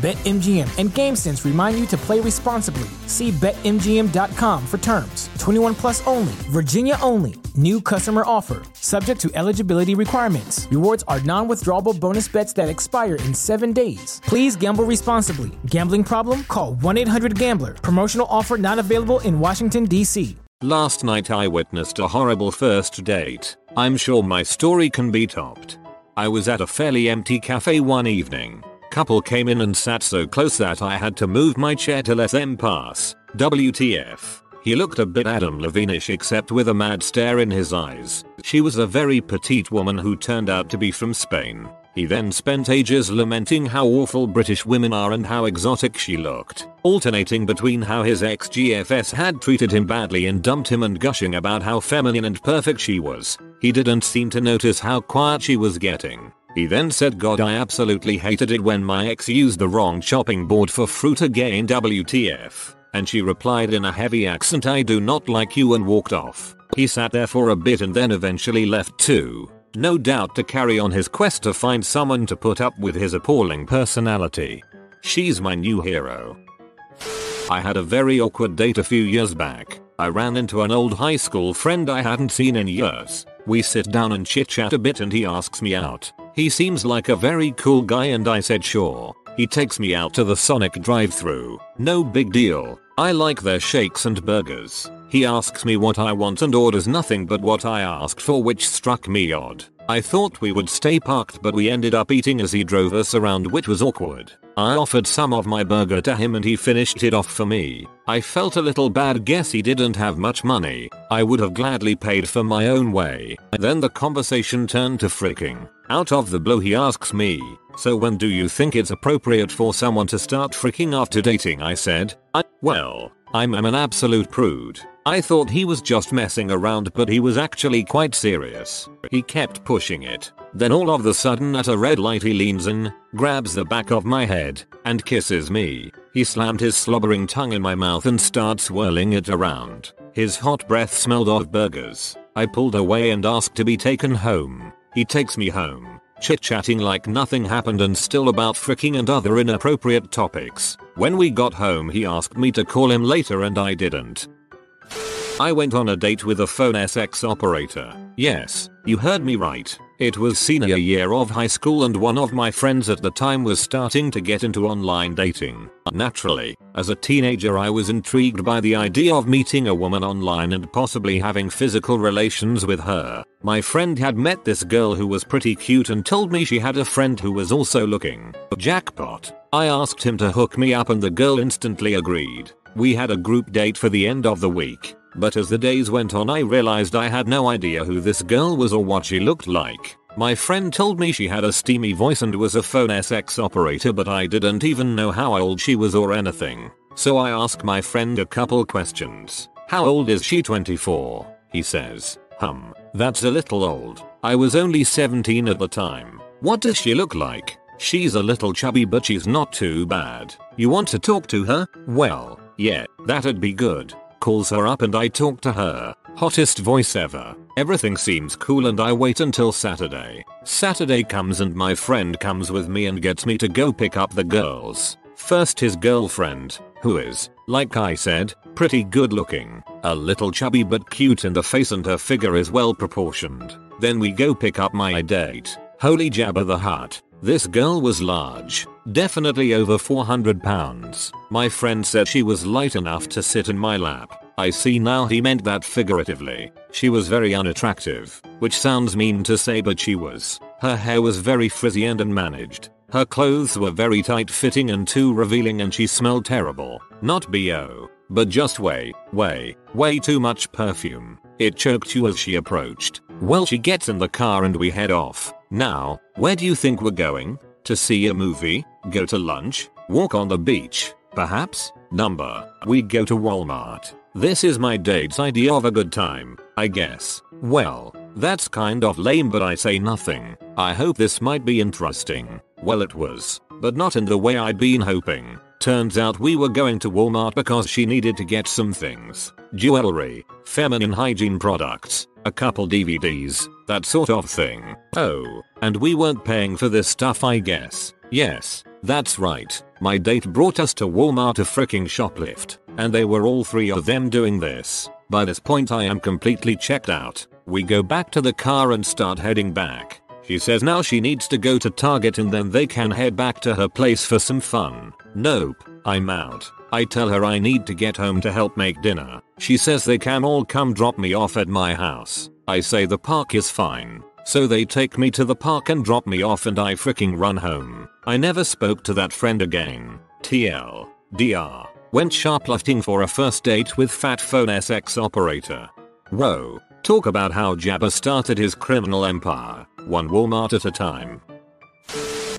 BetMGM and GameSense remind you to play responsibly. See BetMGM.com for terms. 21 plus only, Virginia only. New customer offer, subject to eligibility requirements. Rewards are non withdrawable bonus bets that expire in seven days. Please gamble responsibly. Gambling problem? Call 1 800 Gambler. Promotional offer not available in Washington, D.C. Last night I witnessed a horrible first date. I'm sure my story can be topped. I was at a fairly empty cafe one evening. Couple came in and sat so close that I had to move my chair to let them pass. WTF. He looked a bit Adam Levine-ish except with a mad stare in his eyes. She was a very petite woman who turned out to be from Spain. He then spent ages lamenting how awful British women are and how exotic she looked, alternating between how his ex-GFS had treated him badly and dumped him and gushing about how feminine and perfect she was. He didn't seem to notice how quiet she was getting. He then said god I absolutely hated it when my ex used the wrong chopping board for fruit again WTF. And she replied in a heavy accent I do not like you and walked off. He sat there for a bit and then eventually left too. No doubt to carry on his quest to find someone to put up with his appalling personality. She's my new hero. I had a very awkward date a few years back. I ran into an old high school friend I hadn't seen in years. We sit down and chit chat a bit and he asks me out. He seems like a very cool guy and I said sure. He takes me out to the Sonic drive through No big deal. I like their shakes and burgers. He asks me what I want and orders nothing but what I asked for which struck me odd. I thought we would stay parked but we ended up eating as he drove us around which was awkward. I offered some of my burger to him and he finished it off for me. I felt a little bad guess he didn't have much money. I would have gladly paid for my own way. Then the conversation turned to freaking. Out of the blue he asks me, so when do you think it's appropriate for someone to start freaking after dating I said, I, well, I'm, I'm an absolute prude. I thought he was just messing around but he was actually quite serious. He kept pushing it. Then all of the sudden at a red light he leans in, grabs the back of my head, and kisses me. He slammed his slobbering tongue in my mouth and starts swirling it around. His hot breath smelled of burgers. I pulled away and asked to be taken home. He takes me home, chit-chatting like nothing happened and still about fricking and other inappropriate topics. When we got home he asked me to call him later and I didn't. I went on a date with a phone SX operator. Yes, you heard me right. It was senior year of high school and one of my friends at the time was starting to get into online dating. Naturally, as a teenager I was intrigued by the idea of meeting a woman online and possibly having physical relations with her. My friend had met this girl who was pretty cute and told me she had a friend who was also looking. Jackpot. I asked him to hook me up and the girl instantly agreed. We had a group date for the end of the week. But as the days went on I realized I had no idea who this girl was or what she looked like. My friend told me she had a steamy voice and was a phone SX operator but I didn't even know how old she was or anything. So I asked my friend a couple questions. How old is she 24? He says. Hum, that's a little old. I was only 17 at the time. What does she look like? She's a little chubby but she's not too bad. You want to talk to her? Well, yeah, that'd be good calls her up and I talk to her. Hottest voice ever. Everything seems cool and I wait until Saturday. Saturday comes and my friend comes with me and gets me to go pick up the girls. First his girlfriend, who is, like I said, pretty good looking. A little chubby but cute in the face and her figure is well proportioned. Then we go pick up my date. Holy Jabba the Hutt. This girl was large, definitely over 400 pounds. My friend said she was light enough to sit in my lap. I see now he meant that figuratively. She was very unattractive, which sounds mean to say but she was. Her hair was very frizzy and unmanaged. Her clothes were very tight fitting and too revealing and she smelled terrible. Not BO, but just way, way, way too much perfume. It choked you as she approached. Well she gets in the car and we head off. Now, where do you think we're going? To see a movie? Go to lunch? Walk on the beach? Perhaps? Number. We go to Walmart. This is my date's idea of a good time, I guess. Well, that's kind of lame but I say nothing. I hope this might be interesting. Well it was, but not in the way I'd been hoping. Turns out we were going to Walmart because she needed to get some things. Jewelry, feminine hygiene products, a couple DVDs, that sort of thing. Oh, and we weren't paying for this stuff I guess. Yes, that's right. My date brought us to Walmart to freaking shoplift, and they were all three of them doing this. By this point I am completely checked out. We go back to the car and start heading back. She says now she needs to go to Target and then they can head back to her place for some fun. Nope, I'm out. I tell her I need to get home to help make dinner. She says they can all come drop me off at my house. I say the park is fine. So they take me to the park and drop me off and I freaking run home. I never spoke to that friend again. TL. DR. Went shoplifting for a first date with fat phone SX operator. Whoa. Talk about how Jabba started his criminal empire, one Walmart at a time.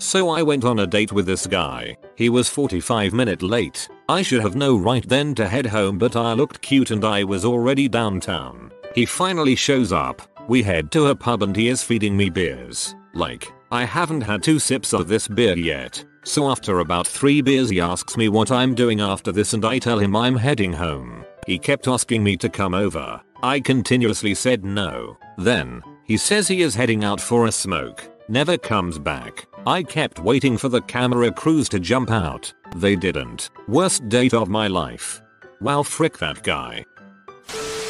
So I went on a date with this guy. He was 45 minute late. I should have no right then to head home but I looked cute and I was already downtown. He finally shows up. We head to a pub and he is feeding me beers. Like, I haven't had two sips of this beer yet. So after about 3 beers he asks me what I'm doing after this and I tell him I'm heading home. He kept asking me to come over. I continuously said no. Then, he says he is heading out for a smoke. Never comes back. I kept waiting for the camera crews to jump out. They didn't. Worst date of my life. Wow frick that guy.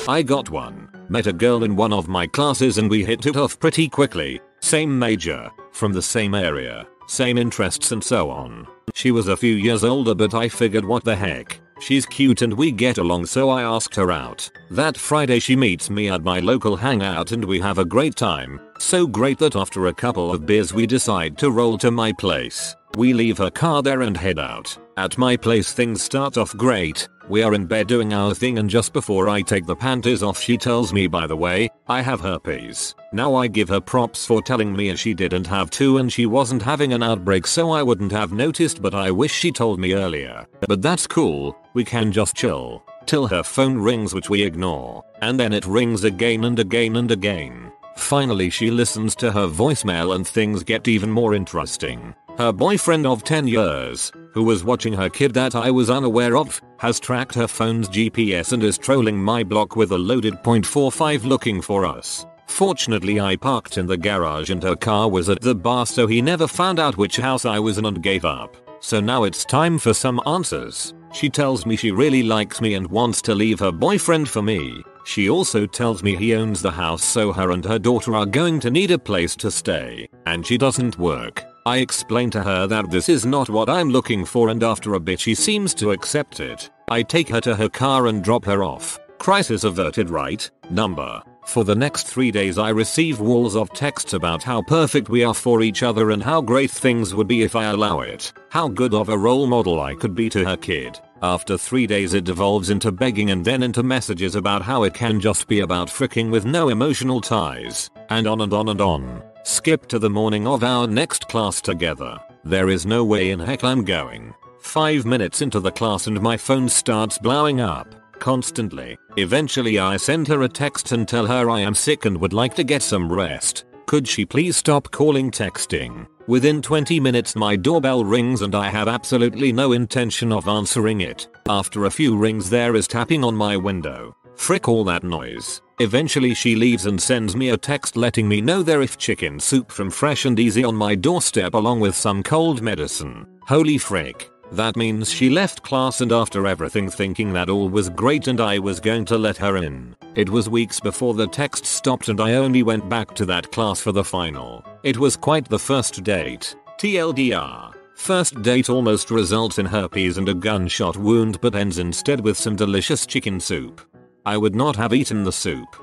I got one. Met a girl in one of my classes and we hit it off pretty quickly. Same major, from the same area, same interests and so on. She was a few years older but I figured what the heck. She's cute and we get along so I asked her out. That Friday she meets me at my local hangout and we have a great time. So great that after a couple of beers we decide to roll to my place. We leave her car there and head out. At my place things start off great. We are in bed doing our thing and just before I take the panties off she tells me by the way, I have herpes. Now I give her props for telling me she didn't have two and she wasn't having an outbreak so I wouldn't have noticed but I wish she told me earlier. But that's cool, we can just chill. Till her phone rings which we ignore. And then it rings again and again and again. Finally she listens to her voicemail and things get even more interesting. Her boyfriend of 10 years, who was watching her kid that I was unaware of, has tracked her phone's GPS and is trolling my block with a loaded .45 looking for us. Fortunately I parked in the garage and her car was at the bar so he never found out which house I was in and gave up. So now it's time for some answers. She tells me she really likes me and wants to leave her boyfriend for me. She also tells me he owns the house so her and her daughter are going to need a place to stay. And she doesn't work. I explain to her that this is not what I'm looking for and after a bit she seems to accept it. I take her to her car and drop her off. Crisis averted right? Number. For the next 3 days I receive walls of texts about how perfect we are for each other and how great things would be if I allow it. How good of a role model I could be to her kid. After 3 days it devolves into begging and then into messages about how it can just be about fricking with no emotional ties. And on and on and on. Skip to the morning of our next class together. There is no way in heck I'm going. 5 minutes into the class and my phone starts blowing up. Constantly. Eventually I send her a text and tell her I am sick and would like to get some rest. Could she please stop calling texting? Within 20 minutes my doorbell rings and I have absolutely no intention of answering it. After a few rings there is tapping on my window. Frick all that noise. Eventually she leaves and sends me a text letting me know there is chicken soup from Fresh and Easy on my doorstep along with some cold medicine. Holy frick. That means she left class and after everything thinking that all was great and I was going to let her in. It was weeks before the text stopped and I only went back to that class for the final. It was quite the first date. TLDR. First date almost results in herpes and a gunshot wound but ends instead with some delicious chicken soup. I would not have eaten the soup.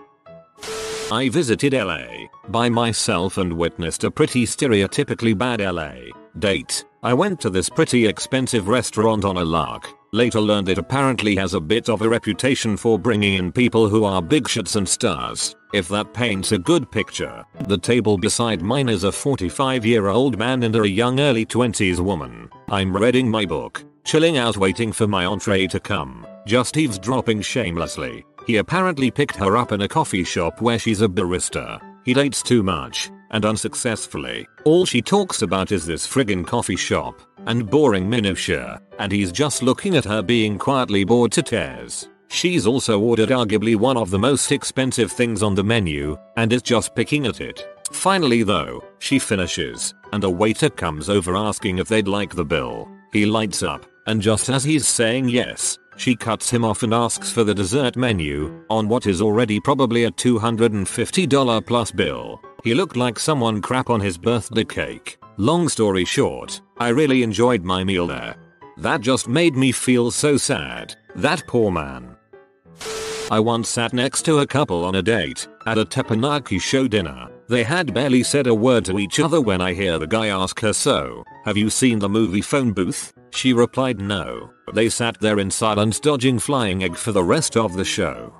I visited LA by myself and witnessed a pretty stereotypically bad LA. Date. I went to this pretty expensive restaurant on a lark. Later learned it apparently has a bit of a reputation for bringing in people who are big shots and stars. If that paints a good picture. The table beside mine is a 45 year old man and a young early 20s woman. I'm reading my book, chilling out waiting for my entree to come, just eavesdropping shamelessly. He apparently picked her up in a coffee shop where she's a barista. He dates too much, and unsuccessfully. All she talks about is this friggin' coffee shop, and boring minutia, and he's just looking at her being quietly bored to tears. She's also ordered arguably one of the most expensive things on the menu, and is just picking at it. Finally though, she finishes, and a waiter comes over asking if they'd like the bill. He lights up, and just as he's saying yes, she cuts him off and asks for the dessert menu, on what is already probably a $250 plus bill. He looked like someone crap on his birthday cake. Long story short, I really enjoyed my meal there. That just made me feel so sad. That poor man. I once sat next to a couple on a date at a teppanyaki show dinner. They had barely said a word to each other when I hear the guy ask her so, have you seen the movie Phone Booth? She replied no. They sat there in silence dodging flying egg for the rest of the show.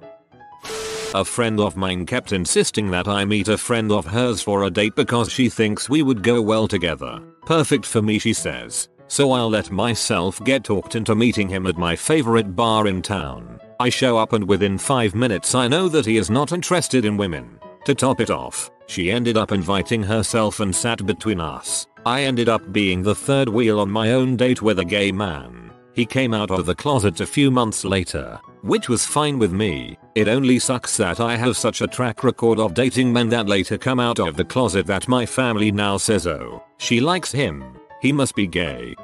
A friend of mine kept insisting that I meet a friend of hers for a date because she thinks we would go well together. Perfect for me she says. So I'll let myself get talked into meeting him at my favorite bar in town. I show up and within 5 minutes I know that he is not interested in women. To top it off, she ended up inviting herself and sat between us. I ended up being the third wheel on my own date with a gay man. He came out of the closet a few months later, which was fine with me. It only sucks that I have such a track record of dating men that later come out of the closet that my family now says oh, she likes him. He must be gay.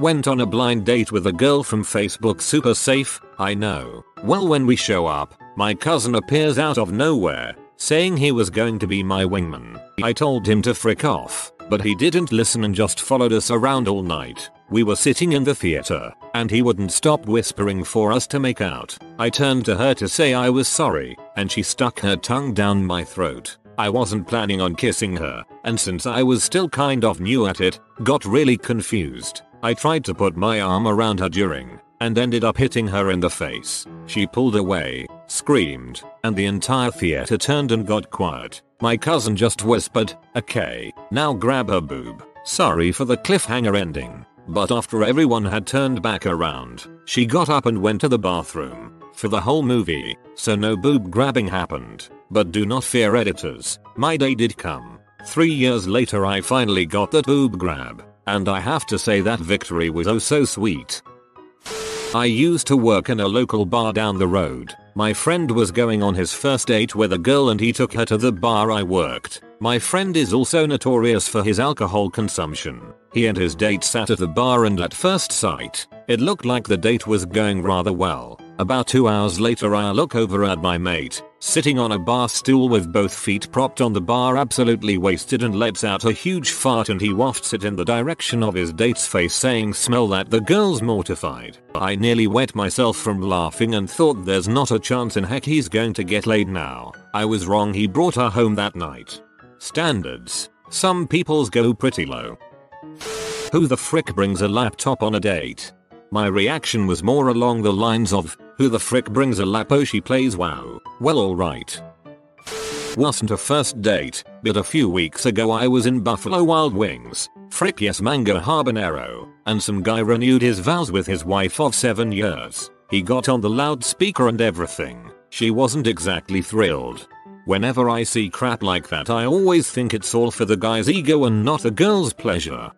Went on a blind date with a girl from Facebook super safe, I know. Well when we show up, my cousin appears out of nowhere, saying he was going to be my wingman. I told him to frick off, but he didn't listen and just followed us around all night. We were sitting in the theater, and he wouldn't stop whispering for us to make out. I turned to her to say I was sorry, and she stuck her tongue down my throat. I wasn't planning on kissing her, and since I was still kind of new at it, got really confused. I tried to put my arm around her during, and ended up hitting her in the face. She pulled away, screamed, and the entire theater turned and got quiet. My cousin just whispered, okay, now grab her boob. Sorry for the cliffhanger ending. But after everyone had turned back around, she got up and went to the bathroom for the whole movie, so no boob grabbing happened. But do not fear editors, my day did come. Three years later I finally got that boob grab. And I have to say that victory was oh so sweet. I used to work in a local bar down the road. My friend was going on his first date with a girl and he took her to the bar I worked. My friend is also notorious for his alcohol consumption. He and his date sat at the bar and at first sight, it looked like the date was going rather well. About 2 hours later I look over at my mate, sitting on a bar stool with both feet propped on the bar absolutely wasted and lets out a huge fart and he wafts it in the direction of his date's face saying smell that the girl's mortified. I nearly wet myself from laughing and thought there's not a chance in heck he's going to get laid now. I was wrong he brought her home that night. Standards. Some people's go pretty low. Who the frick brings a laptop on a date? My reaction was more along the lines of, who the frick brings a lapo she plays wow. Well alright. Wasn't a first date, but a few weeks ago I was in Buffalo Wild Wings, frick yes mango habanero, and some guy renewed his vows with his wife of 7 years. He got on the loudspeaker and everything. She wasn't exactly thrilled. Whenever I see crap like that I always think it's all for the guy's ego and not the girl's pleasure.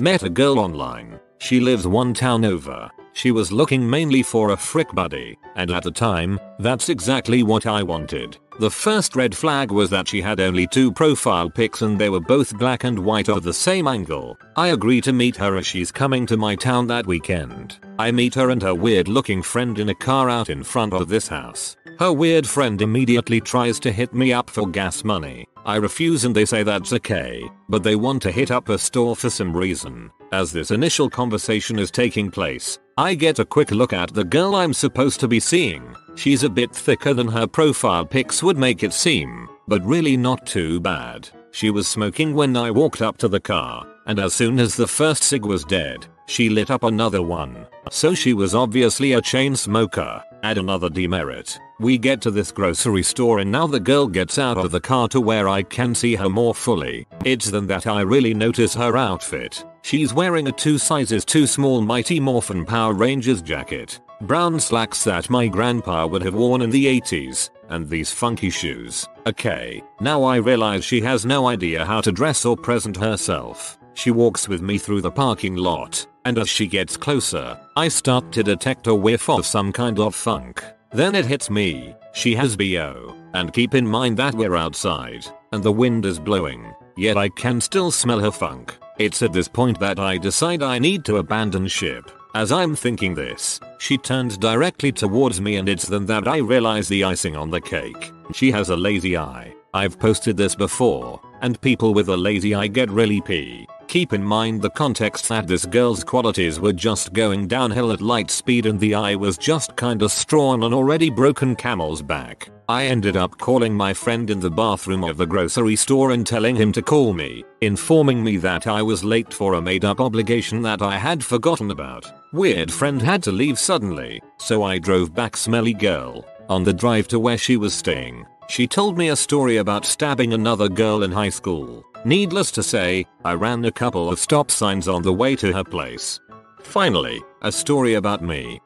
Met a girl online she lives one town over. She was looking mainly for a frick buddy, and at the time, that's exactly what I wanted. The first red flag was that she had only two profile pics and they were both black and white of the same angle. I agree to meet her as she's coming to my town that weekend. I meet her and her weird looking friend in a car out in front of this house. Her weird friend immediately tries to hit me up for gas money. I refuse and they say that's okay, but they want to hit up a store for some reason. As this initial conversation is taking place, I get a quick look at the girl I'm supposed to be seeing. She's a bit thicker than her profile pics would make it seem, but really not too bad. She was smoking when I walked up to the car, and as soon as the first cig was dead, she lit up another one. So she was obviously a chain smoker. Add another demerit. We get to this grocery store and now the girl gets out of the car to where I can see her more fully. It's then that I really notice her outfit. She's wearing a two sizes too small Mighty Morphin Power Rangers jacket, brown slacks that my grandpa would have worn in the 80s, and these funky shoes. Okay, now I realize she has no idea how to dress or present herself. She walks with me through the parking lot, and as she gets closer, I start to detect a whiff of some kind of funk. Then it hits me, she has BO, and keep in mind that we're outside, and the wind is blowing, yet I can still smell her funk. It's at this point that I decide I need to abandon ship. As I'm thinking this, she turns directly towards me and it's then that I realize the icing on the cake. She has a lazy eye. I've posted this before, and people with a lazy eye get really pee. Keep in mind the context that this girl's qualities were just going downhill at light speed and the eye was just kinda straw on an already broken camel's back. I ended up calling my friend in the bathroom of the grocery store and telling him to call me, informing me that I was late for a made up obligation that I had forgotten about. Weird friend had to leave suddenly, so I drove back smelly girl. On the drive to where she was staying, she told me a story about stabbing another girl in high school. Needless to say, I ran a couple of stop signs on the way to her place. Finally, a story about me.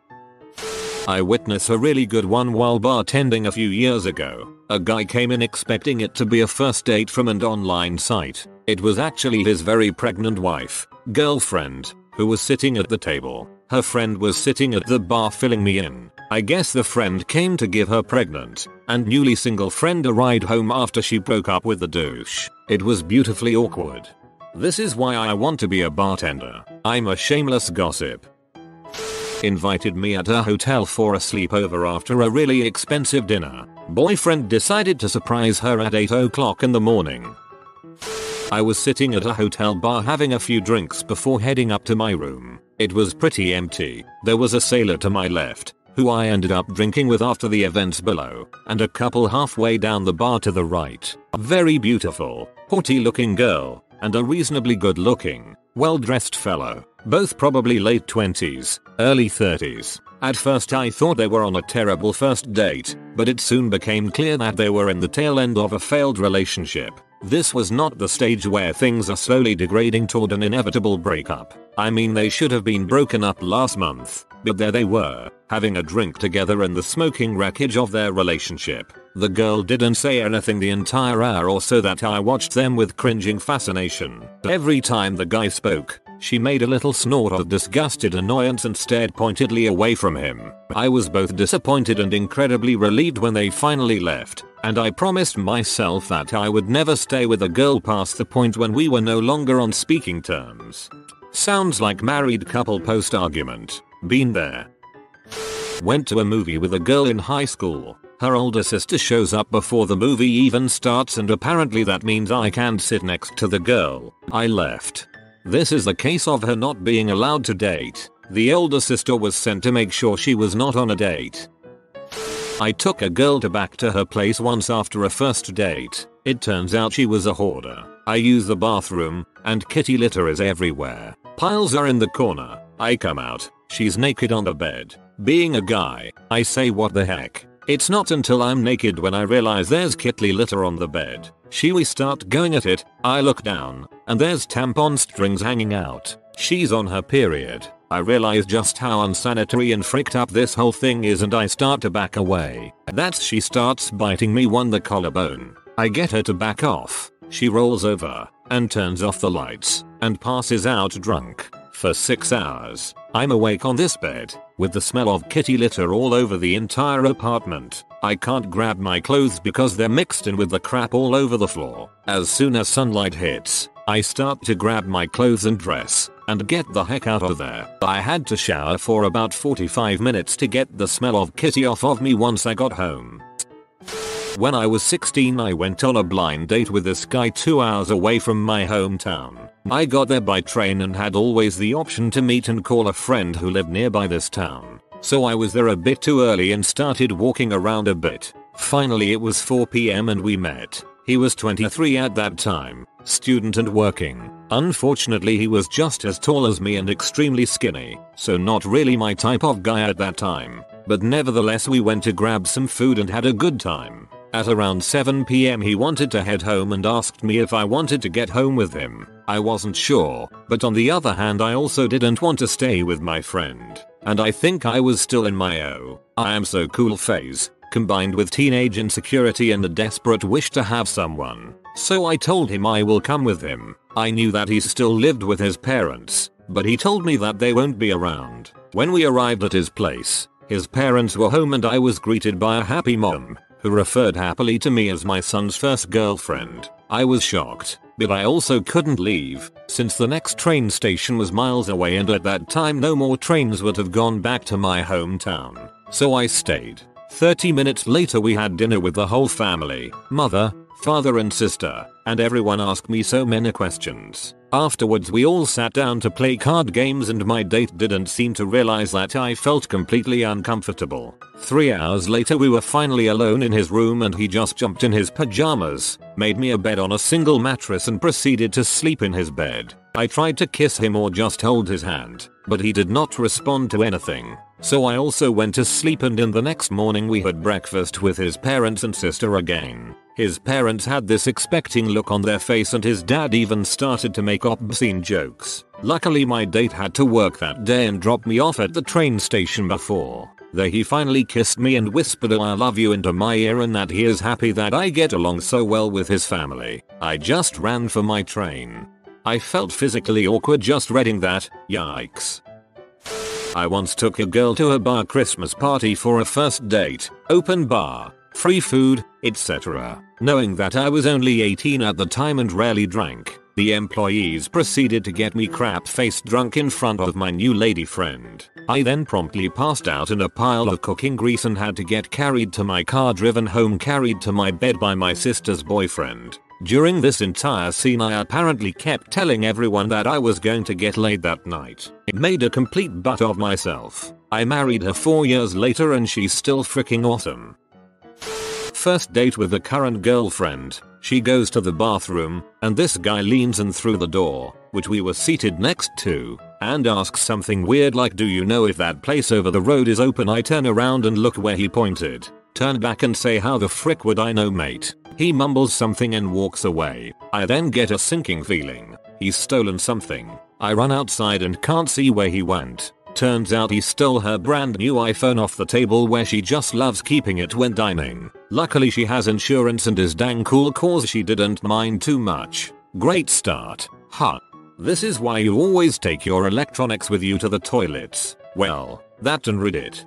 I witnessed a really good one while bartending a few years ago. A guy came in expecting it to be a first date from an online site. It was actually his very pregnant wife, girlfriend, who was sitting at the table. Her friend was sitting at the bar filling me in. I guess the friend came to give her pregnant and newly single friend a ride home after she broke up with the douche. It was beautifully awkward. This is why I want to be a bartender. I'm a shameless gossip. Invited me at a hotel for a sleepover after a really expensive dinner. Boyfriend decided to surprise her at 8 o'clock in the morning. I was sitting at a hotel bar having a few drinks before heading up to my room. It was pretty empty. There was a sailor to my left, who I ended up drinking with after the events below, and a couple halfway down the bar to the right. A very beautiful, haughty looking girl, and a reasonably good looking, well dressed fellow, both probably late 20s, early 30s. At first I thought they were on a terrible first date, but it soon became clear that they were in the tail end of a failed relationship. This was not the stage where things are slowly degrading toward an inevitable breakup. I mean they should have been broken up last month, but there they were, having a drink together in the smoking wreckage of their relationship. The girl didn't say anything the entire hour or so that I watched them with cringing fascination. Every time the guy spoke, she made a little snort of disgusted annoyance and stared pointedly away from him. I was both disappointed and incredibly relieved when they finally left, and I promised myself that I would never stay with a girl past the point when we were no longer on speaking terms. Sounds like married couple post argument. Been there. Went to a movie with a girl in high school. Her older sister shows up before the movie even starts and apparently that means I can't sit next to the girl. I left. This is the case of her not being allowed to date. The older sister was sent to make sure she was not on a date. I took a girl to back to her place once after a first date. It turns out she was a hoarder. I use the bathroom, and kitty litter is everywhere. Piles are in the corner. I come out. She's naked on the bed. Being a guy, I say what the heck. It's not until I'm naked when I realize there's kitty litter on the bed. She we start going at it, I look down, and there's tampon strings hanging out. She's on her period. I realize just how unsanitary and fricked up this whole thing is and I start to back away. That's she starts biting me on the collarbone. I get her to back off. She rolls over and turns off the lights and passes out drunk. For 6 hours, I'm awake on this bed, with the smell of kitty litter all over the entire apartment. I can't grab my clothes because they're mixed in with the crap all over the floor. As soon as sunlight hits, I start to grab my clothes and dress, and get the heck out of there. I had to shower for about 45 minutes to get the smell of kitty off of me once I got home. When I was 16 I went on a blind date with this guy 2 hours away from my hometown. I got there by train and had always the option to meet and call a friend who lived nearby this town. So I was there a bit too early and started walking around a bit. Finally it was 4pm and we met. He was 23 at that time, student and working. Unfortunately he was just as tall as me and extremely skinny, so not really my type of guy at that time. But nevertheless we went to grab some food and had a good time. At around 7pm he wanted to head home and asked me if I wanted to get home with him. I wasn't sure, but on the other hand I also didn't want to stay with my friend. And I think I was still in my oh, I am so cool phase, combined with teenage insecurity and a desperate wish to have someone. So I told him I will come with him. I knew that he still lived with his parents, but he told me that they won't be around. When we arrived at his place, his parents were home and I was greeted by a happy mom, who referred happily to me as my son's first girlfriend. I was shocked, but I also couldn't leave, since the next train station was miles away and at that time no more trains would have gone back to my hometown. So I stayed. 30 minutes later we had dinner with the whole family, mother, father and sister, and everyone asked me so many questions. Afterwards we all sat down to play card games and my date didn't seem to realize that I felt completely uncomfortable. Three hours later we were finally alone in his room and he just jumped in his pajamas, made me a bed on a single mattress and proceeded to sleep in his bed. I tried to kiss him or just hold his hand, but he did not respond to anything. So I also went to sleep and in the next morning we had breakfast with his parents and sister again. His parents had this expecting look on their face and his dad even started to make obscene jokes. Luckily my date had to work that day and dropped me off at the train station before. There he finally kissed me and whispered oh I love you into my ear and that he is happy that I get along so well with his family. I just ran for my train. I felt physically awkward just reading that, yikes. I once took a girl to a bar Christmas party for a first date, open bar, free food, etc. Knowing that I was only 18 at the time and rarely drank, the employees proceeded to get me crap-faced drunk in front of my new lady friend. I then promptly passed out in a pile of cooking grease and had to get carried to my car driven home carried to my bed by my sister's boyfriend. During this entire scene I apparently kept telling everyone that I was going to get laid that night. It made a complete butt of myself. I married her 4 years later and she's still freaking awesome. First date with the current girlfriend. She goes to the bathroom, and this guy leans in through the door, which we were seated next to, and asks something weird like do you know if that place over the road is open I turn around and look where he pointed. Turn back and say how the frick would I know mate. He mumbles something and walks away. I then get a sinking feeling. He's stolen something. I run outside and can't see where he went. Turns out he stole her brand new iPhone off the table where she just loves keeping it when dining. Luckily she has insurance and is dang cool cause she didn't mind too much. Great start. Huh. This is why you always take your electronics with you to the toilets. Well, that and Reddit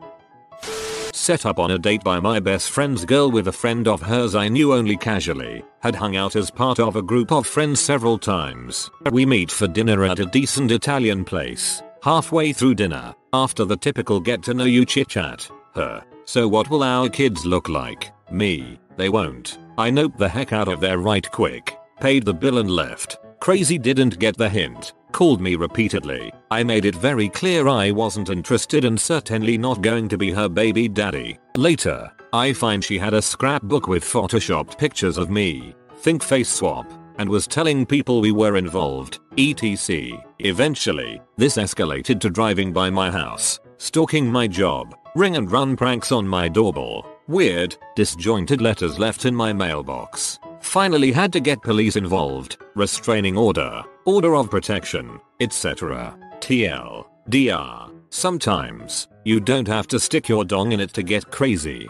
set up on a date by my best friend's girl with a friend of hers I knew only casually, had hung out as part of a group of friends several times. We meet for dinner at a decent Italian place. Halfway through dinner, after the typical get to know you chit chat, her, so what will our kids look like? Me, they won't. I nope the heck out of there right quick, paid the bill and left. Crazy didn't get the hint called me repeatedly. I made it very clear I wasn't interested and certainly not going to be her baby daddy. Later, I find she had a scrapbook with photoshopped pictures of me, think face swap, and was telling people we were involved, etc. Eventually, this escalated to driving by my house, stalking my job, ring and run pranks on my doorbell, weird, disjointed letters left in my mailbox. Finally had to get police involved, restraining order, order of protection, etc. TL, DR. Sometimes, you don't have to stick your dong in it to get crazy.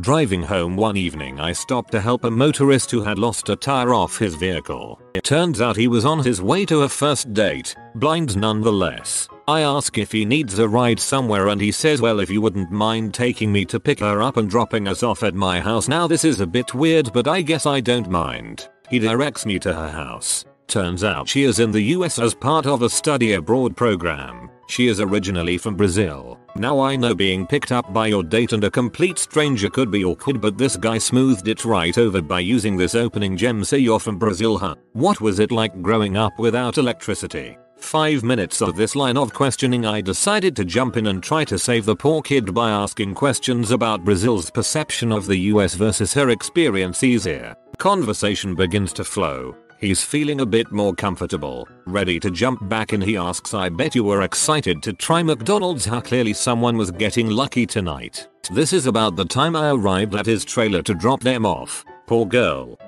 Driving home one evening I stopped to help a motorist who had lost a tire off his vehicle. It turns out he was on his way to a first date, blind nonetheless. I ask if he needs a ride somewhere and he says well if you wouldn't mind taking me to pick her up and dropping us off at my house now this is a bit weird but I guess I don't mind. He directs me to her house. Turns out she is in the US as part of a study abroad program. She is originally from Brazil. Now I know being picked up by your date and a complete stranger could be awkward but this guy smoothed it right over by using this opening gem say you're from Brazil huh? What was it like growing up without electricity? 5 minutes of this line of questioning I decided to jump in and try to save the poor kid by asking questions about Brazil's perception of the US versus her experiences here. Conversation begins to flow. He's feeling a bit more comfortable, ready to jump back and he asks I bet you were excited to try McDonald's how clearly someone was getting lucky tonight. This is about the time I arrived at his trailer to drop them off. Poor girl.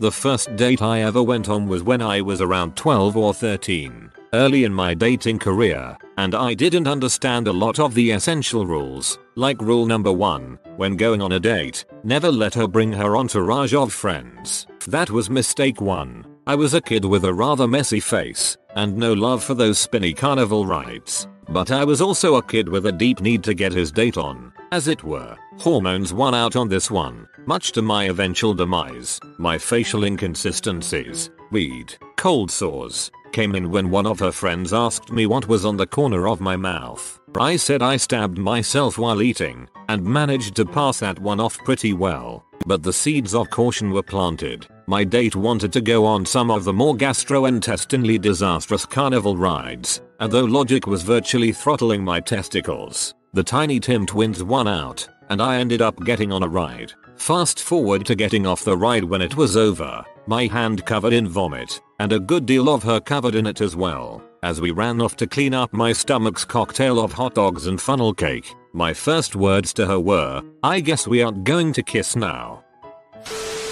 The first date I ever went on was when I was around 12 or 13, early in my dating career, and I didn't understand a lot of the essential rules, like rule number 1, when going on a date, never let her bring her entourage of friends. That was mistake 1. I was a kid with a rather messy face, and no love for those spinny carnival rides. But I was also a kid with a deep need to get his date on, as it were. Hormones won out on this one, much to my eventual demise. My facial inconsistencies, weed, cold sores, came in when one of her friends asked me what was on the corner of my mouth. I said I stabbed myself while eating, and managed to pass that one off pretty well. But the seeds of caution were planted. My date wanted to go on some of the more gastrointestinally disastrous carnival rides, and though logic was virtually throttling my testicles, the Tiny Tim twins won out, and I ended up getting on a ride. Fast forward to getting off the ride when it was over, my hand covered in vomit, and a good deal of her covered in it as well. As we ran off to clean up my stomach's cocktail of hot dogs and funnel cake, my first words to her were, I guess we aren't going to kiss now.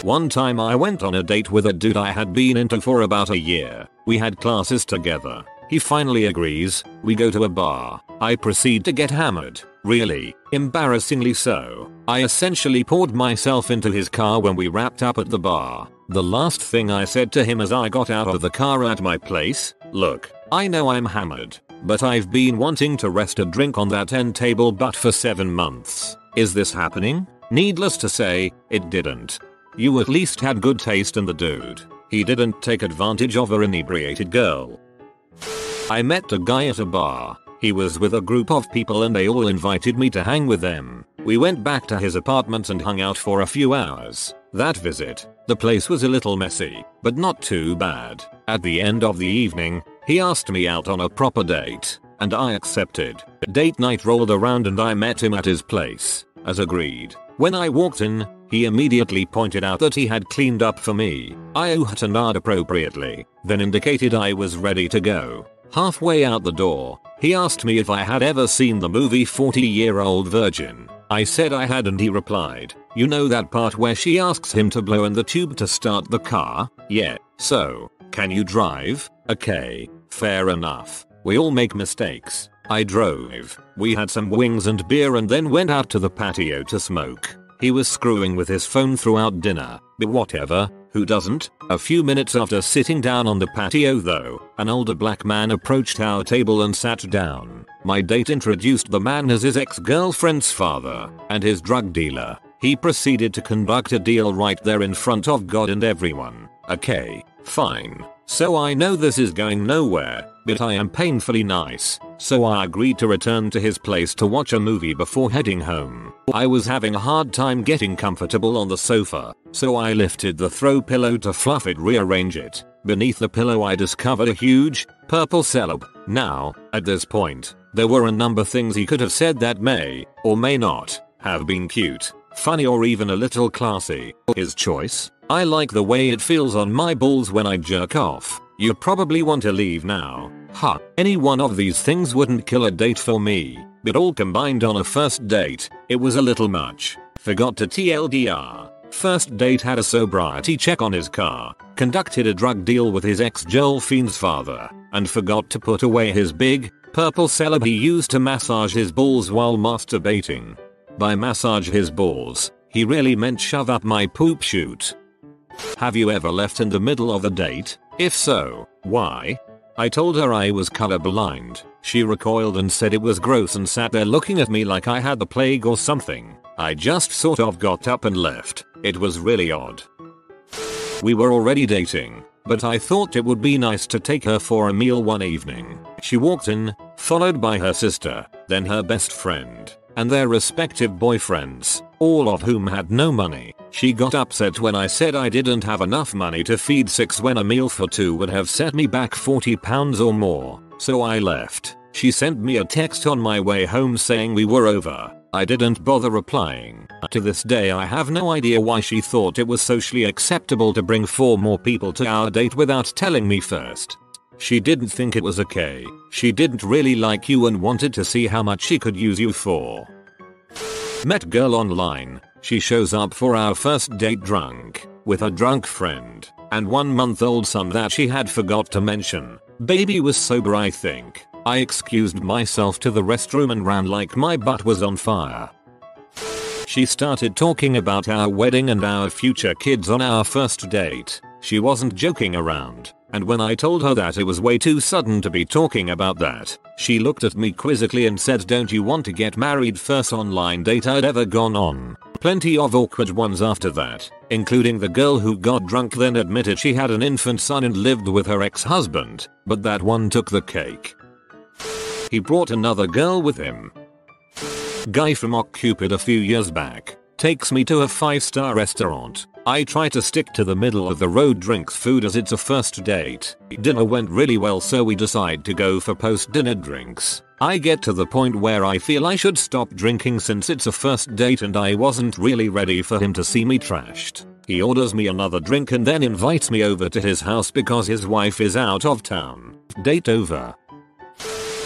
One time I went on a date with a dude I had been into for about a year. We had classes together. He finally agrees, we go to a bar. I proceed to get hammered. Really, embarrassingly so. I essentially poured myself into his car when we wrapped up at the bar. The last thing I said to him as I got out of the car at my place, look, I know I'm hammered, but I've been wanting to rest a drink on that end table but for 7 months. Is this happening? Needless to say, it didn't. You at least had good taste in the dude. He didn't take advantage of a inebriated girl. I met a guy at a bar. He was with a group of people and they all invited me to hang with them. We went back to his apartment and hung out for a few hours. That visit, the place was a little messy, but not too bad. At the end of the evening, he asked me out on a proper date, and I accepted. Date night rolled around and I met him at his place, as agreed. When I walked in, he immediately pointed out that he had cleaned up for me. I oohed appropriately, then indicated I was ready to go. Halfway out the door, he asked me if I had ever seen the movie 40 Year Old Virgin. I said I had and he replied, you know that part where she asks him to blow in the tube to start the car? Yeah, so, can you drive? Okay, fair enough. We all make mistakes. I drove. We had some wings and beer and then went out to the patio to smoke. He was screwing with his phone throughout dinner, but whatever, who doesn't? A few minutes after sitting down on the patio though, an older black man approached our table and sat down. My date introduced the man as his ex-girlfriend's father and his drug dealer. He proceeded to conduct a deal right there in front of God and everyone. Okay, fine. So I know this is going nowhere, but I am painfully nice, so I agreed to return to his place to watch a movie before heading home. I was having a hard time getting comfortable on the sofa, so I lifted the throw pillow to fluff it rearrange it. Beneath the pillow I discovered a huge, purple celeb. Now, at this point, there were a number of things he could have said that may, or may not, have been cute funny or even a little classy. His choice? I like the way it feels on my balls when I jerk off. You probably want to leave now. Huh. Any one of these things wouldn't kill a date for me. But all combined on a first date, it was a little much. Forgot to TLDR. First date had a sobriety check on his car, conducted a drug deal with his ex-girlfriend's father, and forgot to put away his big, purple celeb he used to massage his balls while masturbating. By massage his balls, he really meant shove up my poop chute. Have you ever left in the middle of a date? If so, why? I told her I was colorblind. She recoiled and said it was gross and sat there looking at me like I had the plague or something. I just sort of got up and left. It was really odd. We were already dating, but I thought it would be nice to take her for a meal one evening. She walked in, followed by her sister, then her best friend and their respective boyfriends, all of whom had no money. She got upset when I said I didn't have enough money to feed six when a meal for two would have set me back 40 pounds or more, so I left. She sent me a text on my way home saying we were over. I didn't bother replying. To this day I have no idea why she thought it was socially acceptable to bring 4 more people to our date without telling me first. She didn't think it was okay. She didn't really like you and wanted to see how much she could use you for. Met girl online. She shows up for our first date drunk, with a drunk friend, and one month old son that she had forgot to mention. Baby was sober I think. I excused myself to the restroom and ran like my butt was on fire. She started talking about our wedding and our future kids on our first date. She wasn't joking around. And when I told her that it was way too sudden to be talking about that, she looked at me quizzically and said don't you want to get married first online date I'd ever gone on. Plenty of awkward ones after that, including the girl who got drunk then admitted she had an infant son and lived with her ex-husband, but that one took the cake. He brought another girl with him. Guy from OkCupid a few years back takes me to a 5 star restaurant I try to stick to the middle of the road drinks food as it's a first date. Dinner went really well so we decide to go for post dinner drinks. I get to the point where I feel I should stop drinking since it's a first date and I wasn't really ready for him to see me trashed. He orders me another drink and then invites me over to his house because his wife is out of town. Date over.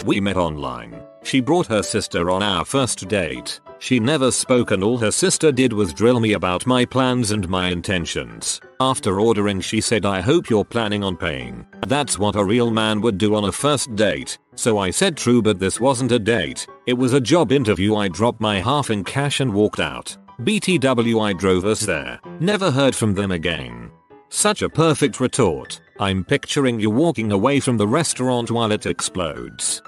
We met online. She brought her sister on our first date. She never spoke and all her sister did was drill me about my plans and my intentions. After ordering she said I hope you're planning on paying. That's what a real man would do on a first date. So I said true but this wasn't a date. It was a job interview I dropped my half in cash and walked out. BTW I drove us there. Never heard from them again. Such a perfect retort. I'm picturing you walking away from the restaurant while it explodes.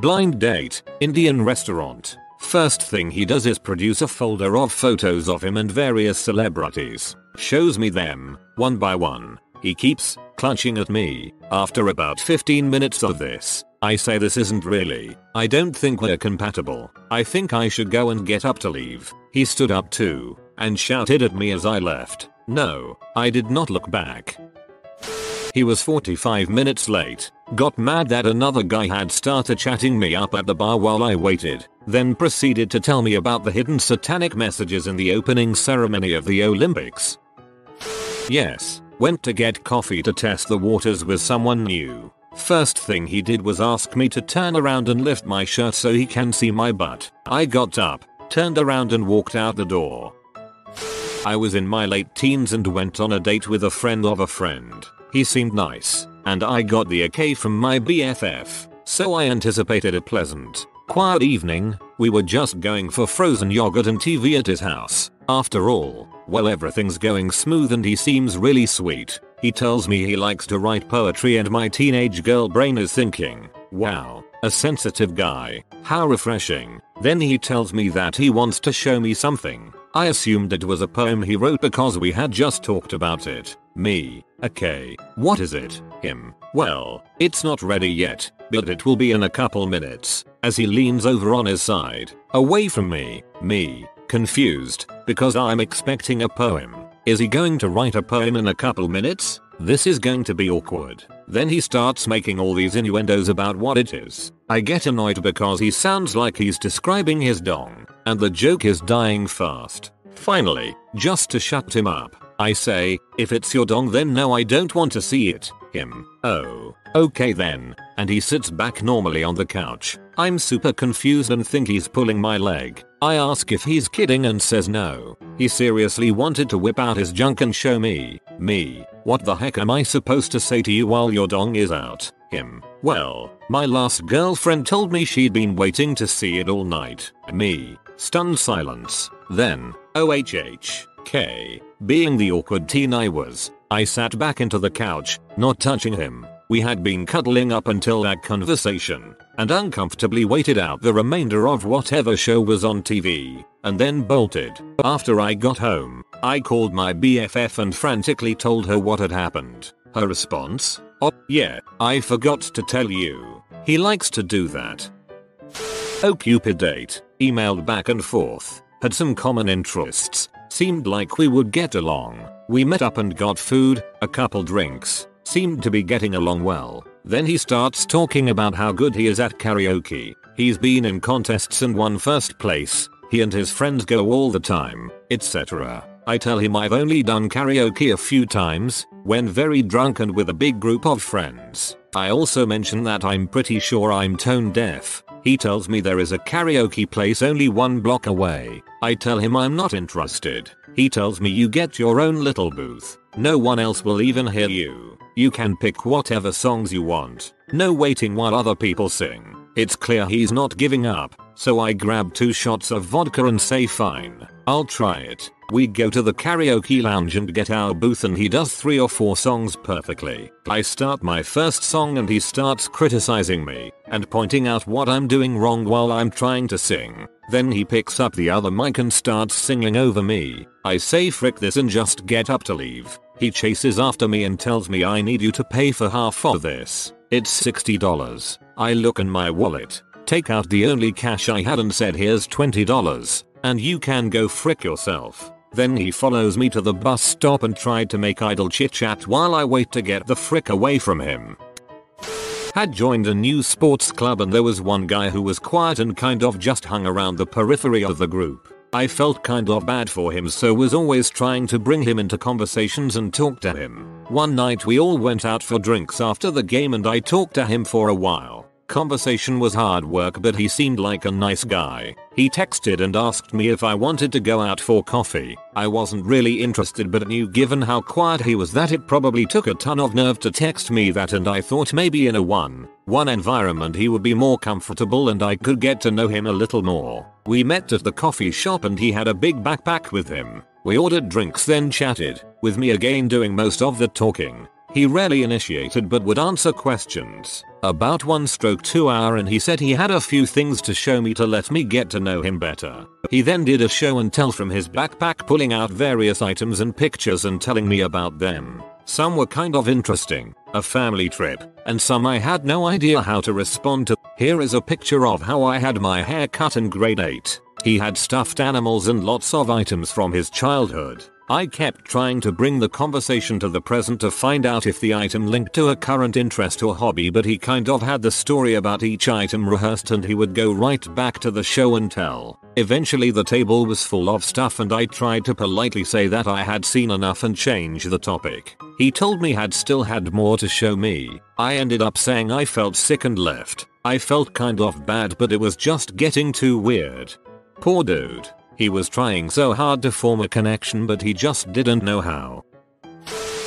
Blind date, Indian restaurant. First thing he does is produce a folder of photos of him and various celebrities. Shows me them, one by one. He keeps clutching at me. After about 15 minutes of this, I say this isn't really. I don't think we're compatible. I think I should go and get up to leave. He stood up too and shouted at me as I left. No, I did not look back. He was 45 minutes late, got mad that another guy had started chatting me up at the bar while I waited, then proceeded to tell me about the hidden satanic messages in the opening ceremony of the Olympics. Yes, went to get coffee to test the waters with someone new. First thing he did was ask me to turn around and lift my shirt so he can see my butt. I got up, turned around and walked out the door. I was in my late teens and went on a date with a friend of a friend. He seemed nice, and I got the okay from my BFF, so I anticipated a pleasant, quiet evening, we were just going for frozen yogurt and TV at his house. After all, well everything's going smooth and he seems really sweet. He tells me he likes to write poetry and my teenage girl brain is thinking, wow, a sensitive guy, how refreshing. Then he tells me that he wants to show me something. I assumed it was a poem he wrote because we had just talked about it. Me. Okay. What is it? Him. Well, it's not ready yet, but it will be in a couple minutes. As he leans over on his side, away from me. Me. Confused, because I'm expecting a poem. Is he going to write a poem in a couple minutes? This is going to be awkward. Then he starts making all these innuendos about what it is. I get annoyed because he sounds like he's describing his dong, and the joke is dying fast. Finally, just to shut him up, I say, if it's your dong then no I don't want to see it. Him. Oh. Okay then. And he sits back normally on the couch. I'm super confused and think he's pulling my leg. I ask if he's kidding and says no. He seriously wanted to whip out his junk and show me. Me. What the heck am I supposed to say to you while your dong is out? Him. Well, my last girlfriend told me she'd been waiting to see it all night. Me. Stunned silence. Then, OHH. K. Being the awkward teen I was, I sat back into the couch, not touching him. We had been cuddling up until that conversation, and uncomfortably waited out the remainder of whatever show was on TV, and then bolted. After I got home, I called my BFF and frantically told her what had happened. Her response? Oh, yeah, I forgot to tell you. He likes to do that. Oh Cupid date, emailed back and forth, had some common interests, seemed like we would get along. We met up and got food, a couple drinks, seemed to be getting along well. Then he starts talking about how good he is at karaoke. He's been in contests and won first place. He and his friends go all the time, etc. I tell him I've only done karaoke a few times, when very drunk and with a big group of friends. I also mention that I'm pretty sure I'm tone deaf. He tells me there is a karaoke place only one block away. I tell him I'm not interested. He tells me you get your own little booth. No one else will even hear you. You can pick whatever songs you want. No waiting while other people sing. It's clear he's not giving up, so I grab two shots of vodka and say fine, I'll try it. We go to the karaoke lounge and get our booth and he does 3 or 4 songs perfectly. I start my first song and he starts criticizing me and pointing out what I'm doing wrong while I'm trying to sing. Then he picks up the other mic and starts singing over me. I say frick this and just get up to leave. He chases after me and tells me I need you to pay for half of this. It's $60. I look in my wallet, take out the only cash I had and said here's $20. And you can go frick yourself. Then he follows me to the bus stop and tried to make idle chit chat while I wait to get the frick away from him. Had joined a new sports club and there was one guy who was quiet and kind of just hung around the periphery of the group. I felt kind of bad for him so was always trying to bring him into conversations and talk to him. One night we all went out for drinks after the game and I talked to him for a while. Conversation was hard work but he seemed like a nice guy. He texted and asked me if I wanted to go out for coffee. I wasn't really interested but knew given how quiet he was that it probably took a ton of nerve to text me that and I thought maybe in a one one environment he would be more comfortable and I could get to know him a little more. We met at the coffee shop and he had a big backpack with him. We ordered drinks then chatted, with me again doing most of the talking. He rarely initiated but would answer questions. About one stroke two hour and he said he had a few things to show me to let me get to know him better. He then did a show and tell from his backpack pulling out various items and pictures and telling me about them. Some were kind of interesting, a family trip, and some I had no idea how to respond to. Here is a picture of how I had my hair cut in grade 8. He had stuffed animals and lots of items from his childhood. I kept trying to bring the conversation to the present to find out if the item linked to a current interest or hobby but he kind of had the story about each item rehearsed and he would go right back to the show and tell. Eventually the table was full of stuff and I tried to politely say that I had seen enough and change the topic. He told me had still had more to show me. I ended up saying I felt sick and left. I felt kind of bad but it was just getting too weird. Poor dude. He was trying so hard to form a connection but he just didn't know how.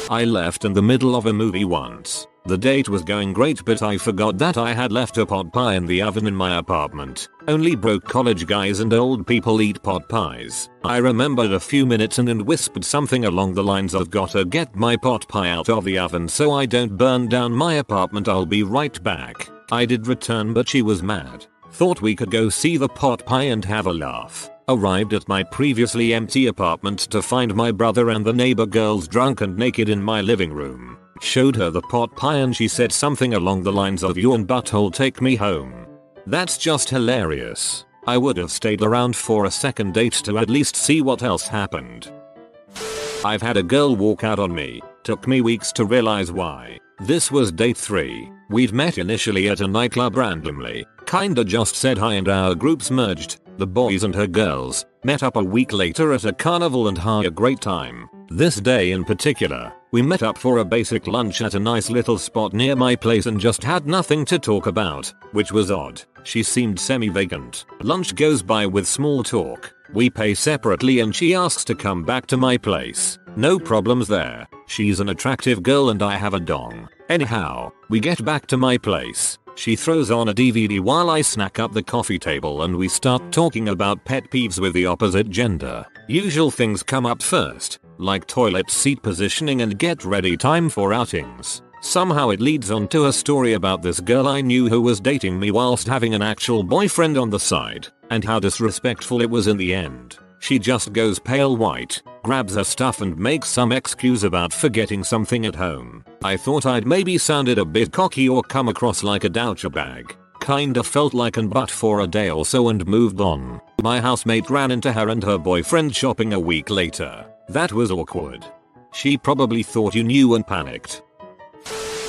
I left in the middle of a movie once. The date was going great but I forgot that I had left a pot pie in the oven in my apartment. Only broke college guys and old people eat pot pies. I remembered a few minutes and, and whispered something along the lines of gotta get my pot pie out of the oven so I don't burn down my apartment I'll be right back. I did return but she was mad. Thought we could go see the pot pie and have a laugh. Arrived at my previously empty apartment to find my brother and the neighbor girls drunk and naked in my living room. Showed her the pot pie and she said something along the lines of you and butthole take me home. That's just hilarious. I would have stayed around for a second date to at least see what else happened. I've had a girl walk out on me. Took me weeks to realize why. This was date 3. We'd met initially at a nightclub randomly. Kinda just said hi and our groups merged. The boys and her girls met up a week later at a carnival and had a great time. This day in particular, we met up for a basic lunch at a nice little spot near my place and just had nothing to talk about, which was odd. She seemed semi-vacant. Lunch goes by with small talk. We pay separately and she asks to come back to my place. No problems there. She's an attractive girl and I have a dong. Anyhow, we get back to my place. She throws on a DVD while I snack up the coffee table and we start talking about pet peeves with the opposite gender. Usual things come up first, like toilet seat positioning and get ready time for outings. Somehow it leads on to a story about this girl I knew who was dating me whilst having an actual boyfriend on the side, and how disrespectful it was in the end. She just goes pale white, grabs her stuff and makes some excuse about forgetting something at home. I thought I'd maybe sounded a bit cocky or come across like a douchebag. Kinda felt like an butt for a day or so and moved on. My housemate ran into her and her boyfriend shopping a week later. That was awkward. She probably thought you knew and panicked.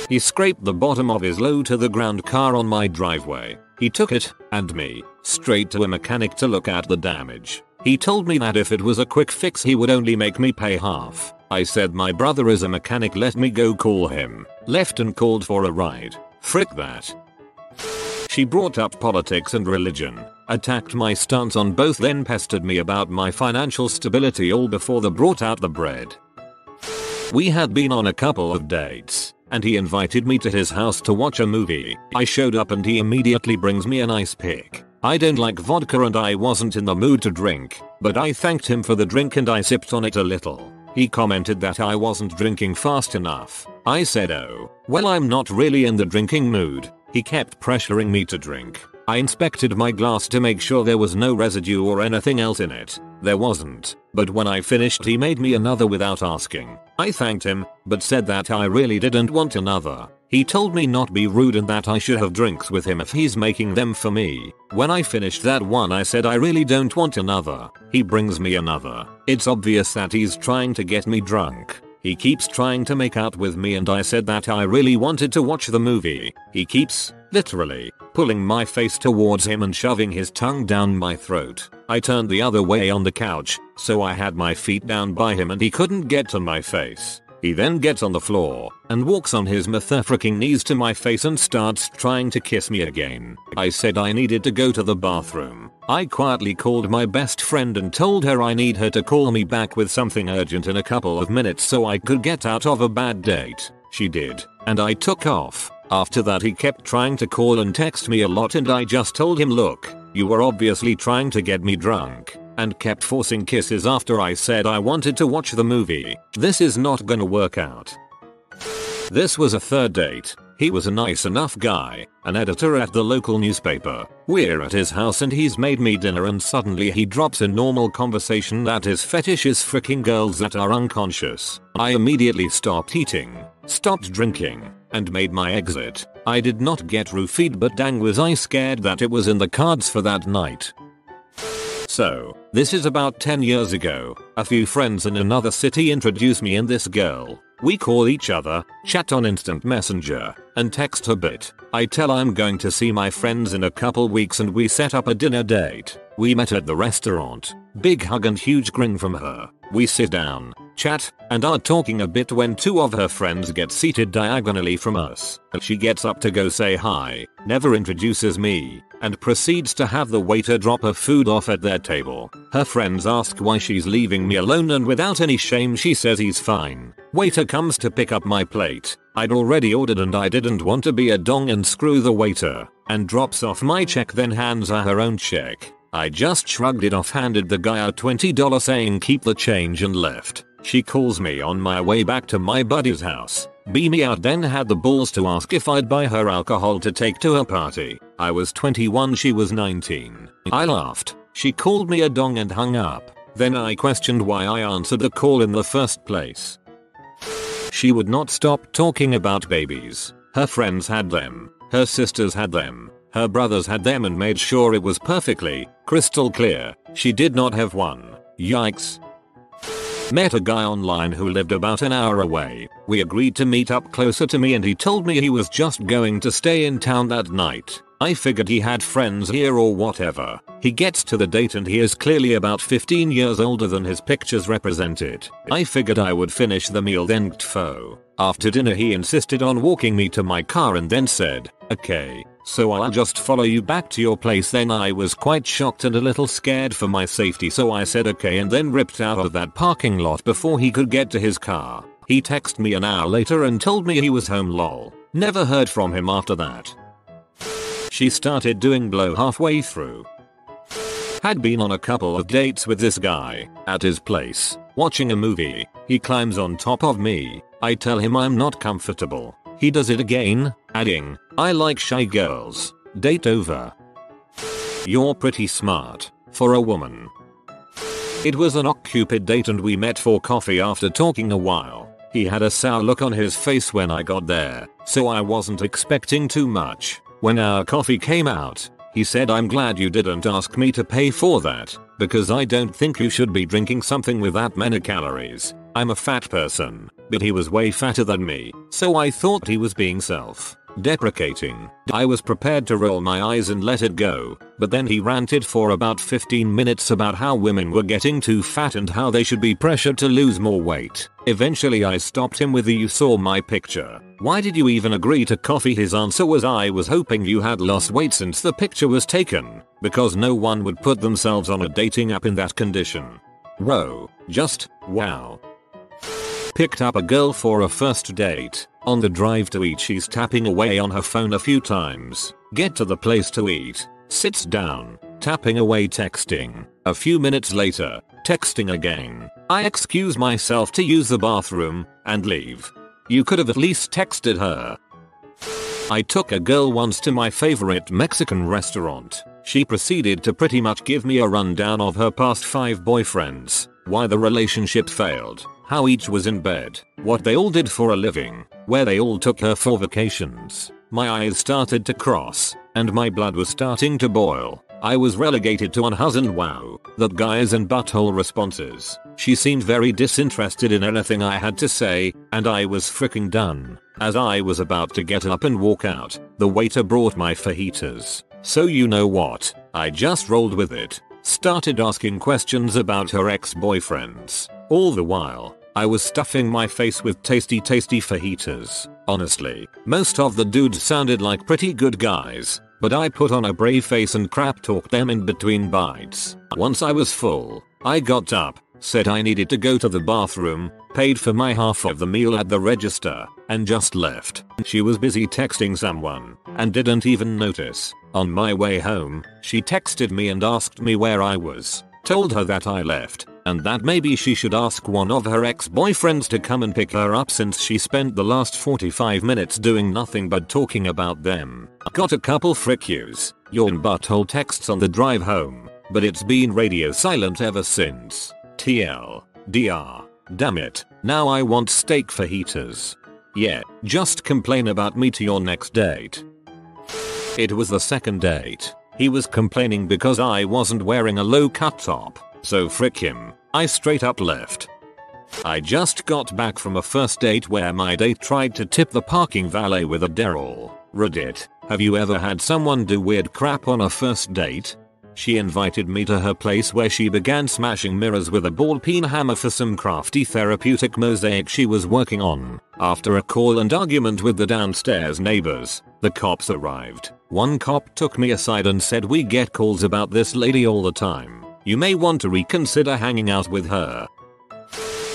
He scraped the bottom of his low to the ground car on my driveway. He took it, and me, straight to a mechanic to look at the damage. He told me that if it was a quick fix he would only make me pay half. I said my brother is a mechanic let me go call him. Left and called for a ride. Frick that. She brought up politics and religion, attacked my stance on both then pestered me about my financial stability all before the brought out the bread. We had been on a couple of dates, and he invited me to his house to watch a movie. I showed up and he immediately brings me an ice pick. I don't like vodka and I wasn't in the mood to drink, but I thanked him for the drink and I sipped on it a little. He commented that I wasn't drinking fast enough. I said oh, well I'm not really in the drinking mood. He kept pressuring me to drink. I inspected my glass to make sure there was no residue or anything else in it. There wasn't, but when I finished he made me another without asking. I thanked him, but said that I really didn't want another. He told me not be rude and that I should have drinks with him if he's making them for me. When I finished that one I said I really don't want another. He brings me another. It's obvious that he's trying to get me drunk. He keeps trying to make out with me and I said that I really wanted to watch the movie. He keeps, literally, pulling my face towards him and shoving his tongue down my throat. I turned the other way on the couch, so I had my feet down by him and he couldn't get to my face. He then gets on the floor and walks on his motherfucking knees to my face and starts trying to kiss me again. I said I needed to go to the bathroom. I quietly called my best friend and told her I need her to call me back with something urgent in a couple of minutes so I could get out of a bad date. She did, and I took off. After that he kept trying to call and text me a lot and I just told him look, you were obviously trying to get me drunk and kept forcing kisses after I said I wanted to watch the movie. This is not gonna work out. This was a third date. He was a nice enough guy, an editor at the local newspaper. We're at his house and he's made me dinner and suddenly he drops a normal conversation that his fetish is freaking girls that are unconscious. I immediately stopped eating, stopped drinking, and made my exit. I did not get roofied but dang was I scared that it was in the cards for that night. So, this is about 10 years ago. A few friends in another city introduce me and this girl. We call each other, chat on instant messenger, and text a bit. I tell I'm going to see my friends in a couple weeks and we set up a dinner date. We met at the restaurant. Big hug and huge grin from her. We sit down, chat, and are talking a bit when two of her friends get seated diagonally from us. She gets up to go say hi, never introduces me, and proceeds to have the waiter drop her food off at their table. Her friends ask why she's leaving me alone and without any shame she says he's fine. Waiter comes to pick up my plate. I'd already ordered and I didn't want to be a dong and screw the waiter, and drops off my check then hands her her own check. I just shrugged it off handed the guy a $20 saying keep the change and left. She calls me on my way back to my buddy's house. Beat me out then had the balls to ask if I'd buy her alcohol to take to her party. I was 21 she was 19. I laughed. She called me a dong and hung up. Then I questioned why I answered the call in the first place. She would not stop talking about babies. Her friends had them. Her sisters had them. Her brothers had them and made sure it was perfectly, crystal clear. She did not have one. Yikes. Met a guy online who lived about an hour away. We agreed to meet up closer to me and he told me he was just going to stay in town that night. I figured he had friends here or whatever. He gets to the date and he is clearly about 15 years older than his pictures represented. I figured I would finish the meal then tfo. After dinner he insisted on walking me to my car and then said, okay, so I'll just follow you back to your place then I was quite shocked and a little scared for my safety so I said okay and then ripped out of that parking lot before he could get to his car. He texted me an hour later and told me he was home lol. Never heard from him after that. She started doing blow halfway through. Had been on a couple of dates with this guy, at his place, watching a movie. He climbs on top of me. I tell him I'm not comfortable. He does it again, adding, I like shy girls. Date over. You're pretty smart, for a woman. It was an OkCupid date and we met for coffee after talking a while. He had a sour look on his face when I got there, so I wasn't expecting too much. When our coffee came out, he said I'm glad you didn't ask me to pay for that, because I don't think you should be drinking something with that many calories. I'm a fat person, but he was way fatter than me, so I thought he was being self. Deprecating. I was prepared to roll my eyes and let it go, but then he ranted for about 15 minutes about how women were getting too fat and how they should be pressured to lose more weight. Eventually I stopped him with the you saw my picture. Why did you even agree to coffee? His answer was I was hoping you had lost weight since the picture was taken, because no one would put themselves on a dating app in that condition. Row, just, wow. Picked up a girl for a first date. On the drive to eat she's tapping away on her phone a few times. Get to the place to eat. Sits down. Tapping away texting. A few minutes later, texting again. I excuse myself to use the bathroom and leave. You could have at least texted her. I took a girl once to my favorite Mexican restaurant. She proceeded to pretty much give me a rundown of her past 5 boyfriends, why the relationship failed, how each was in bed, what they all did for a living, where they all took her for vacations. My eyes started to cross, and my blood was starting to boil. I was relegated to unhus and wow, that guys and butthole responses. She seemed very disinterested in anything I had to say, and I was freaking done. As I was about to get up and walk out, the waiter brought my fajitas. So you know what, I just rolled with it. Started asking questions about her ex-boyfriends. All the while, I was stuffing my face with tasty tasty fajitas. Honestly, most of the dudes sounded like pretty good guys, but I put on a brave face and crap talked them in between bites. Once I was full, I got up, said I needed to go to the bathroom, paid for my half of the meal at the register, and just left. She was busy texting someone, and didn't even notice. On my way home, she texted me and asked me where I was. Told her that I left, and that maybe she should ask one of her ex-boyfriends to come and pick her up since she spent the last 45 minutes doing nothing but talking about them. Got a couple frick yous, yawn butthole texts on the drive home, but it's been radio silent ever since. TL. DR. Damn it, now I want steak fajitas. Yeah, just complain about me to your next date. It was the second date. He was complaining because I wasn't wearing a low cut top, so frick him. I straight up left. I just got back from a first date where my date tried to tip the parking valet with a Daryl. Reddit. Have you ever had someone do weird crap on a first date? She invited me to her place where she began smashing mirrors with a ball peen hammer for some crafty therapeutic mosaic she was working on. After a call and argument with the downstairs neighbors, the cops arrived. One cop took me aside and said we get calls about this lady all the time. You may want to reconsider hanging out with her.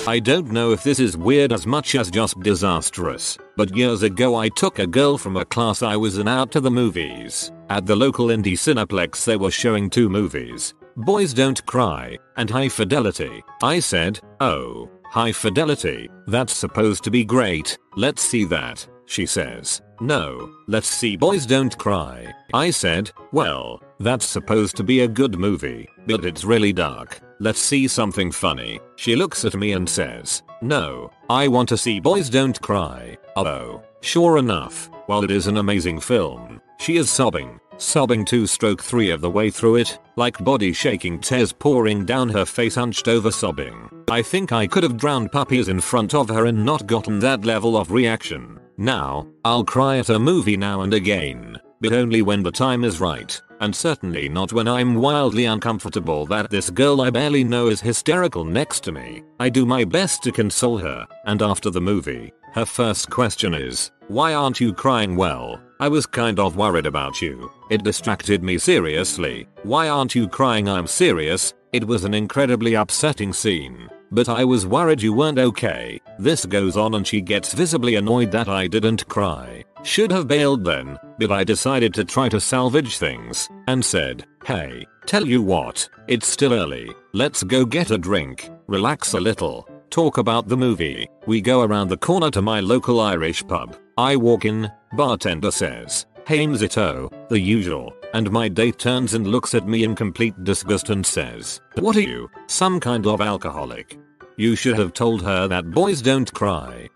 I don't know if this is weird as much as just disastrous, but years ago I took a girl from a class I was in out to the movies. At the local indie Cineplex they were showing two movies, Boys Don't Cry and High Fidelity. I said, oh, High Fidelity, that's supposed to be great, let's see that, she says. No, let's see Boys Don't Cry. I said, well, that's supposed to be a good movie, but it's really dark. Let's see something funny. She looks at me and says, no, I want to see Boys Don't Cry. Oh, sure enough, while it is an amazing film, she is sobbing, sobbing 2 stroke 3 of the way through it, like body shaking tears pouring down her face hunched over sobbing. I think I could have drowned puppies in front of her and not gotten that level of reaction. Now, I'll cry at a movie now and again, but only when the time is right, and certainly not when I'm wildly uncomfortable that this girl I barely know is hysterical next to me. I do my best to console her, and after the movie, her first question is, why aren't you crying well? I was kind of worried about you. It distracted me seriously. Why aren't you crying? I'm serious. It was an incredibly upsetting scene. But I was worried you weren't okay. This goes on and she gets visibly annoyed that I didn't cry. Should have bailed then, but I decided to try to salvage things, and said, hey, tell you what, it's still early, let's go get a drink, relax a little, talk about the movie. We go around the corner to my local Irish pub. I walk in, bartender says, hey Mzito, the usual, and my date turns and looks at me in complete disgust and says, what are you, some kind of alcoholic? You should have told her that boys don't cry.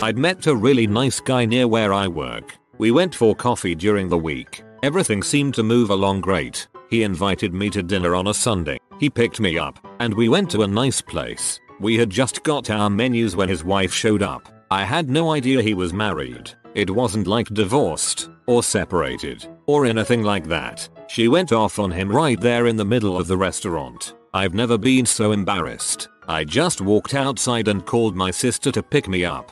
I'd met a really nice guy near where I work. We went for coffee during the week. Everything seemed to move along great. He invited me to dinner on a Sunday. He picked me up, and we went to a nice place. We had just got our menus when his wife showed up. I had no idea he was married. It wasn't like divorced, or separated, or anything like that. She went off on him right there in the middle of the restaurant. I've never been so embarrassed. I just walked outside and called my sister to pick me up.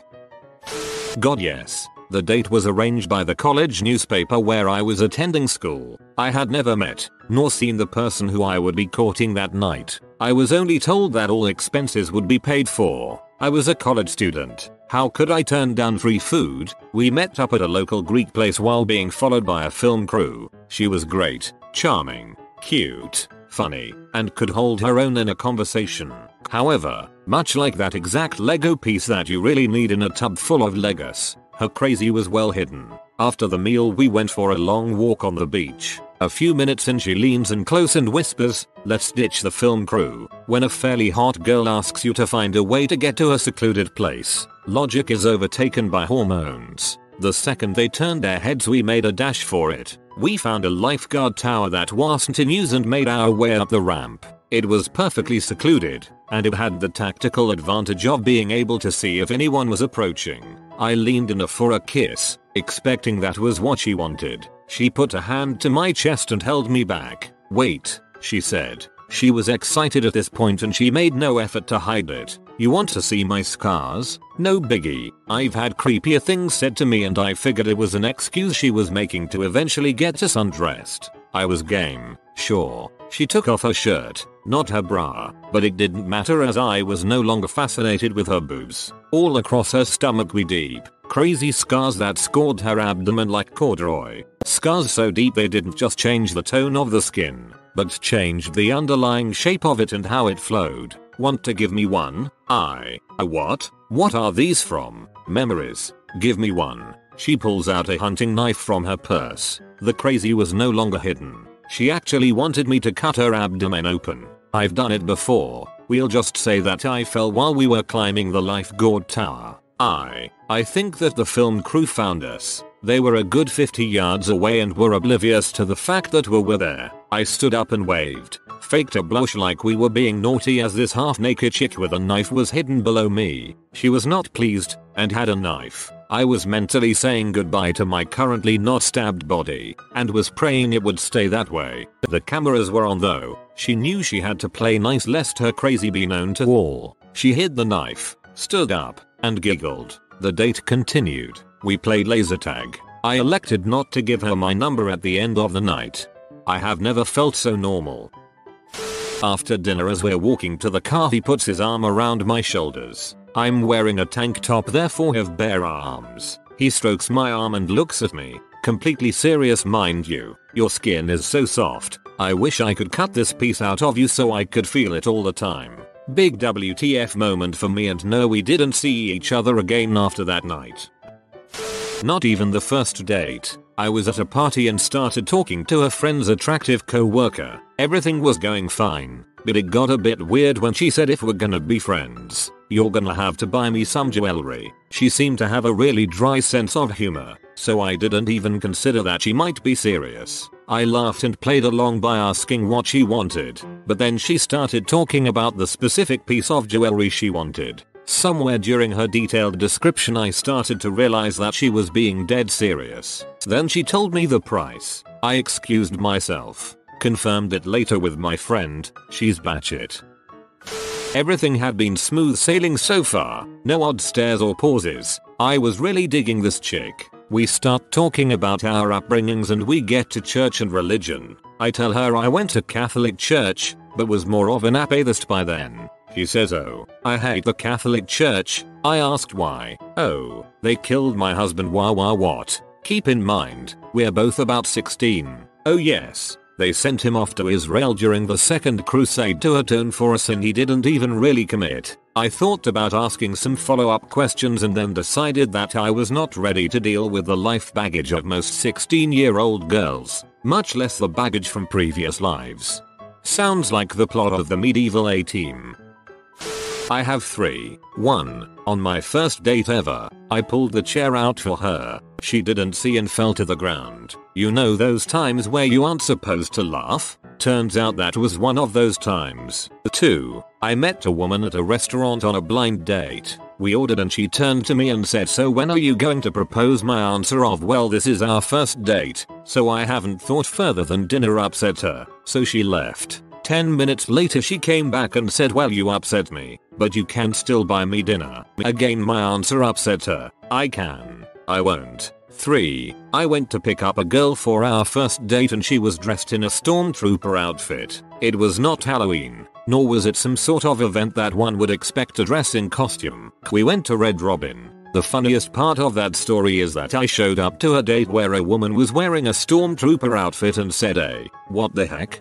God yes. The date was arranged by the college newspaper where I was attending school. I had never met, nor seen the person who I would be courting that night. I was only told that all expenses would be paid for. I was a college student. How could I turn down free food? We met up at a local Greek place while being followed by a film crew. She was great, charming, cute, funny, and could hold her own in a conversation. However, much like that exact Lego piece that you really need in a tub full of Legos, her crazy was well hidden. After the meal we went for a long walk on the beach. A few minutes in she leans in close and whispers, let's ditch the film crew. When a fairly hot girl asks you to find a way to get to a secluded place, logic is overtaken by hormones. The second they turned their heads we made a dash for it. We found a lifeguard tower that wasn't in use and made our way up the ramp. It was perfectly secluded, and it had the tactical advantage of being able to see if anyone was approaching. I leaned in for a kiss, expecting that was what she wanted. She put a hand to my chest and held me back. Wait, she said. She was excited at this point and she made no effort to hide it. You want to see my scars? No biggie. I've had creepier things said to me and I figured it was an excuse she was making to eventually get us undressed. I was game, sure. She took off her shirt, not her bra, but it didn't matter as I was no longer fascinated with her boobs. All across her stomach we deep, crazy scars that scored her abdomen like corduroy. Scars so deep they didn't just change the tone of the skin, but changed the underlying shape of it and how it flowed. Want to give me one? I. A what? What are these from? Memories. Give me one. She pulls out a hunting knife from her purse. The crazy was no longer hidden. She actually wanted me to cut her abdomen open. I've done it before. We'll just say that I fell while we were climbing the lifeguard tower. I, I think that the film crew found us. They were a good 50 yards away and were oblivious to the fact that we were there. I stood up and waved, faked a blush like we were being naughty as this half naked chick with a knife was hidden below me. She was not pleased and had a knife. I was mentally saying goodbye to my currently not stabbed body and was praying it would stay that way. The cameras were on though. She knew she had to play nice lest her crazy be known to all. She hid the knife, stood up, and giggled. The date continued. We played laser tag. I elected not to give her my number at the end of the night. I have never felt so normal. After dinner as we're walking to the car he puts his arm around my shoulders. I'm wearing a tank top therefore have bare arms. He strokes my arm and looks at me. Completely serious mind you. Your skin is so soft. I wish I could cut this piece out of you so I could feel it all the time. Big WTF moment for me and no we didn't see each other again after that night. Not even the first date. I was at a party and started talking to a friend's attractive co-worker. Everything was going fine, but it got a bit weird when she said if we're gonna be friends, you're gonna have to buy me some jewelry. She seemed to have a really dry sense of humor, so I didn't even consider that she might be serious. I laughed and played along by asking what she wanted, but then she started talking about the specific piece of jewelry she wanted. Somewhere during her detailed description I started to realize that she was being dead serious. Then she told me the price. I excused myself. Confirmed it later with my friend. She's batshit. Everything had been smooth sailing so far. No odd stares or pauses. I was really digging this chick. We start talking about our upbringings and we get to church and religion. I tell her I went to Catholic church, but was more of an apatheist by then. He says oh, I hate the Catholic Church. I asked why. Oh, they killed my husband wah wah what. Keep in mind, we're both about 16. Oh yes, they sent him off to Israel during the second crusade to atone for a sin he didn't even really commit. I thought about asking some follow up questions and then decided that I was not ready to deal with the life baggage of most 16 year old girls, much less the baggage from previous lives. Sounds like the plot of the medieval A-Team. I have three. 1. On my first date ever, I pulled the chair out for her. She didn't see and fell to the ground. You know those times where you aren't supposed to laugh? Turns out that was one of those times. 2. I met a woman at a restaurant on a blind date. We ordered and she turned to me and said so when are you going to propose my answer of well this is our first date, so I haven't thought further than dinner upset her, so she left. 10 minutes later she came back and said well you upset me, but you can still buy me dinner. Again my answer upset her. I can. I won't. 3. I went to pick up a girl for our first date and she was dressed in a stormtrooper outfit. It was not Halloween, nor was it some sort of event that one would expect to dress in costume. We went to Red Robin. The funniest part of that story is that I showed up to a date where a woman was wearing a stormtrooper outfit and said a, what the heck?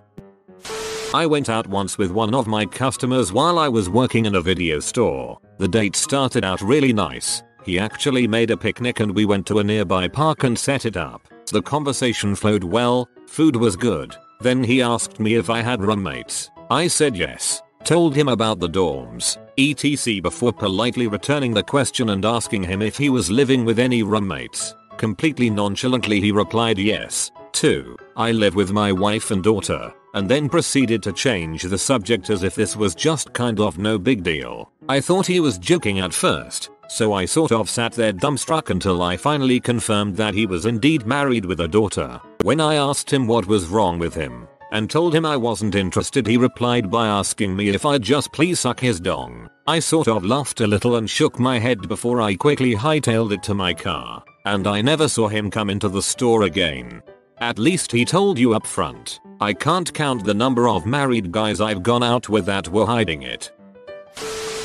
I went out once with one of my customers while I was working in a video store. The date started out really nice. He actually made a picnic and we went to a nearby park and set it up. The conversation flowed well, food was good. Then he asked me if I had roommates. I said yes. Told him about the dorms, etc before politely returning the question and asking him if he was living with any roommates. Completely nonchalantly he replied yes. 2. I live with my wife and daughter and then proceeded to change the subject as if this was just kind of no big deal. I thought he was joking at first, so I sort of sat there dumbstruck until I finally confirmed that he was indeed married with a daughter. When I asked him what was wrong with him, and told him I wasn't interested he replied by asking me if I'd just please suck his dong. I sort of laughed a little and shook my head before I quickly hightailed it to my car, and I never saw him come into the store again. At least he told you up front. I can't count the number of married guys I've gone out with that were hiding it.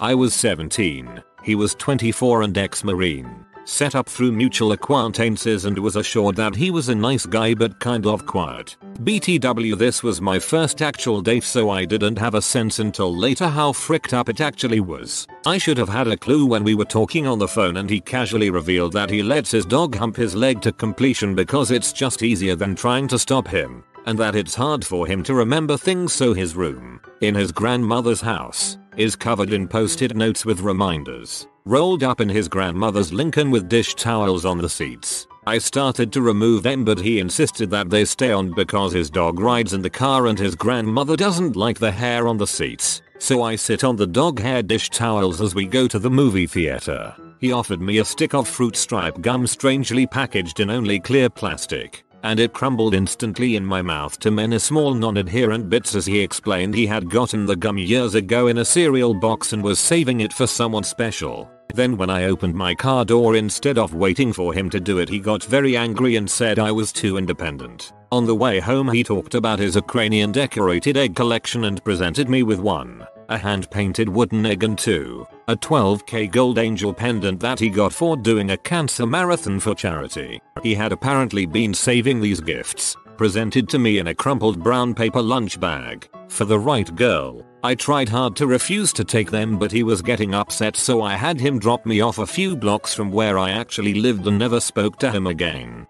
I was 17, he was 24 and ex-marine. Set up through mutual acquaintances and was assured that he was a nice guy but kind of quiet. BTW this was my first actual date so I didn't have a sense until later how fricked up it actually was. I should have had a clue when we were talking on the phone and he casually revealed that he lets his dog hump his leg to completion because it's just easier than trying to stop him and that it's hard for him to remember things so his room, in his grandmother's house, is covered in post-it notes with reminders, rolled up in his grandmother's Lincoln with dish towels on the seats. I started to remove them but he insisted that they stay on because his dog rides in the car and his grandmother doesn't like the hair on the seats. So I sit on the dog hair dish towels as we go to the movie theater. He offered me a stick of fruit stripe gum strangely packaged in only clear plastic and it crumbled instantly in my mouth to many small non-adherent bits as he explained he had gotten the gum years ago in a cereal box and was saving it for someone special. Then when I opened my car door instead of waiting for him to do it he got very angry and said I was too independent. On the way home he talked about his Ukrainian decorated egg collection and presented me with one a hand-painted wooden egg and two, a 12k gold angel pendant that he got for doing a cancer marathon for charity. He had apparently been saving these gifts, presented to me in a crumpled brown paper lunch bag, for the right girl. I tried hard to refuse to take them but he was getting upset so I had him drop me off a few blocks from where I actually lived and never spoke to him again.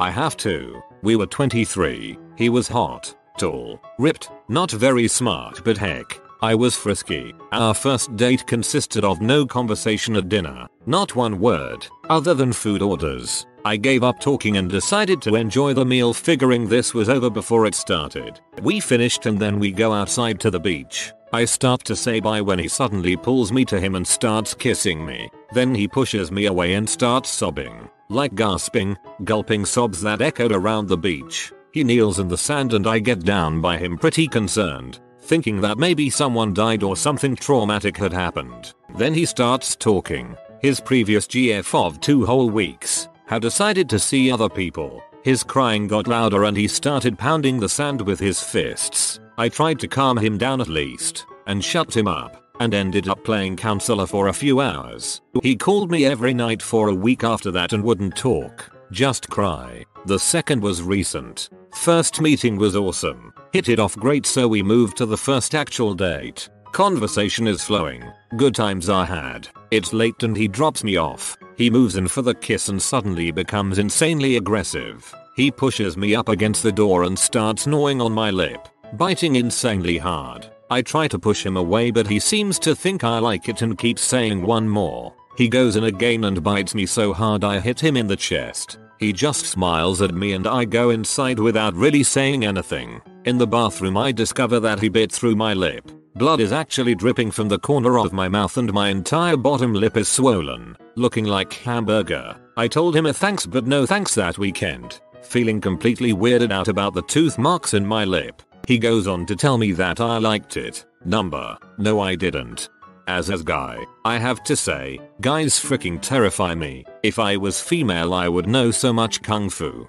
I have to. We were 23. He was hot, tall, ripped, not very smart but heck, I was frisky. Our first date consisted of no conversation at dinner, not one word, other than food orders. I gave up talking and decided to enjoy the meal figuring this was over before it started. We finished and then we go outside to the beach. I start to say bye when he suddenly pulls me to him and starts kissing me. Then he pushes me away and starts sobbing, like gasping, gulping sobs that echoed around the beach. He kneels in the sand and I get down by him pretty concerned thinking that maybe someone died or something traumatic had happened. Then he starts talking. His previous GF of two whole weeks had decided to see other people. His crying got louder and he started pounding the sand with his fists. I tried to calm him down at least and shut him up and ended up playing counselor for a few hours. He called me every night for a week after that and wouldn't talk, just cry. The second was recent. First meeting was awesome. Hit it off great so we moved to the first actual date. Conversation is flowing. Good times are had. It's late and he drops me off. He moves in for the kiss and suddenly becomes insanely aggressive. He pushes me up against the door and starts gnawing on my lip, biting insanely hard. I try to push him away but he seems to think I like it and keeps saying one more. He goes in again and bites me so hard I hit him in the chest. He just smiles at me and I go inside without really saying anything. In the bathroom I discover that he bit through my lip. Blood is actually dripping from the corner of my mouth and my entire bottom lip is swollen, looking like hamburger. I told him a thanks but no thanks that weekend, feeling completely weirded out about the tooth marks in my lip. He goes on to tell me that I liked it. Number. No I didn't. As a guy, I have to say, guys freaking terrify me. If I was female I would know so much kung fu.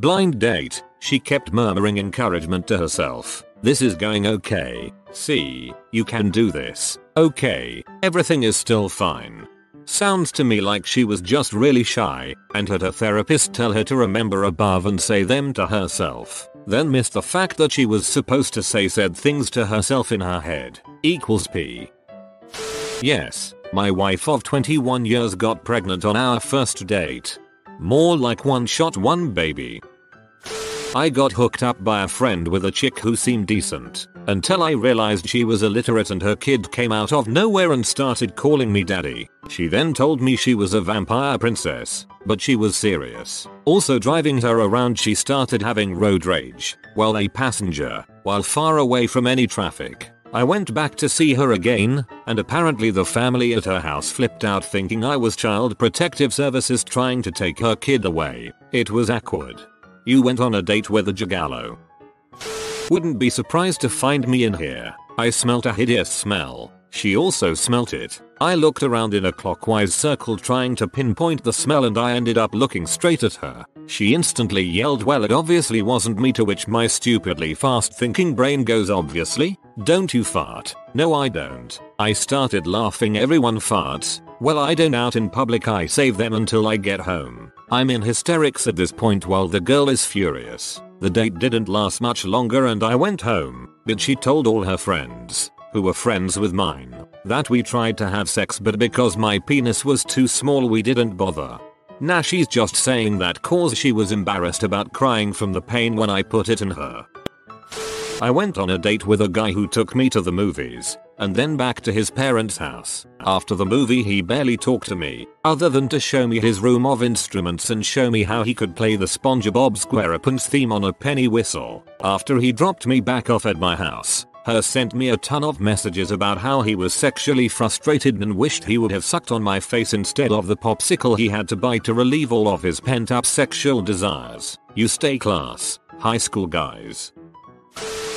Blind date, she kept murmuring encouragement to herself. This is going okay. See, you can do this. Okay, everything is still fine. Sounds to me like she was just really shy and had her therapist tell her to remember above and say them to herself. Then missed the fact that she was supposed to say said things to herself in her head. Equals P. Yes, my wife of 21 years got pregnant on our first date. More like one shot one baby. I got hooked up by a friend with a chick who seemed decent, until I realized she was illiterate and her kid came out of nowhere and started calling me daddy. She then told me she was a vampire princess, but she was serious. Also driving her around she started having road rage, while a passenger, while far away from any traffic. I went back to see her again, and apparently the family at her house flipped out thinking I was child protective services trying to take her kid away. It was awkward. You went on a date with a Gigallo. Wouldn't be surprised to find me in here. I smelt a hideous smell. She also smelt it. I looked around in a clockwise circle trying to pinpoint the smell and I ended up looking straight at her. She instantly yelled well it obviously wasn't me to which my stupidly fast thinking brain goes obviously. Don't you fart. No I don't. I started laughing everyone farts. Well I don't out in public I save them until I get home. I'm in hysterics at this point while the girl is furious. The date didn't last much longer and I went home, but she told all her friends, who were friends with mine, that we tried to have sex but because my penis was too small we didn't bother. Nah she's just saying that cause she was embarrassed about crying from the pain when I put it in her. I went on a date with a guy who took me to the movies, and then back to his parents' house. After the movie he barely talked to me, other than to show me his room of instruments and show me how he could play the SpongeBob SquarePants theme on a penny whistle. After he dropped me back off at my house, her sent me a ton of messages about how he was sexually frustrated and wished he would have sucked on my face instead of the popsicle he had to buy to relieve all of his pent up sexual desires. You stay class, high school guys.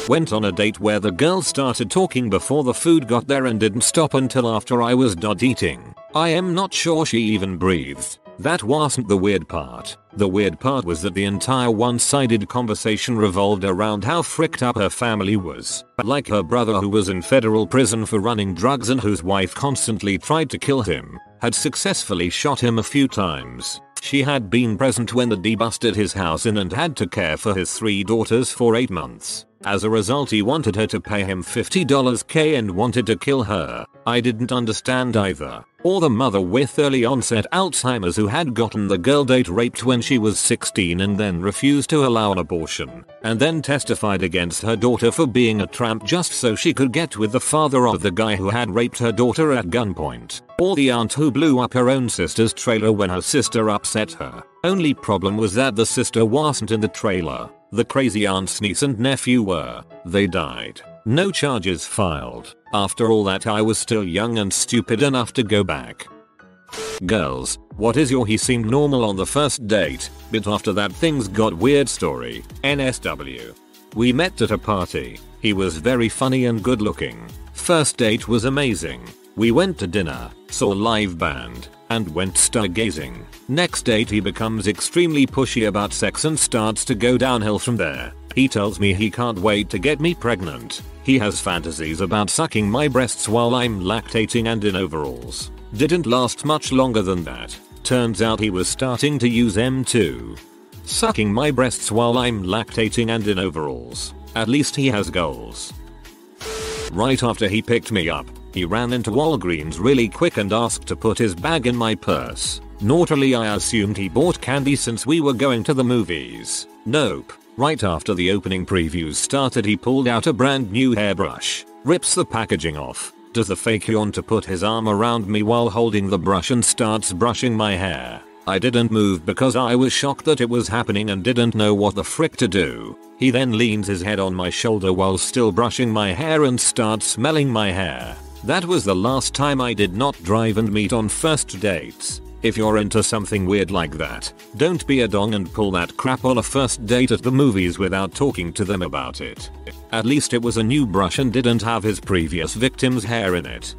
Went on a date where the girl started talking before the food got there and didn't stop until after I was done eating. I am not sure she even breathed. That wasn't the weird part. The weird part was that the entire one-sided conversation revolved around how fricked up her family was. Like her brother who was in federal prison for running drugs and whose wife constantly tried to kill him, had successfully shot him a few times. She had been present when the D busted his house in and had to care for his three daughters for 8 months. As a result he wanted her to pay him $50 k and wanted to kill her. I didn't understand either. Or the mother with early onset Alzheimer's who had gotten the girl date raped when she was 16 and then refused to allow an abortion. And then testified against her daughter for being a tramp just so she could get with the father of the guy who had raped her daughter at gunpoint. Or the aunt who blew up her own sister's trailer when her sister upset her. Only problem was that the sister wasn't in the trailer. The crazy aunt's niece and nephew were. They died. No charges filed. After all that I was still young and stupid enough to go back. Girls, what is your he seemed normal on the first date, but after that things got weird story. NSW. We met at a party. He was very funny and good looking. First date was amazing. We went to dinner, saw a live band, and went stargazing. Next date he becomes extremely pushy about sex and starts to go downhill from there. He tells me he can't wait to get me pregnant. He has fantasies about sucking my breasts while I'm lactating and in overalls. Didn't last much longer than that. Turns out he was starting to use M2. Sucking my breasts while I'm lactating and in overalls. At least he has goals. Right after he picked me up, he ran into Walgreens really quick and asked to put his bag in my purse. Naughtily I assumed he bought candy since we were going to the movies. Nope. Right after the opening previews started he pulled out a brand new hairbrush, rips the packaging off, does the fake yawn to put his arm around me while holding the brush and starts brushing my hair. I didn't move because I was shocked that it was happening and didn't know what the frick to do. He then leans his head on my shoulder while still brushing my hair and starts smelling my hair. That was the last time I did not drive and meet on first dates. If you're into something weird like that, don't be a dong and pull that crap on a first date at the movies without talking to them about it. At least it was a new brush and didn't have his previous victim's hair in it.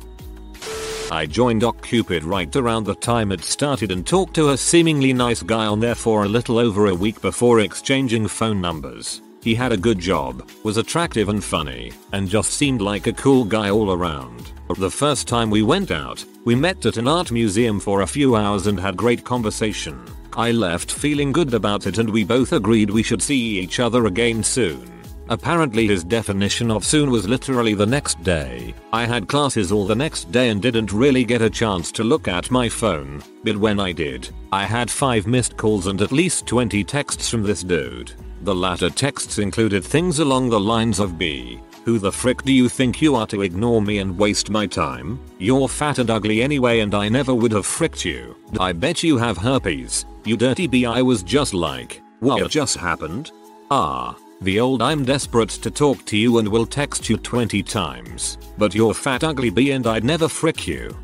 I joined OkCupid right around the time it started and talked to a seemingly nice guy on there for a little over a week before exchanging phone numbers. He had a good job, was attractive and funny, and just seemed like a cool guy all around. The first time we went out, we met at an art museum for a few hours and had great conversation. I left feeling good about it and we both agreed we should see each other again soon. Apparently his definition of soon was literally the next day. I had classes all the next day and didn't really get a chance to look at my phone, but when I did, I had 5 missed calls and at least 20 texts from this dude. The latter texts included things along the lines of B. Who the frick do you think you are to ignore me and waste my time? You're fat and ugly anyway and I never would have fricked you. I bet you have herpes. You dirty B I was just like, what just happened? Ah. The old I'm desperate to talk to you and will text you 20 times. But you're fat ugly B and I'd never frick you.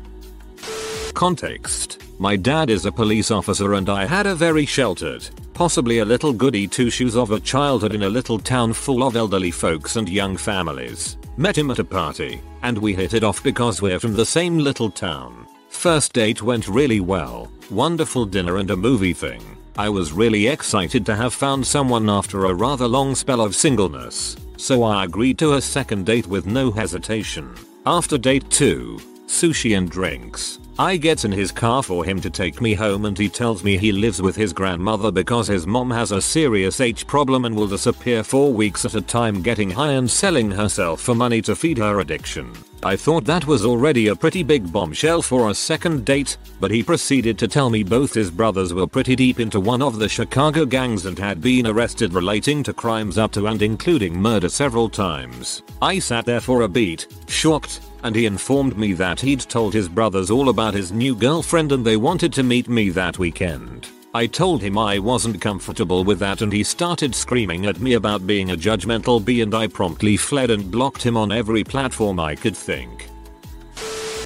Context. My dad is a police officer and I had a very sheltered, possibly a little goody two shoes of a childhood in a little town full of elderly folks and young families. Met him at a party, and we hit it off because we're from the same little town. First date went really well, wonderful dinner and a movie thing. I was really excited to have found someone after a rather long spell of singleness, so I agreed to a second date with no hesitation. After date 2, sushi and drinks. I get in his car for him to take me home and he tells me he lives with his grandmother because his mom has a serious H problem and will disappear for weeks at a time getting high and selling herself for money to feed her addiction. I thought that was already a pretty big bombshell for a second date, but he proceeded to tell me both his brothers were pretty deep into one of the Chicago gangs and had been arrested relating to crimes up to and including murder several times. I sat there for a beat, shocked, and he informed me that he'd told his brothers all about his new girlfriend and they wanted to meet me that weekend. I told him I wasn't comfortable with that and he started screaming at me about being a judgmental bee and I promptly fled and blocked him on every platform I could think.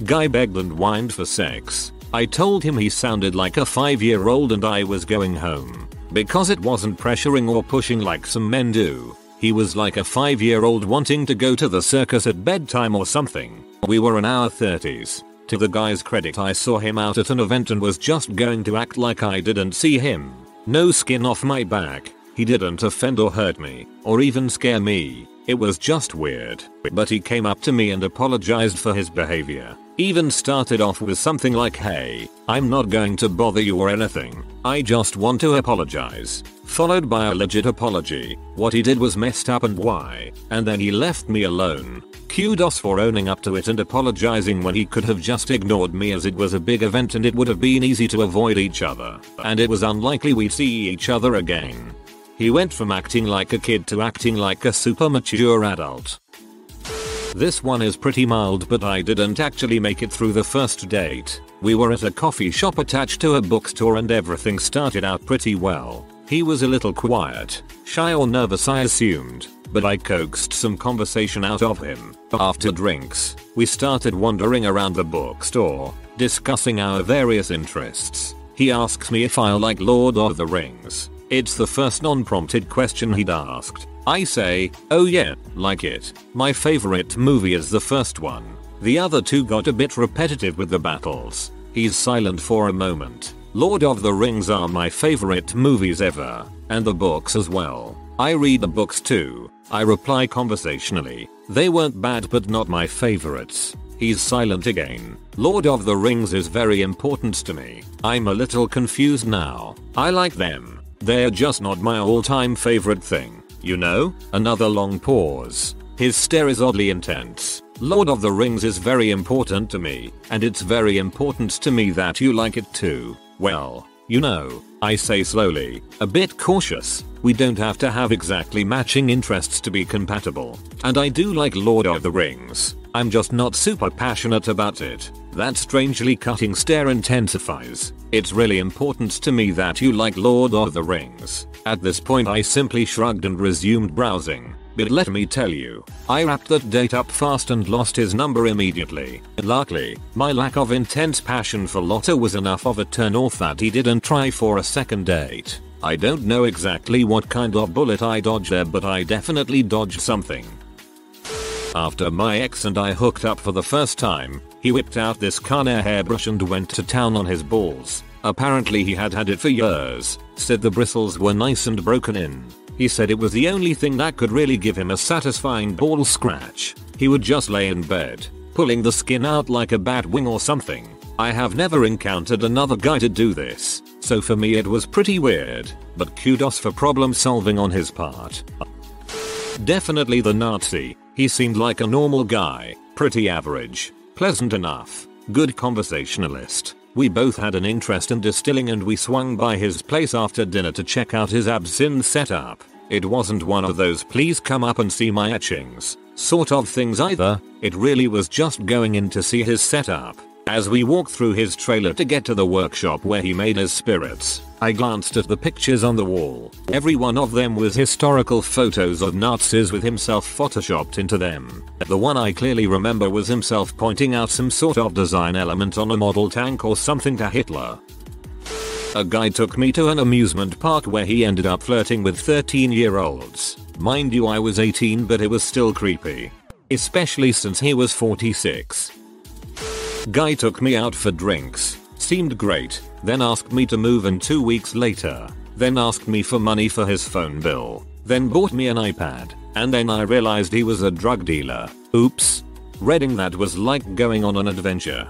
Guy begged and whined for sex. I told him he sounded like a 5 year old and I was going home. Because it wasn't pressuring or pushing like some men do. He was like a 5 year old wanting to go to the circus at bedtime or something. We were in our 30s. To the guy's credit I saw him out at an event and was just going to act like I didn't see him. No skin off my back. He didn't offend or hurt me, or even scare me. It was just weird. But he came up to me and apologized for his behavior. Even started off with something like hey, I'm not going to bother you or anything. I just want to apologize. Followed by a legit apology. What he did was messed up and why. And then he left me alone. Kudos for owning up to it and apologizing when he could have just ignored me as it was a big event and it would have been easy to avoid each other. And it was unlikely we'd see each other again. He went from acting like a kid to acting like a super mature adult. This one is pretty mild but I didn't actually make it through the first date. We were at a coffee shop attached to a bookstore and everything started out pretty well. He was a little quiet, shy or nervous I assumed, but I coaxed some conversation out of him. After drinks, we started wandering around the bookstore, discussing our various interests. He asks me if I like Lord of the Rings. It's the first non-prompted question he'd asked. I say, oh yeah, like it. My favorite movie is the first one. The other two got a bit repetitive with the battles. He's silent for a moment. Lord of the Rings are my favorite movies ever, and the books as well. I read the books too. I reply conversationally. They weren't bad but not my favorites. He's silent again. Lord of the Rings is very important to me. I'm a little confused now. I like them. They're just not my all-time favorite thing. You know? Another long pause. His stare is oddly intense. Lord of the Rings is very important to me, and it's very important to me that you like it too. Well, you know, I say slowly, a bit cautious, we don't have to have exactly matching interests to be compatible. And I do like Lord of the Rings. I'm just not super passionate about it. That strangely cutting stare intensifies. It's really important to me that you like Lord of the Rings. At this point I simply shrugged and resumed browsing. But let me tell you, I wrapped that date up fast and lost his number immediately. Luckily, my lack of intense passion for Lotta was enough of a turn off that he didn't try for a second date. I don't know exactly what kind of bullet I dodged there but I definitely dodged something. After my ex and I hooked up for the first time, he whipped out this Conair hairbrush and went to town on his balls. Apparently he had had it for years, said the bristles were nice and broken in. He said it was the only thing that could really give him a satisfying ball scratch. He would just lay in bed, pulling the skin out like a bat wing or something. I have never encountered another guy to do this, so for me it was pretty weird, but kudos for problem solving on his part. Definitely the Nazi, he seemed like a normal guy, pretty average, pleasant enough, good conversationalist. We both had an interest in distilling and we swung by his place after dinner to check out his absinthe setup. It wasn't one of those please come up and see my etchings sort of things either, it really was just going in to see his setup. As we walked through his trailer to get to the workshop where he made his spirits, I glanced at the pictures on the wall. Every one of them was historical photos of Nazis with himself photoshopped into them. The one I clearly remember was himself pointing out some sort of design element on a model tank or something to Hitler. A guy took me to an amusement park where he ended up flirting with 13 year olds. Mind you I was 18 but it was still creepy. Especially since he was 46. Guy took me out for drinks, seemed great, then asked me to move in two weeks later, then asked me for money for his phone bill, then bought me an iPad, and then I realized he was a drug dealer. Oops. Reading that was like going on an adventure.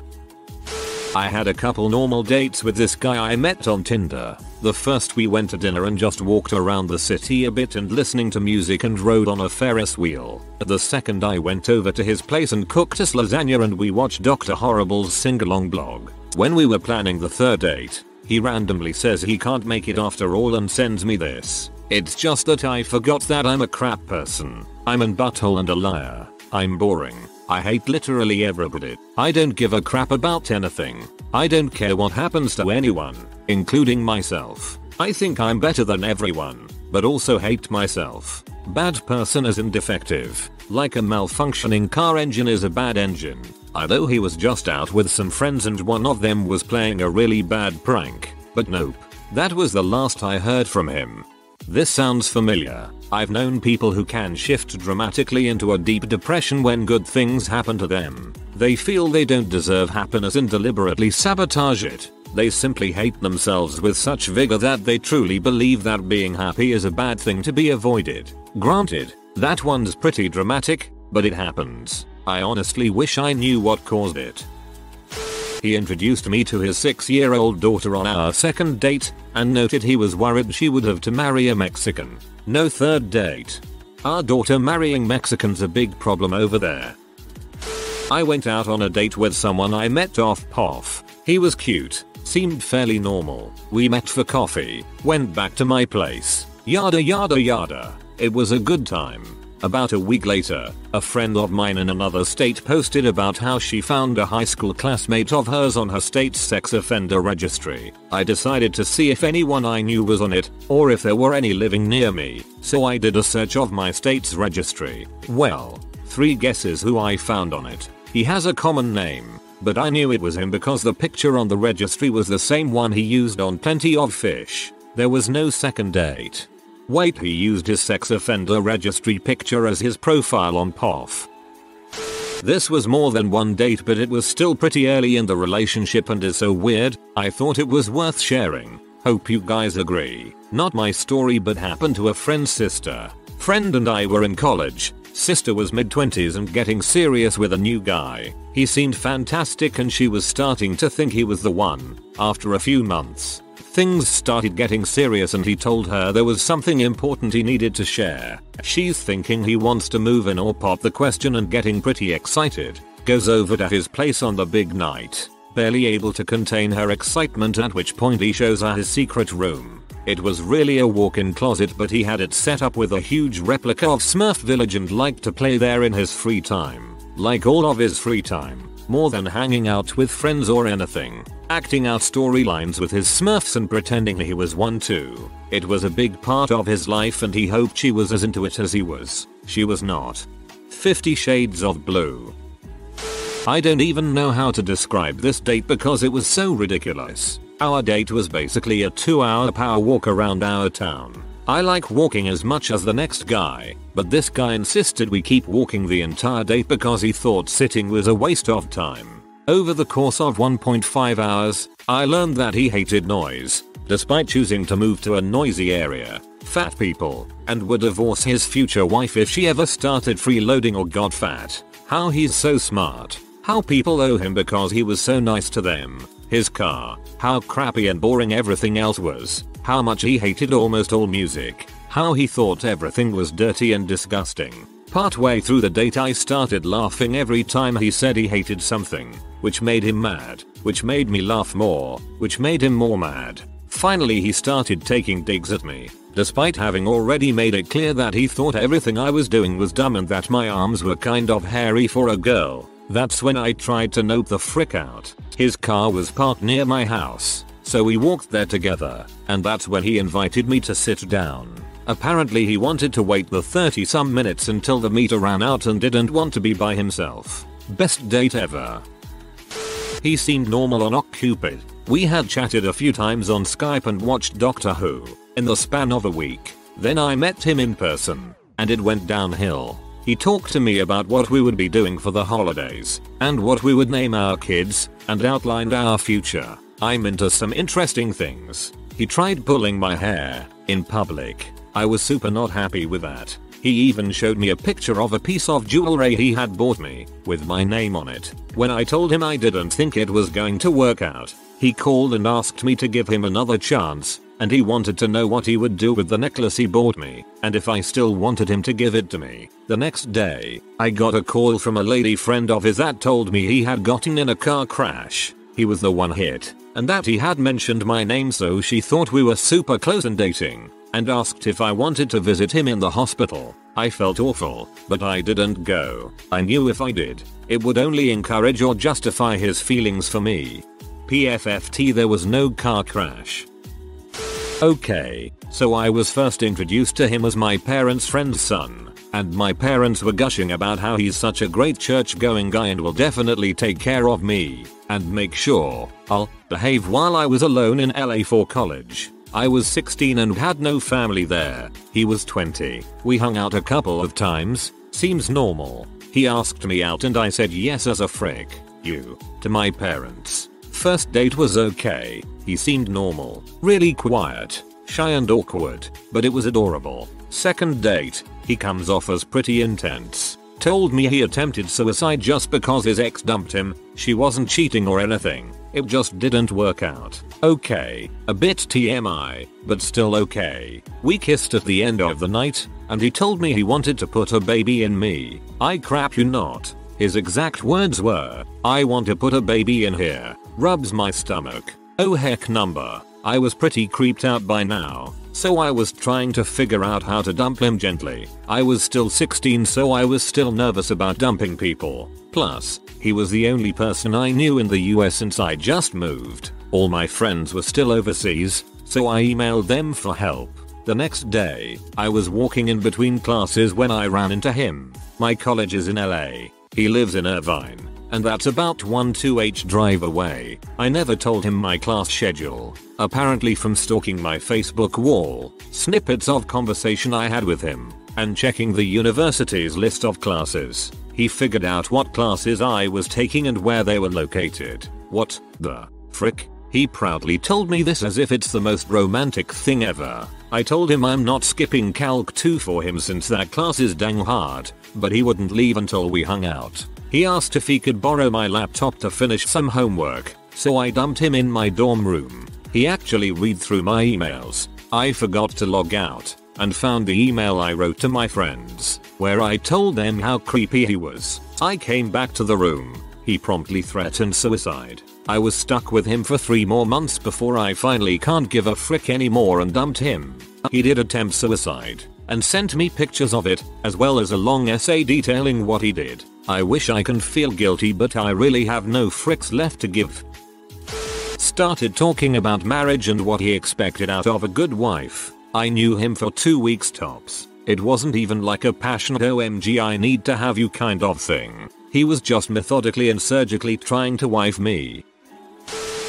I had a couple normal dates with this guy I met on Tinder. The first we went to dinner and just walked around the city a bit and listening to music and rode on a Ferris wheel. The second I went over to his place and cooked us lasagna and we watched Dr. Horrible's sing-along blog. When we were planning the third date, he randomly says he can't make it after all and sends me this. It's just that I forgot that I'm a crap person. I'm an butthole and a liar. I'm boring. I hate literally everybody. I don't give a crap about anything. I don't care what happens to anyone, including myself. I think I'm better than everyone, but also hate myself. Bad person as in defective. Like a malfunctioning car engine is a bad engine. I Although he was just out with some friends and one of them was playing a really bad prank. But nope. That was the last I heard from him. This sounds familiar. I've known people who can shift dramatically into a deep depression when good things happen to them. They feel they don't deserve happiness and deliberately sabotage it. They simply hate themselves with such vigor that they truly believe that being happy is a bad thing to be avoided. Granted, that one's pretty dramatic, but it happens. I honestly wish I knew what caused it. He introduced me to his 6 year old daughter on our second date and noted he was worried she would have to marry a Mexican. No third date. Our daughter marrying Mexicans a big problem over there. I went out on a date with someone I met off POF. He was cute, seemed fairly normal. We met for coffee, went back to my place, yada yada yada. It was a good time. About a week later, a friend of mine in another state posted about how she found a high school classmate of hers on her state's sex offender registry. I decided to see if anyone I knew was on it, or if there were any living near me, so I did a search of my state's registry. Well, three guesses who I found on it. He has a common name, but I knew it was him because the picture on the registry was the same one he used on Plenty of Fish. There was no second date. Wait he used his sex offender registry picture as his profile on POF. This was more than one date but it was still pretty early in the relationship and is so weird, I thought it was worth sharing. Hope you guys agree. Not my story but happened to a friend's sister. Friend and I were in college. Sister was mid 20s and getting serious with a new guy. He seemed fantastic and she was starting to think he was the one. After a few months, Things started getting serious and he told her there was something important he needed to share. She's thinking he wants to move in or pop the question and getting pretty excited. Goes over to his place on the big night. Barely able to contain her excitement at which point he shows her his secret room. It was really a walk-in closet but he had it set up with a huge replica of Smurf Village and liked to play there in his free time. like all of his free time, more than hanging out with friends or anything, acting out storylines with his smurfs and pretending he was one too. It was a big part of his life and he hoped she was as into it as he was. She was not. 50 Shades of Blue. I don't even know how to describe this date because it was so ridiculous. Our date was basically a 2 hour power walk around our town. I like walking as much as the next guy, but this guy insisted we keep walking the entire day because he thought sitting was a waste of time. Over the course of 1.5 hours, I learned that he hated noise, despite choosing to move to a noisy area, fat people, and would divorce his future wife if she ever started freeloading or got fat. How he's so smart. How people owe him because he was so nice to them. His car. How crappy and boring everything else was. How much he hated almost all music. How he thought everything was dirty and disgusting. Partway through the date I started laughing every time he said he hated something, which made him mad, which made me laugh more, which made him more mad. Finally he started taking digs at me, despite having already made it clear that he thought everything I was doing was dumb and that my arms were kind of hairy for a girl. That's when I tried to nope the frick out. His car was parked near my house, so we walked there together, and that's when he invited me to sit down. Apparently he wanted to wait the 30 some minutes until the meter ran out and didn't want to be by himself. Best date ever. He seemed normal on OkCupid. We had chatted a few times on Skype and watched Doctor Who in the span of a week. Then I met him in person, and it went downhill. He talked to me about what we would be doing for the holidays, and what we would name our kids, and outlined our future. I'm into some interesting things. He tried pulling my hair in public. I was super not happy with that. He even showed me a picture of a piece of jewelry he had bought me with my name on it. When I told him I didn't think it was going to work out, he called and asked me to give him another chance, and he wanted to know what he would do with the necklace he bought me, and if I still wanted him to give it to me. The next day, I got a call from a lady friend of his that told me he had gotten in a car crash. He was the one hit, and that he had mentioned my name so she thought we were super close and dating, and asked if I wanted to visit him in the hospital. I felt awful, but I didn't go. I knew if I did, it would only encourage or justify his feelings for me. PFFT there was no car crash. Okay, so I was first introduced to him as my parents' friend's son, and my parents were gushing about how he's such a great church going guy and will definitely take care of me and make sure I'll behave while I was alone in LA for college. I was 16 and had no family there. He was 20. We hung out a couple of times. Seems normal. He asked me out and I said yes as a frick. You. To my parents. First date was okay. He seemed normal. Really quiet. Shy and awkward. But it was adorable. Second date. He comes off as pretty intense. Told me he attempted suicide just because his ex dumped him. She wasn't cheating or anything. It just didn't work out. Okay, a bit TMI, but still okay. We kissed at the end of the night, and he told me he wanted to put a baby in me. I crap you not. His exact words were, I want to put a baby in here. Rubs my stomach. Oh heck number. I was pretty creeped out by now, so I was trying to figure out how to dump him gently. I was still 16 so I was still nervous about dumping people. Plus, he was the only person I knew in the US since I just moved. All my friends were still overseas, so I emailed them for help. The next day, I was walking in between classes when I ran into him. My college is in LA. He lives in Irvine, and that's about 1-2h drive away. I never told him my class schedule, apparently from stalking my Facebook wall, snippets of conversation I had with him, and checking the university's list of classes. He figured out what classes I was taking and where they were located. What the frick? He proudly told me this as if it's the most romantic thing ever. I told him I'm not skipping Calc 2 for him since that class is dang hard, but he wouldn't leave until we hung out. He asked if he could borrow my laptop to finish some homework, so I dumped him in my dorm room. He actually read through my emails. I forgot to log out and found the email I wrote to my friends, where I told them how creepy he was. I came back to the room. He promptly threatened suicide. I was stuck with him for 3 more months before I finally can't give a frick anymore and dumped him. He did attempt suicide and sent me pictures of it, as well as a long essay detailing what he did. I wish I can feel guilty but I really have no fricks left to give. Started talking about marriage and what he expected out of a good wife. I knew him for two weeks tops. It wasn't even like a passionate OMG I need to have you kind of thing. He was just methodically and surgically trying to wife me.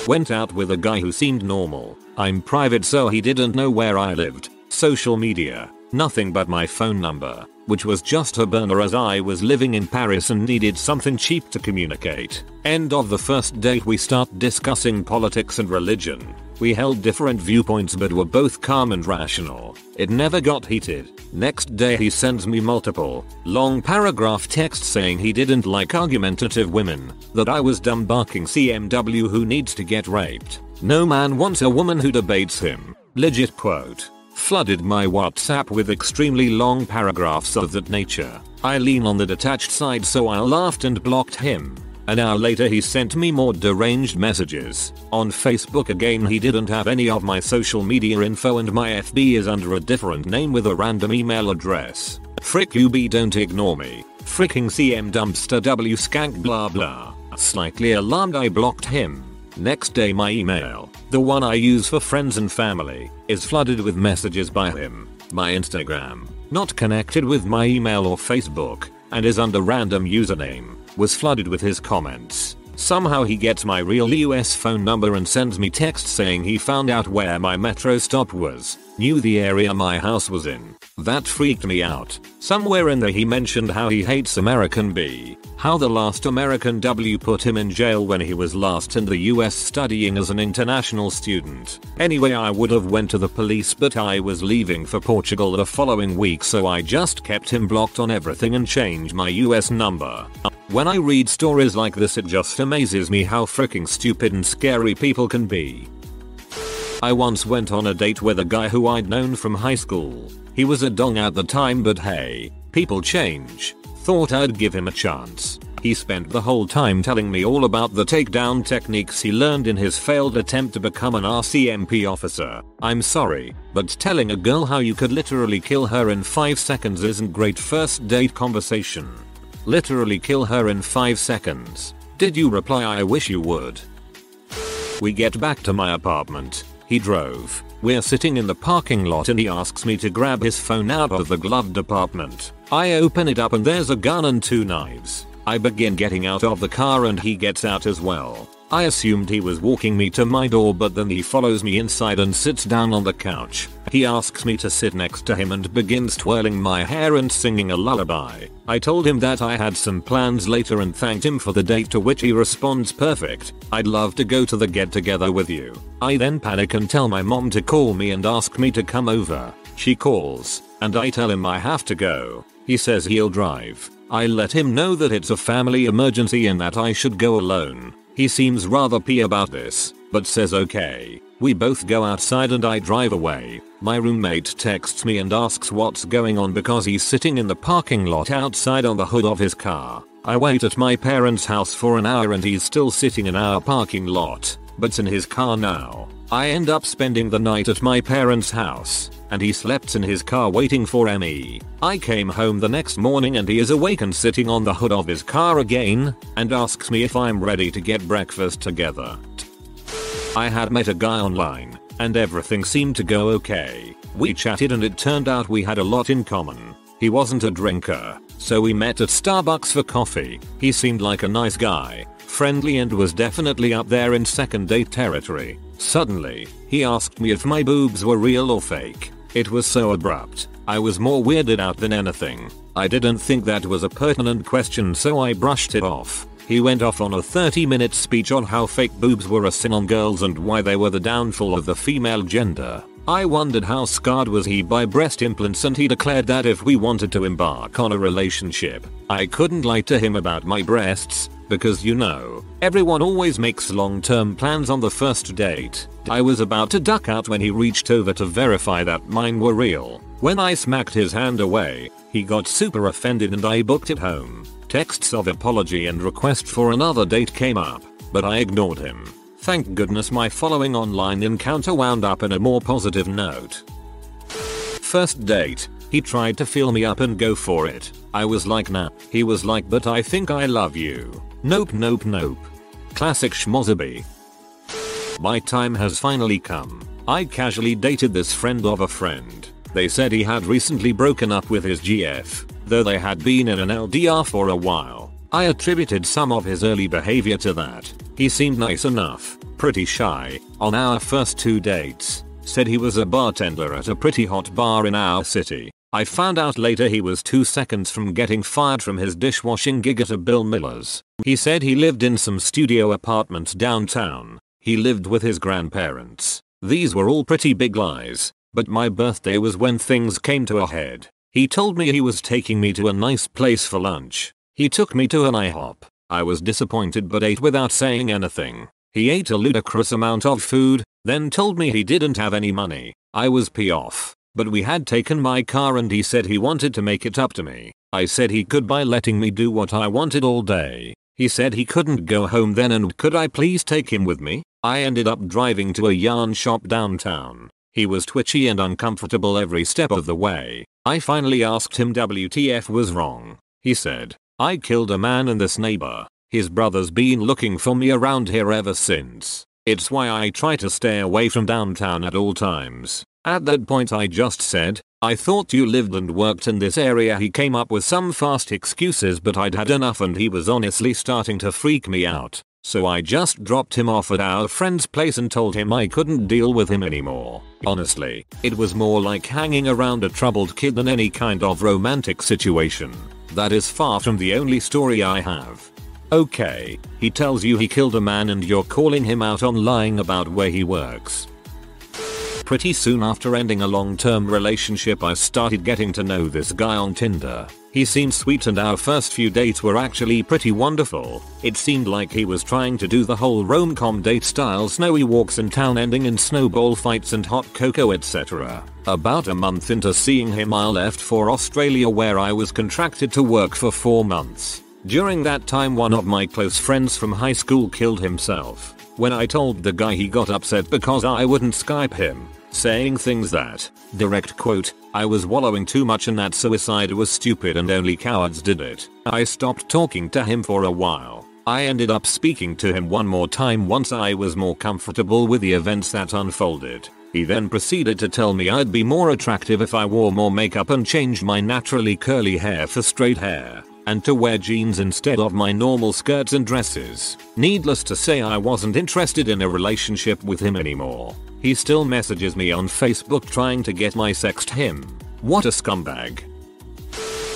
Went out with a guy who seemed normal. I'm private so he didn't know where I lived. Social media. Nothing but my phone number which was just a burner as I was living in Paris and needed something cheap to communicate. End of the first date we start discussing politics and religion. We held different viewpoints but were both calm and rational. It never got heated. Next day he sends me multiple, long paragraph texts saying he didn't like argumentative women, that I was dumb barking CMW who needs to get raped. No man wants a woman who debates him. Legit quote flooded my WhatsApp with extremely long paragraphs of that nature. I lean on the detached side so I laughed and blocked him. An hour later he sent me more deranged messages. On Facebook again he didn't have any of my social media info and my FB is under a different name with a random email address. Frick UB don't ignore me. Fricking CM dumpster W skank blah blah. Slightly alarmed I blocked him. Next day my email, the one I use for friends and family, is flooded with messages by him. My Instagram, not connected with my email or Facebook, and is under random username, was flooded with his comments. Somehow he gets my real US phone number and sends me text saying he found out where my metro stop was, knew the area my house was in. That freaked me out. Somewhere in there he mentioned how he hates American B, how the last American W put him in jail when he was last in the US studying as an international student. Anyway I would have went to the police but I was leaving for Portugal the following week so I just kept him blocked on everything and changed my US number. When I read stories like this it just amazes me how freaking stupid and scary people can be. I once went on a date with a guy who I'd known from high school. He was a dong at the time but hey, people change. Thought I'd give him a chance. He spent the whole time telling me all about the takedown techniques he learned in his failed attempt to become an RCMP officer. I'm sorry, but telling a girl how you could literally kill her in 5 seconds isn't great first date conversation. Literally kill her in 5 seconds. Did you reply I wish you would? We get back to my apartment. He drove. We're sitting in the parking lot and he asks me to grab his phone out of the glove department. I open it up and there's a gun and two knives. I begin getting out of the car and he gets out as well. I assumed he was walking me to my door but then he follows me inside and sits down on the couch. He asks me to sit next to him and begins twirling my hair and singing a lullaby. I told him that I had some plans later and thanked him for the date to which he responds perfect. I'd love to go to the get together with you. I then panic and tell my mom to call me and ask me to come over. She calls and I tell him I have to go. He says he'll drive. I let him know that it's a family emergency and that I should go alone. He seems rather pee about this, but says okay. We both go outside and I drive away. My roommate texts me and asks what's going on because he's sitting in the parking lot outside on the hood of his car. I wait at my parents' house for an hour and he's still sitting in our parking lot, but's in his car now. I end up spending the night at my parents' house, and he slept in his car waiting for me. I came home the next morning and he is awake and sitting on the hood of his car again, and asks me if I'm ready to get breakfast together. I had met a guy online, and everything seemed to go okay. We chatted and it turned out we had a lot in common. He wasn't a drinker, so we met at Starbucks for coffee. He seemed like a nice guy, friendly and was definitely up there in second date territory. Suddenly, he asked me if my boobs were real or fake. It was so abrupt. I was more weirded out than anything. I didn't think that was a pertinent question so I brushed it off. He went off on a 30 minute speech on how fake boobs were a sin on girls and why they were the downfall of the female gender. I wondered how scarred was he by breast implants and he declared that if we wanted to embark on a relationship, I couldn't lie to him about my breasts, because you know, everyone always makes long term plans on the first date. I was about to duck out when he reached over to verify that mine were real. When I smacked his hand away, he got super offended and I booked it home. Texts of apology and request for another date came up, but I ignored him. Thank goodness my following online encounter wound up in a more positive note. First date, He tried to fill me up and go for it. I was like nah. He was like but I think I love you. Nope nope nope. Classic schmozzaby. My time has finally come. I casually dated this friend of a friend. They said he had recently broken up with his GF, though they had been in an LDR for a while. I attributed some of his early behavior to that. He seemed nice enough, pretty shy, on our first two dates. Said he was a bartender at a pretty hot bar in our city. I found out later he was two seconds from getting fired from his dishwashing gig at a Bill Miller's. He said he lived in some studio apartments downtown. He lived with his grandparents. These were all pretty big lies, but my birthday was when things came to a head. He told me he was taking me to a nice place for lunch. He took me to an IHOP. I was disappointed but ate without saying anything. He ate a ludicrous amount of food, then told me he didn't have any money. I was pee off. But we had taken my car and he said he wanted to make it up to me. I said he could by letting me do what I wanted all day. He said he couldn't go home then and could I please take him with me? I ended up driving to a yarn shop downtown. He was twitchy and uncomfortable every step of the way. I finally asked him WTF was wrong. He said, I killed a man in this neighbor. His brother's been looking for me around here ever since. It's why I try to stay away from downtown at all times. At that point I just said, I thought you lived and worked in this area he came up with some fast excuses but I'd had enough and he was honestly starting to freak me out. So I just dropped him off at our friend's place and told him I couldn't deal with him anymore. Honestly, it was more like hanging around a troubled kid than any kind of romantic situation. That is far from the only story I have. Okay, he tells you he killed a man and you're calling him out on lying about where he works. Pretty soon after ending a long-term relationship I started getting to know this guy on Tinder. He seemed sweet and our first few dates were actually pretty wonderful. It seemed like he was trying to do the whole rom-com date style snowy walks in town ending in snowball fights and hot cocoa etc. About a month into seeing him I left for Australia where I was contracted to work for 4 months. During that time one of my close friends from high school killed himself. When I told the guy he got upset because I wouldn't Skype him saying things that, direct quote, I was wallowing too much and that suicide was stupid and only cowards did it. I stopped talking to him for a while. I ended up speaking to him one more time once I was more comfortable with the events that unfolded. He then proceeded to tell me I'd be more attractive if I wore more makeup and changed my naturally curly hair for straight hair, and to wear jeans instead of my normal skirts and dresses. Needless to say I wasn't interested in a relationship with him anymore. He still messages me on Facebook trying to get my sext him. What a scumbag.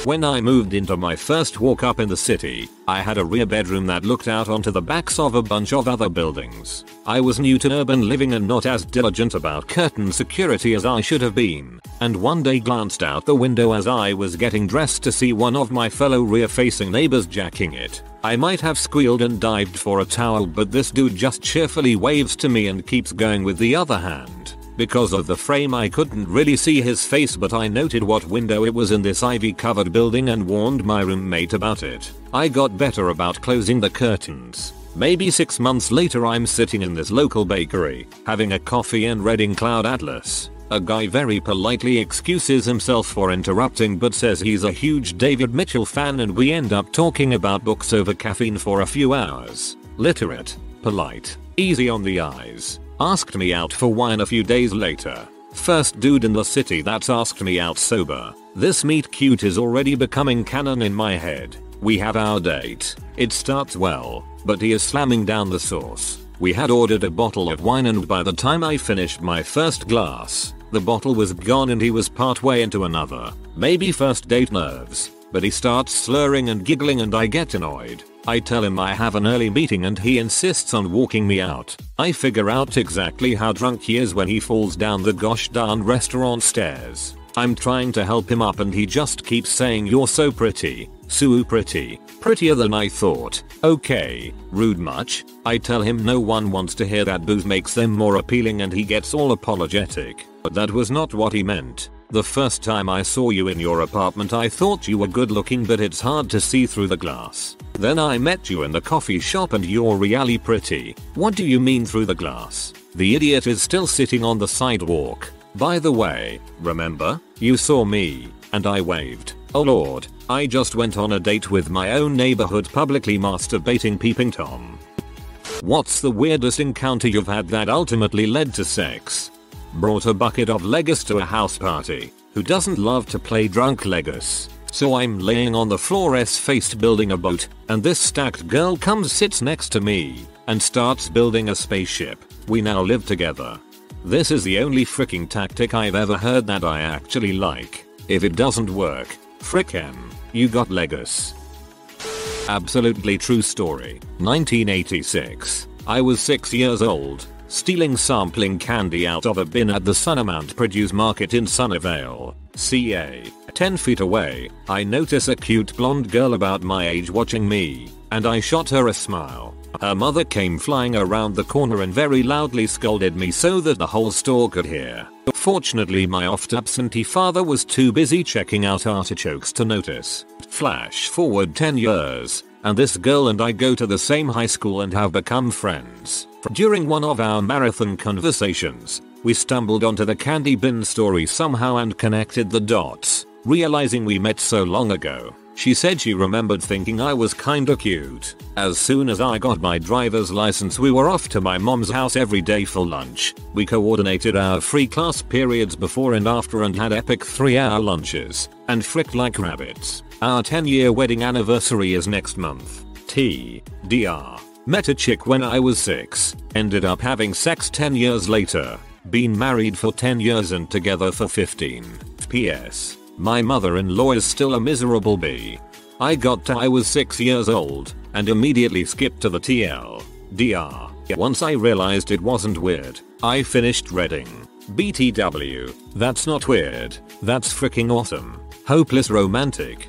When I moved into my first walk up in the city, I had a rear bedroom that looked out onto the backs of a bunch of other buildings. I was new to urban living and not as diligent about curtain security as I should have been, and one day glanced out the window as I was getting dressed to see one of my fellow rear facing neighbors jacking it. I might have squealed and dived for a towel but this dude just cheerfully waves to me and keeps going with the other hand. Because of the frame I couldn't really see his face but I noted what window it was in this ivy covered building and warned my roommate about it. I got better about closing the curtains. Maybe 6 months later I'm sitting in this local bakery, having a coffee and reading Cloud Atlas. A guy very politely excuses himself for interrupting but says he's a huge David Mitchell fan and we end up talking about books over caffeine for a few hours. Literate, polite, easy on the eyes. Asked me out for wine a few days later. First dude in the city that's asked me out sober. This meet cute is already becoming canon in my head. We have our date. It starts well, but he is slamming down the sauce. We had ordered a bottle of wine and by the time I finished my first glass, the bottle was gone and he was partway into another. Maybe first date nerves. But he starts slurring and giggling and I get annoyed. I tell him I have an early meeting and he insists on walking me out. I figure out exactly how drunk he is when he falls down the gosh darn restaurant stairs. I'm trying to help him up and he just keeps saying you're so pretty, so pretty, prettier than I thought. Okay, rude much? I tell him no one wants to hear that booze makes them more appealing and he gets all apologetic. But that was not what he meant. The first time I saw you in your apartment I thought you were good looking but it's hard to see through the glass. Then I met you in the coffee shop and you're really pretty. What do you mean through the glass? The idiot is still sitting on the sidewalk. By the way, remember? You saw me. and I waved. Oh lord, I just went on a date with my own neighborhood publicly masturbating peeping Tom. What's the weirdest encounter you've had that ultimately led to sex? Brought a bucket of Legos to a house party. Who doesn't love to play drunk Legos? So I'm laying on the floor S-faced building a boat, and this stacked girl comes sits next to me, and starts building a spaceship. We now live together. This is the only freaking tactic I've ever heard that I actually like. If it doesn't work, frick em, you got Legos. Absolutely true story. 1986. I was 6 years old, stealing sampling candy out of a bin at the Sunamount Produce Market in Sunnyvale, CA. 10 feet away, I notice a cute blonde girl about my age watching me, and I shot her a smile. Her mother came flying around the corner and very loudly scolded me so that the whole store could hear. Fortunately my oft absentee father was too busy checking out artichokes to notice. Flash forward 10 years, and this girl and I go to the same high school and have become friends. During one of our marathon conversations, we stumbled onto the candy bin story somehow and connected the dots, realizing we met so long ago. She said she remembered thinking I was kinda cute. As soon as I got my driver's license we were off to my mom's house every day for lunch. We coordinated our free class periods before and after and had epic 3 hour lunches. And fricked like rabbits. Our 10 year wedding anniversary is next month. T. Dr. Met a chick when I was 6. Ended up having sex 10 years later. Been married for 10 years and together for 15. P.S. My mother-in-law is still a miserable bee. I got to I was 6 years old and immediately skipped to the TL. DR. Once I realized it wasn't weird, I finished reading. BTW. That's not weird. That's freaking awesome. Hopeless romantic.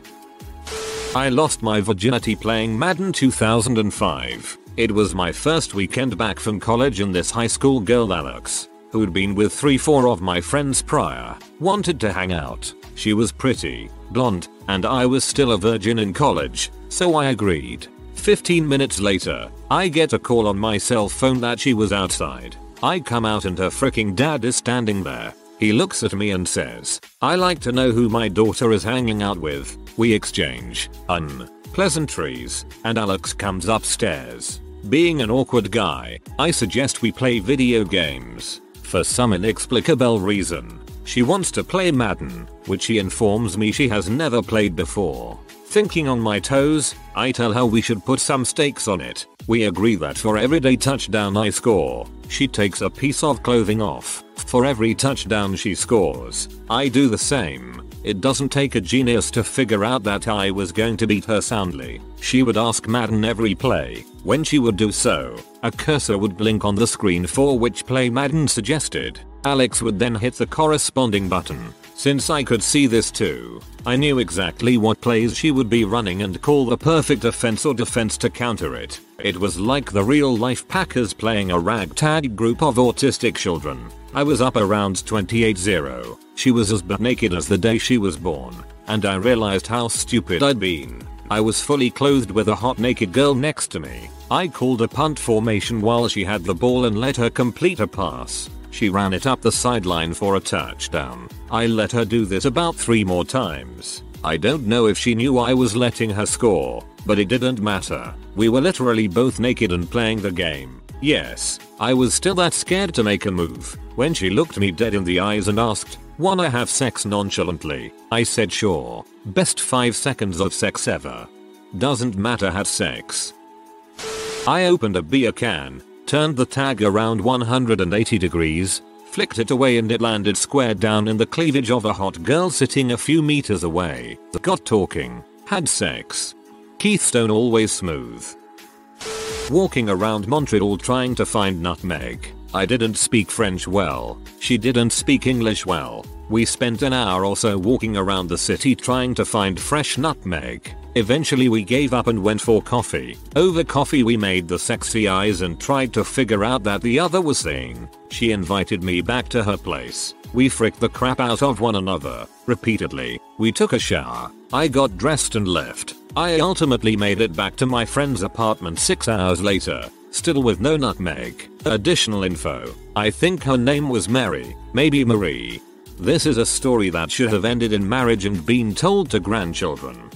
I lost my virginity playing Madden 2005. It was my first weekend back from college and this high school girl Alex, who'd been with 3-4 of my friends prior, wanted to hang out. She was pretty, blonde, and I was still a virgin in college, so I agreed. 15 minutes later, I get a call on my cell phone that she was outside. I come out and her freaking dad is standing there. He looks at me and says, I like to know who my daughter is hanging out with. We exchange unpleasantries, and Alex comes upstairs. Being an awkward guy, I suggest we play video games. For some inexplicable reason, she wants to play Madden, which she informs me she has never played before. Thinking on my toes, I tell her we should put some stakes on it. We agree that for every day touchdown I score, she takes a piece of clothing off. For every touchdown she scores, I do the same. It doesn't take a genius to figure out that I was going to beat her soundly. She would ask Madden every play. When she would do so, a cursor would blink on the screen for which play Madden suggested. Alex would then hit the corresponding button. Since I could see this too, I knew exactly what plays she would be running and call the perfect offense or defense to counter it. It was like the real life Packers playing a ragtag group of autistic children. I was up around 28-0. She was as butt naked as the day she was born, and I realized how stupid I'd been. I was fully clothed with a hot naked girl next to me. I called a punt formation while she had the ball and let her complete a pass. She ran it up the sideline for a touchdown. I let her do this about 3 more times. I don't know if she knew I was letting her score, but it didn't matter. We were literally both naked and playing the game. Yes, I was still that scared to make a move. When she looked me dead in the eyes and asked, wanna have sex nonchalantly, I said sure. Best 5 seconds of sex ever. Doesn't matter had sex. I opened a beer can, turned the tag around 180 degrees, flicked it away and it landed square down in the cleavage of a hot girl sitting a few meters away. Got talking. Had sex. Keystone always smooth. Walking around Montreal trying to find nutmeg. I didn't speak French well. She didn't speak English well. We spent an hour or so walking around the city trying to find fresh nutmeg. Eventually we gave up and went for coffee. Over coffee we made the sexy eyes and tried to figure out that the other was saying. She invited me back to her place. We fricked the crap out of one another, repeatedly. We took a shower. I got dressed and left. I ultimately made it back to my friend's apartment 6 hours later, still with no nutmeg. Additional info. I think her name was Mary, maybe Marie. This is a story that should have ended in marriage and been told to grandchildren.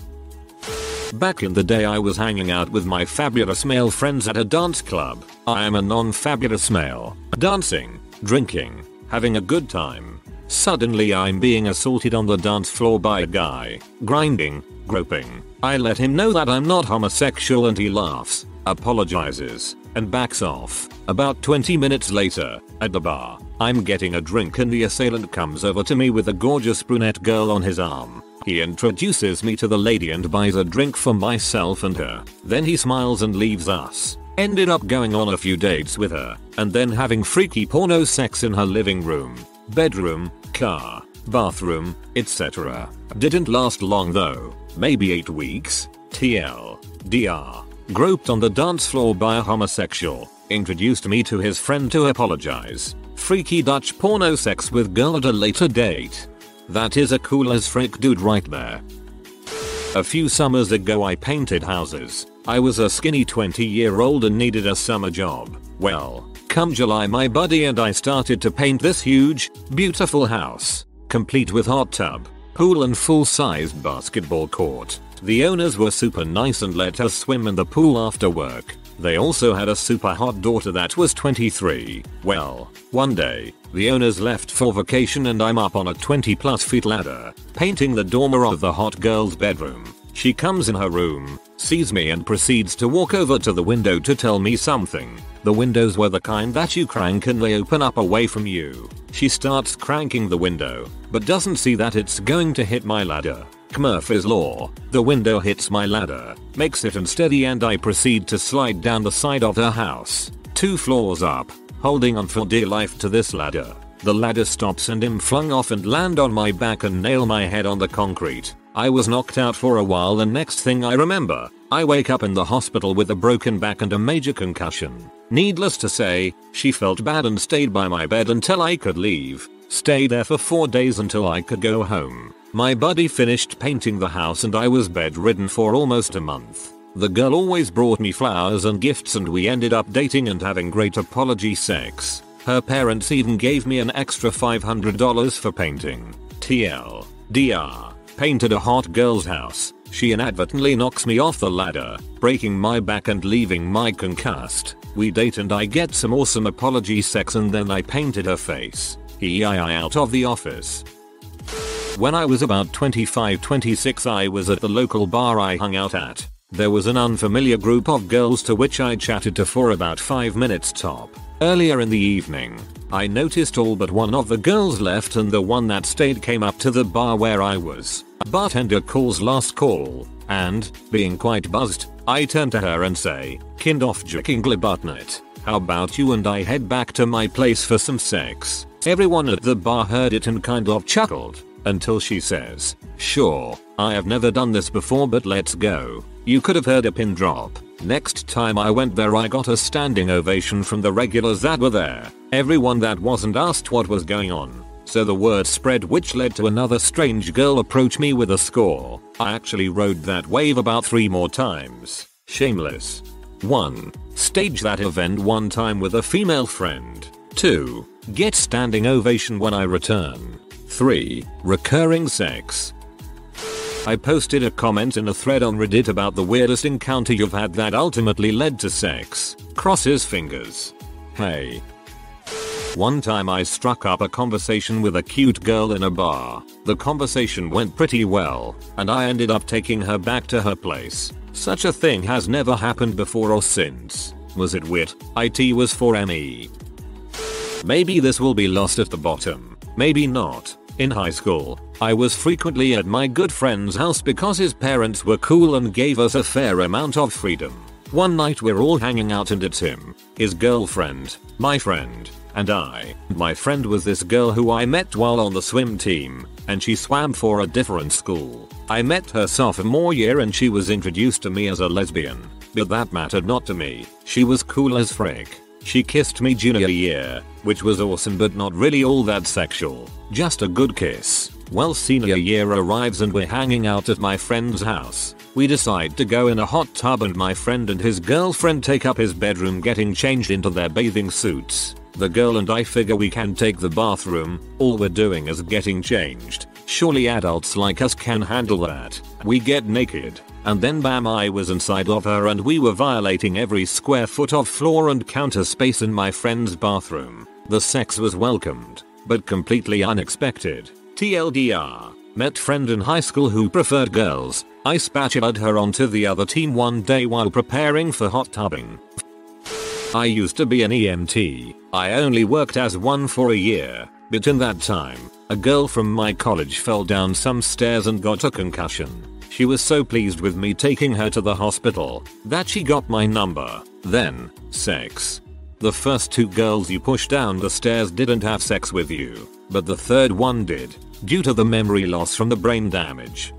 Back in the day I was hanging out with my fabulous male friends at a dance club. I am a non-fabulous male. Dancing, drinking, having a good time. Suddenly I'm being assaulted on the dance floor by a guy. Grinding, groping. I let him know that I'm not homosexual and he laughs, apologizes, and backs off. About 20 minutes later, at the bar, I'm getting a drink and the assailant comes over to me with a gorgeous brunette girl on his arm. He introduces me to the lady and buys a drink for myself and her. Then he smiles and leaves us. Ended up going on a few dates with her, and then having freaky porno sex in her living room, bedroom, car, bathroom, etc. Didn't last long though, maybe 8 weeks. TL. DR. Groped on the dance floor by a homosexual, introduced me to his friend to apologize. Freaky Dutch porno sex with girl at a later date. That is a cool as freak dude right there. A few summers ago I painted houses. I was a skinny 20 year old and needed a summer job. Well, come July my buddy and I started to paint this huge, beautiful house. Complete with hot tub, pool and full sized basketball court. The owners were super nice and let us swim in the pool after work. They also had a super hot daughter that was 23. Well, one day, the owners left for vacation and I'm up on a 20 plus feet ladder, painting the dormer of the hot girl's bedroom. She comes in her room, sees me and proceeds to walk over to the window to tell me something. The windows were the kind that you crank and they open up away from you. She starts cranking the window, but doesn't see that it's going to hit my ladder. Murphy's Law. The window hits my ladder, makes it unsteady and I proceed to slide down the side of her house. Two floors up, holding on for dear life to this ladder. The ladder stops and I'm flung off and land on my back and nail my head on the concrete. I was knocked out for a while and next thing I remember, I wake up in the hospital with a broken back and a major concussion. Needless to say, she felt bad and stayed by my bed until I could leave. Stayed there for 4 days until I could go home. My buddy finished painting the house and I was bedridden for almost a month. The girl always brought me flowers and gifts and we ended up dating and having great apology sex. Her parents even gave me an extra $500 for painting. TL. DR. Painted a hot girl's house. She inadvertently knocks me off the ladder, breaking my back and leaving my concussed. We date and I get some awesome apology sex and then I painted her face. EII out of the office. When I was about 25-26 I was at the local bar I hung out at. There was an unfamiliar group of girls to which I chatted to for about 5 minutes top. Earlier in the evening, I noticed all but one of the girls left and the one that stayed came up to the bar where I was. Bartender calls last call, and, being quite buzzed, I turn to her and say, Kind of jokingly buttonit, how about you and I head back to my place for some sex? Everyone at the bar heard it and kind of chuckled. Until she says, sure, I have never done this before but let's go. You could have heard a pin drop. Next time I went there I got a standing ovation from the regulars that were there. Everyone that wasn't asked what was going on. So the word spread which led to another strange girl approach me with a score. I actually rode that wave about 3 more times. Shameless. 1. Stage that event one time with a female friend. 2. Get standing ovation when I return. 3. Recurring sex. I posted a comment in a thread on Reddit about the weirdest encounter you've had that ultimately led to sex. Crosses fingers. Hey. One time I struck up a conversation with a cute girl in a bar. The conversation went pretty well, and I ended up taking her back to her place. Such a thing has never happened before or since. Was it wit? IT was for ME. Maybe this will be lost at the bottom. Maybe not. In high school, I was frequently at my good friend's house because his parents were cool and gave us a fair amount of freedom. One night we're all hanging out and it's him, his girlfriend, my friend, and I. My friend was this girl who I met while on the swim team, and she swam for a different school. I met her sophomore year and she was introduced to me as a lesbian, but that mattered not to me. She was cool as frick. She kissed me junior year, which was awesome but not really all that sexual, just a good kiss. Well senior year arrives and we're hanging out at my friend's house. We decide to go in a hot tub and my friend and his girlfriend take up his bedroom getting changed into their bathing suits. The girl and I figure we can take the bathroom, all we're doing is getting changed. Surely adults like us can handle that. We get naked, and then bam I was inside of her and we were violating every square foot of floor and counter space in my friend's bathroom. The sex was welcomed, but completely unexpected. TLDR. Met friend in high school who preferred girls. I spatulaed her onto the other team one day while preparing for hot tubbing. I used to be an EMT. I only worked as one for a year, but in that time, a girl from my college fell down some stairs and got a concussion. She was so pleased with me taking her to the hospital that she got my number. Then, sex. The first two girls you push down the stairs didn't have sex with you, but the third one did, due to the memory loss from the brain damage.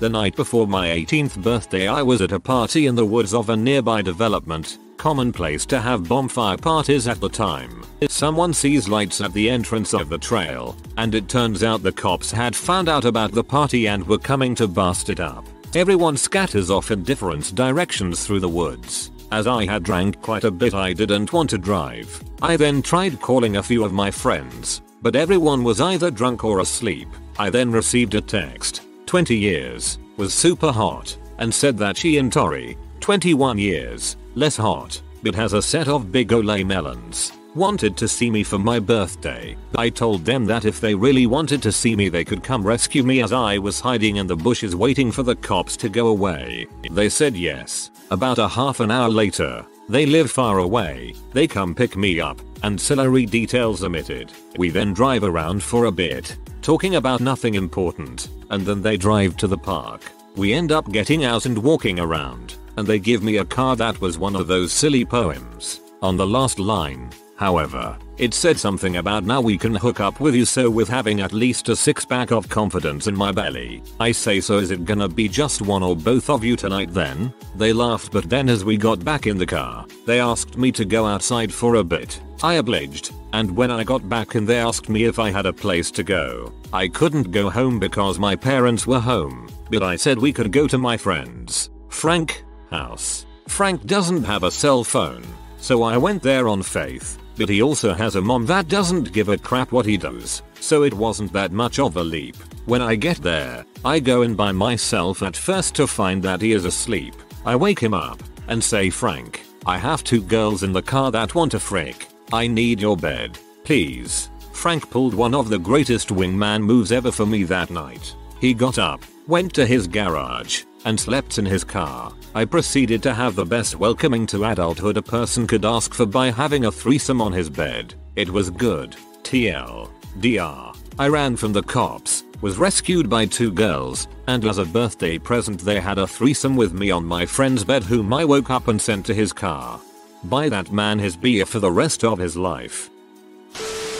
The night before my 18th birthday I was at a party in the woods of a nearby development commonplace to have bonfire parties at the time. If someone sees lights at the entrance of the trail, and it turns out the cops had found out about the party and were coming to bust it up. Everyone scatters off in different directions through the woods. As I had drank quite a bit I didn't want to drive. I then tried calling a few of my friends, but everyone was either drunk or asleep. I then received a text, 20 years, was super hot, and said that she and Tori, 21 years, less hot, but has a set of big Olay melons. Wanted to see me for my birthday. I told them that if they really wanted to see me they could come rescue me as I was hiding in the bushes waiting for the cops to go away. They said yes. About a half an hour later, they live far away. They come pick me up. and Ancillary details omitted. We then drive around for a bit, talking about nothing important, and then they drive to the park. We end up getting out and walking around and they give me a card that was one of those silly poems. On the last line, however, it said something about now we can hook up with you so with having at least a six pack of confidence in my belly. I say so is it gonna be just one or both of you tonight then? They laughed but then as we got back in the car, they asked me to go outside for a bit. I obliged, and when I got back in they asked me if I had a place to go. I couldn't go home because my parents were home, but I said we could go to my friends. Frank, house. Frank doesn't have a cell phone, so I went there on faith, but he also has a mom that doesn't give a crap what he does, so it wasn't that much of a leap. When I get there, I go in by myself at first to find that he is asleep. I wake him up and say Frank, I have two girls in the car that want a frick. I need your bed, please. Frank pulled one of the greatest wingman moves ever for me that night. He got up, went to his garage, and slept in his car. I proceeded to have the best welcoming to adulthood a person could ask for by having a threesome on his bed. It was good. TL. DR. I ran from the cops, was rescued by two girls, and as a birthday present they had a threesome with me on my friend's bed whom I woke up and sent to his car. Buy that man his beer for the rest of his life.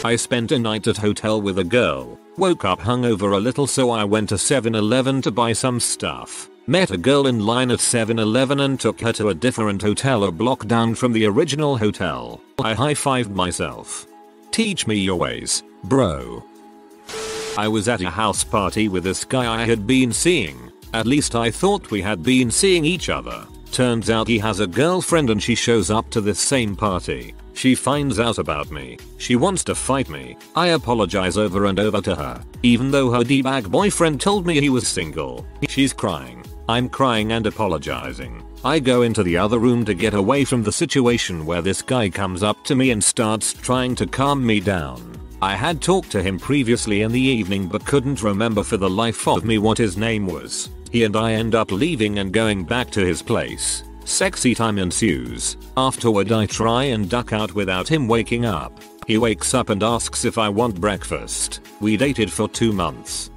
I spent a night at hotel with a girl, woke up hungover a little so I went to 7-Eleven to buy some stuff. Met a girl in line at 7-Eleven and took her to a different hotel a block down from the original hotel. I high-fived myself. Teach me your ways, bro. I was at a house party with this guy I had been seeing. At least I thought we had been seeing each other. Turns out he has a girlfriend and she shows up to this same party. She finds out about me. She wants to fight me. I apologize over and over to her, even though her d-bag boyfriend told me he was single. She's crying. I'm crying and apologizing. I go into the other room to get away from the situation where this guy comes up to me and starts trying to calm me down. I had talked to him previously in the evening but couldn't remember for the life of me what his name was. He and I end up leaving and going back to his place. Sexy time ensues. Afterward I try and duck out without him waking up. He wakes up and asks if I want breakfast. We dated for two months.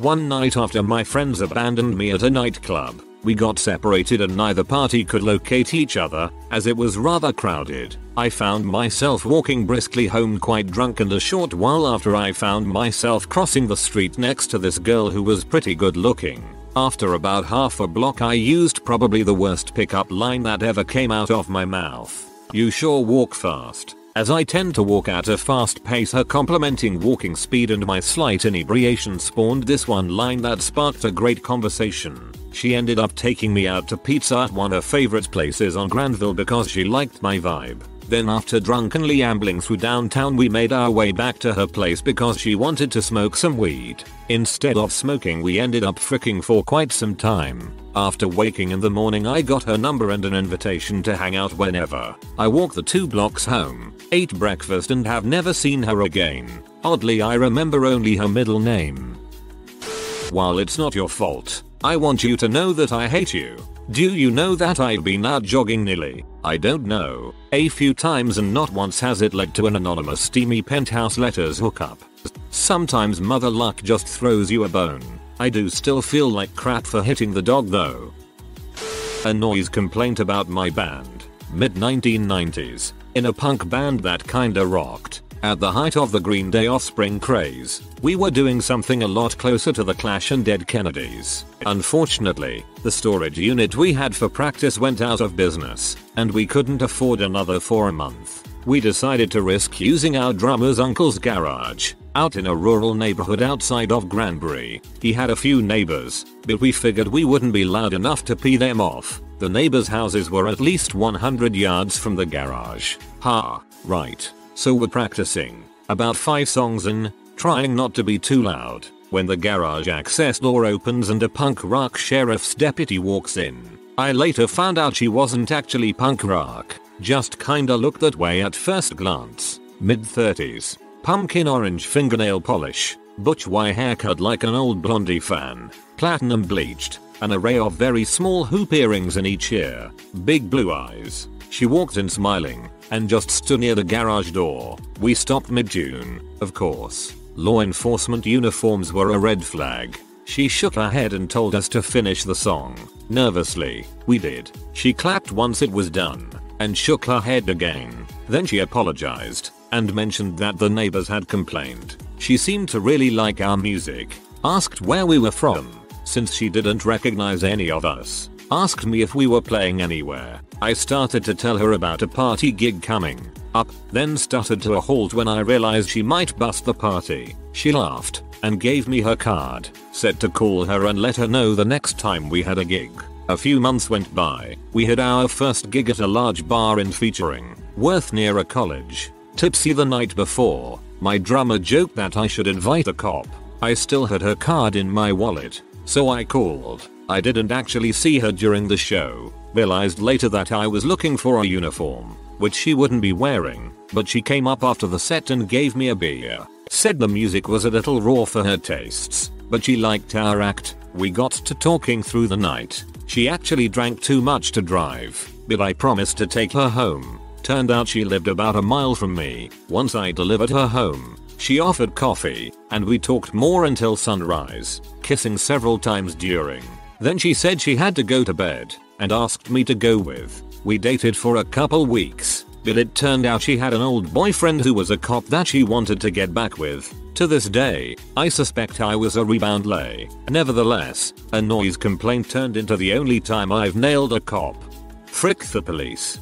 One night after my friends abandoned me at a nightclub, we got separated and neither party could locate each other, as it was rather crowded. I found myself walking briskly home quite drunk and a short while after I found myself crossing the street next to this girl who was pretty good looking. After about half a block I used probably the worst pickup line that ever came out of my mouth. You sure walk fast. As I tend to walk at a fast pace her complimenting walking speed and my slight inebriation spawned this one line that sparked a great conversation. She ended up taking me out to pizza at one of her favorite places on Granville because she liked my vibe. Then after drunkenly ambling through downtown we made our way back to her place because she wanted to smoke some weed. Instead of smoking we ended up fricking for quite some time. After waking in the morning I got her number and an invitation to hang out whenever. I walked the two blocks home, ate breakfast and have never seen her again. Oddly I remember only her middle name. While it's not your fault, I want you to know that I hate you. Do you know that I've been out jogging nearly, I don't know, a few times and not once has it led to an anonymous steamy penthouse letters hookup. Sometimes mother luck just throws you a bone. I do still feel like crap for hitting the dog though. A noise complaint about my band. Mid 1990s. In a punk band that kinda rocked. At the height of the Green Day Offspring craze, we were doing something a lot closer to the Clash and Dead Kennedys. Unfortunately, the storage unit we had for practice went out of business, and we couldn't afford another for a month. We decided to risk using our drummer's uncle's garage, out in a rural neighborhood outside of Granbury. He had a few neighbors, but we figured we wouldn't be loud enough to pee them off. The neighbors' houses were at least 100 yards from the garage. Ha, right. So we're practicing. About 5 songs in, trying not to be too loud, when the garage access door opens and a punk rock sheriff's deputy walks in. I later found out she wasn't actually punk rock, just kinda looked that way at first glance. Mid 30s, pumpkin orange fingernail polish, butch Y haircut like an old blondie fan, platinum bleached, an array of very small hoop earrings in each ear, big blue eyes. She walked in smiling, and just stood near the garage door. We stopped mid-June, of course. Law enforcement uniforms were a red flag. She shook her head and told us to finish the song. Nervously, we did. She clapped once it was done, and shook her head again. Then she apologized, and mentioned that the neighbors had complained. She seemed to really like our music, asked where we were from, since she didn't recognize any of us, asked me if we were playing anywhere, I started to tell her about a party gig coming up, then stuttered to a halt when I realized she might bust the party. She laughed and gave me her card, said to call her and let her know the next time we had a gig. A few months went by, we had our first gig at a large bar in featuring, Worth near a college. Tipsy the night before, my drummer joked that I should invite a cop. I still had her card in my wallet, so I called. I didn't actually see her during the show, Realized later that I was looking for a uniform, which she wouldn't be wearing, but she came up after the set and gave me a beer. Said the music was a little raw for her tastes, but she liked our act. We got to talking through the night. She actually drank too much to drive, but I promised to take her home. Turned out she lived about a mile from me. Once I delivered her home, she offered coffee, and we talked more until sunrise, kissing several times during. Then she said she had to go to bed, and asked me to go with. We dated for a couple weeks, but it turned out she had an old boyfriend who was a cop that she wanted to get back with. To this day, I suspect I was a rebound lay. Nevertheless, a noise complaint turned into the only time I've nailed a cop. Frick the police.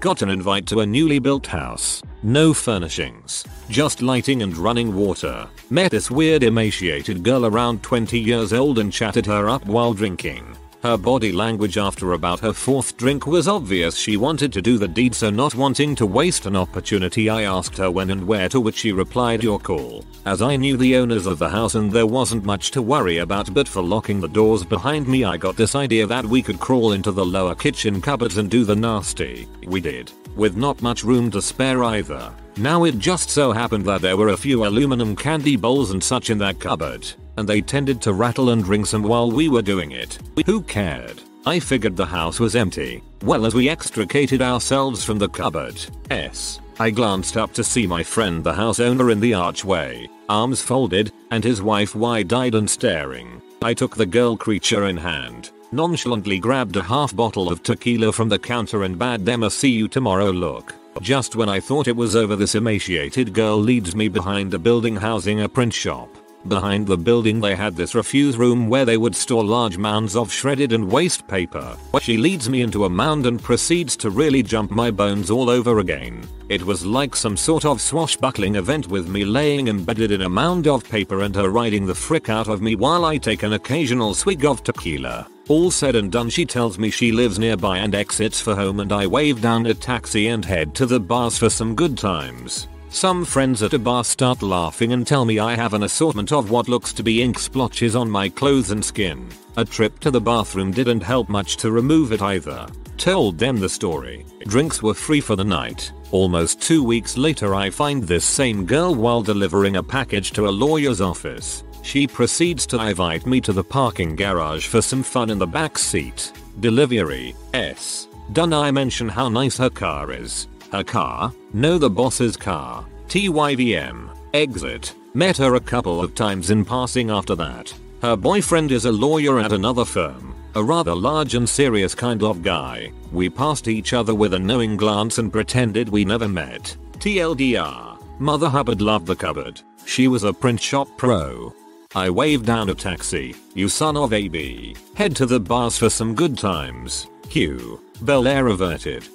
Got an invite to a newly built house. No furnishings. Just lighting and running water. Met this weird emaciated girl around 20 years old and chatted her up while drinking. Her body language after about her fourth drink was obvious she wanted to do the deed so not wanting to waste an opportunity I asked her when and where to which she replied your call. As I knew the owners of the house and there wasn't much to worry about but for locking the doors behind me I got this idea that we could crawl into the lower kitchen cupboards and do the nasty. We did. With not much room to spare either. Now it just so happened that there were a few aluminum candy bowls and such in that cupboard and they tended to rattle and ring some while we were doing it. Who cared? I figured the house was empty. Well as we extricated ourselves from the cupboard, S. I glanced up to see my friend the house owner in the archway, arms folded, and his wife wide-eyed and staring. I took the girl creature in hand, nonchalantly grabbed a half bottle of tequila from the counter and bade them a see you tomorrow look. Just when I thought it was over this emaciated girl leads me behind a building housing a print shop. Behind the building they had this refuse room where they would store large mounds of shredded and waste paper. She leads me into a mound and proceeds to really jump my bones all over again. It was like some sort of swashbuckling event with me laying embedded in a mound of paper and her riding the frick out of me while I take an occasional swig of tequila. All said and done she tells me she lives nearby and exits for home and I wave down a taxi and head to the bars for some good times. Some friends at a bar start laughing and tell me I have an assortment of what looks to be ink splotches on my clothes and skin. A trip to the bathroom didn't help much to remove it either. Told them the story. Drinks were free for the night. Almost two weeks later I find this same girl while delivering a package to a lawyer's office. She proceeds to invite me to the parking garage for some fun in the back seat. Delivery. S. Done I mention how nice her car is. Her car? No the boss's car. TYVM. Exit. Met her a couple of times in passing after that. Her boyfriend is a lawyer at another firm. A rather large and serious kind of guy. We passed each other with a knowing glance and pretended we never met. TLDR. Mother Hubbard loved the cupboard. She was a print shop pro. I waved down a taxi. You son of a b. Head to the bars for some good times. Q. Bel Air averted.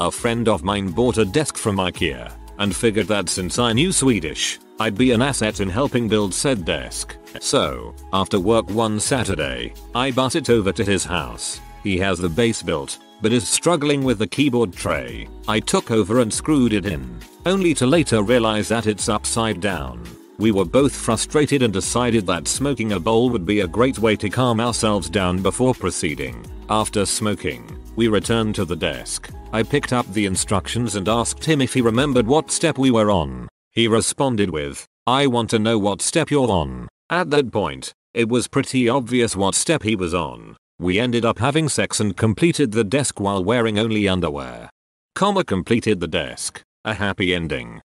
A friend of mine bought a desk from IKEA and figured that since I knew Swedish, I'd be an asset in helping build said desk. So, after work one Saturday, I bus it over to his house. He has the base built, but is struggling with the keyboard tray. I took over and screwed it in, only to later realize that it's upside down. We were both frustrated and decided that smoking a bowl would be a great way to calm ourselves down before proceeding. After smoking, we returned to the desk. I picked up the instructions and asked him if he remembered what step we were on. He responded with, I want to know what step you're on. At that point, it was pretty obvious what step he was on. We ended up having sex and completed the desk while wearing only underwear. Comma completed the desk. A happy ending.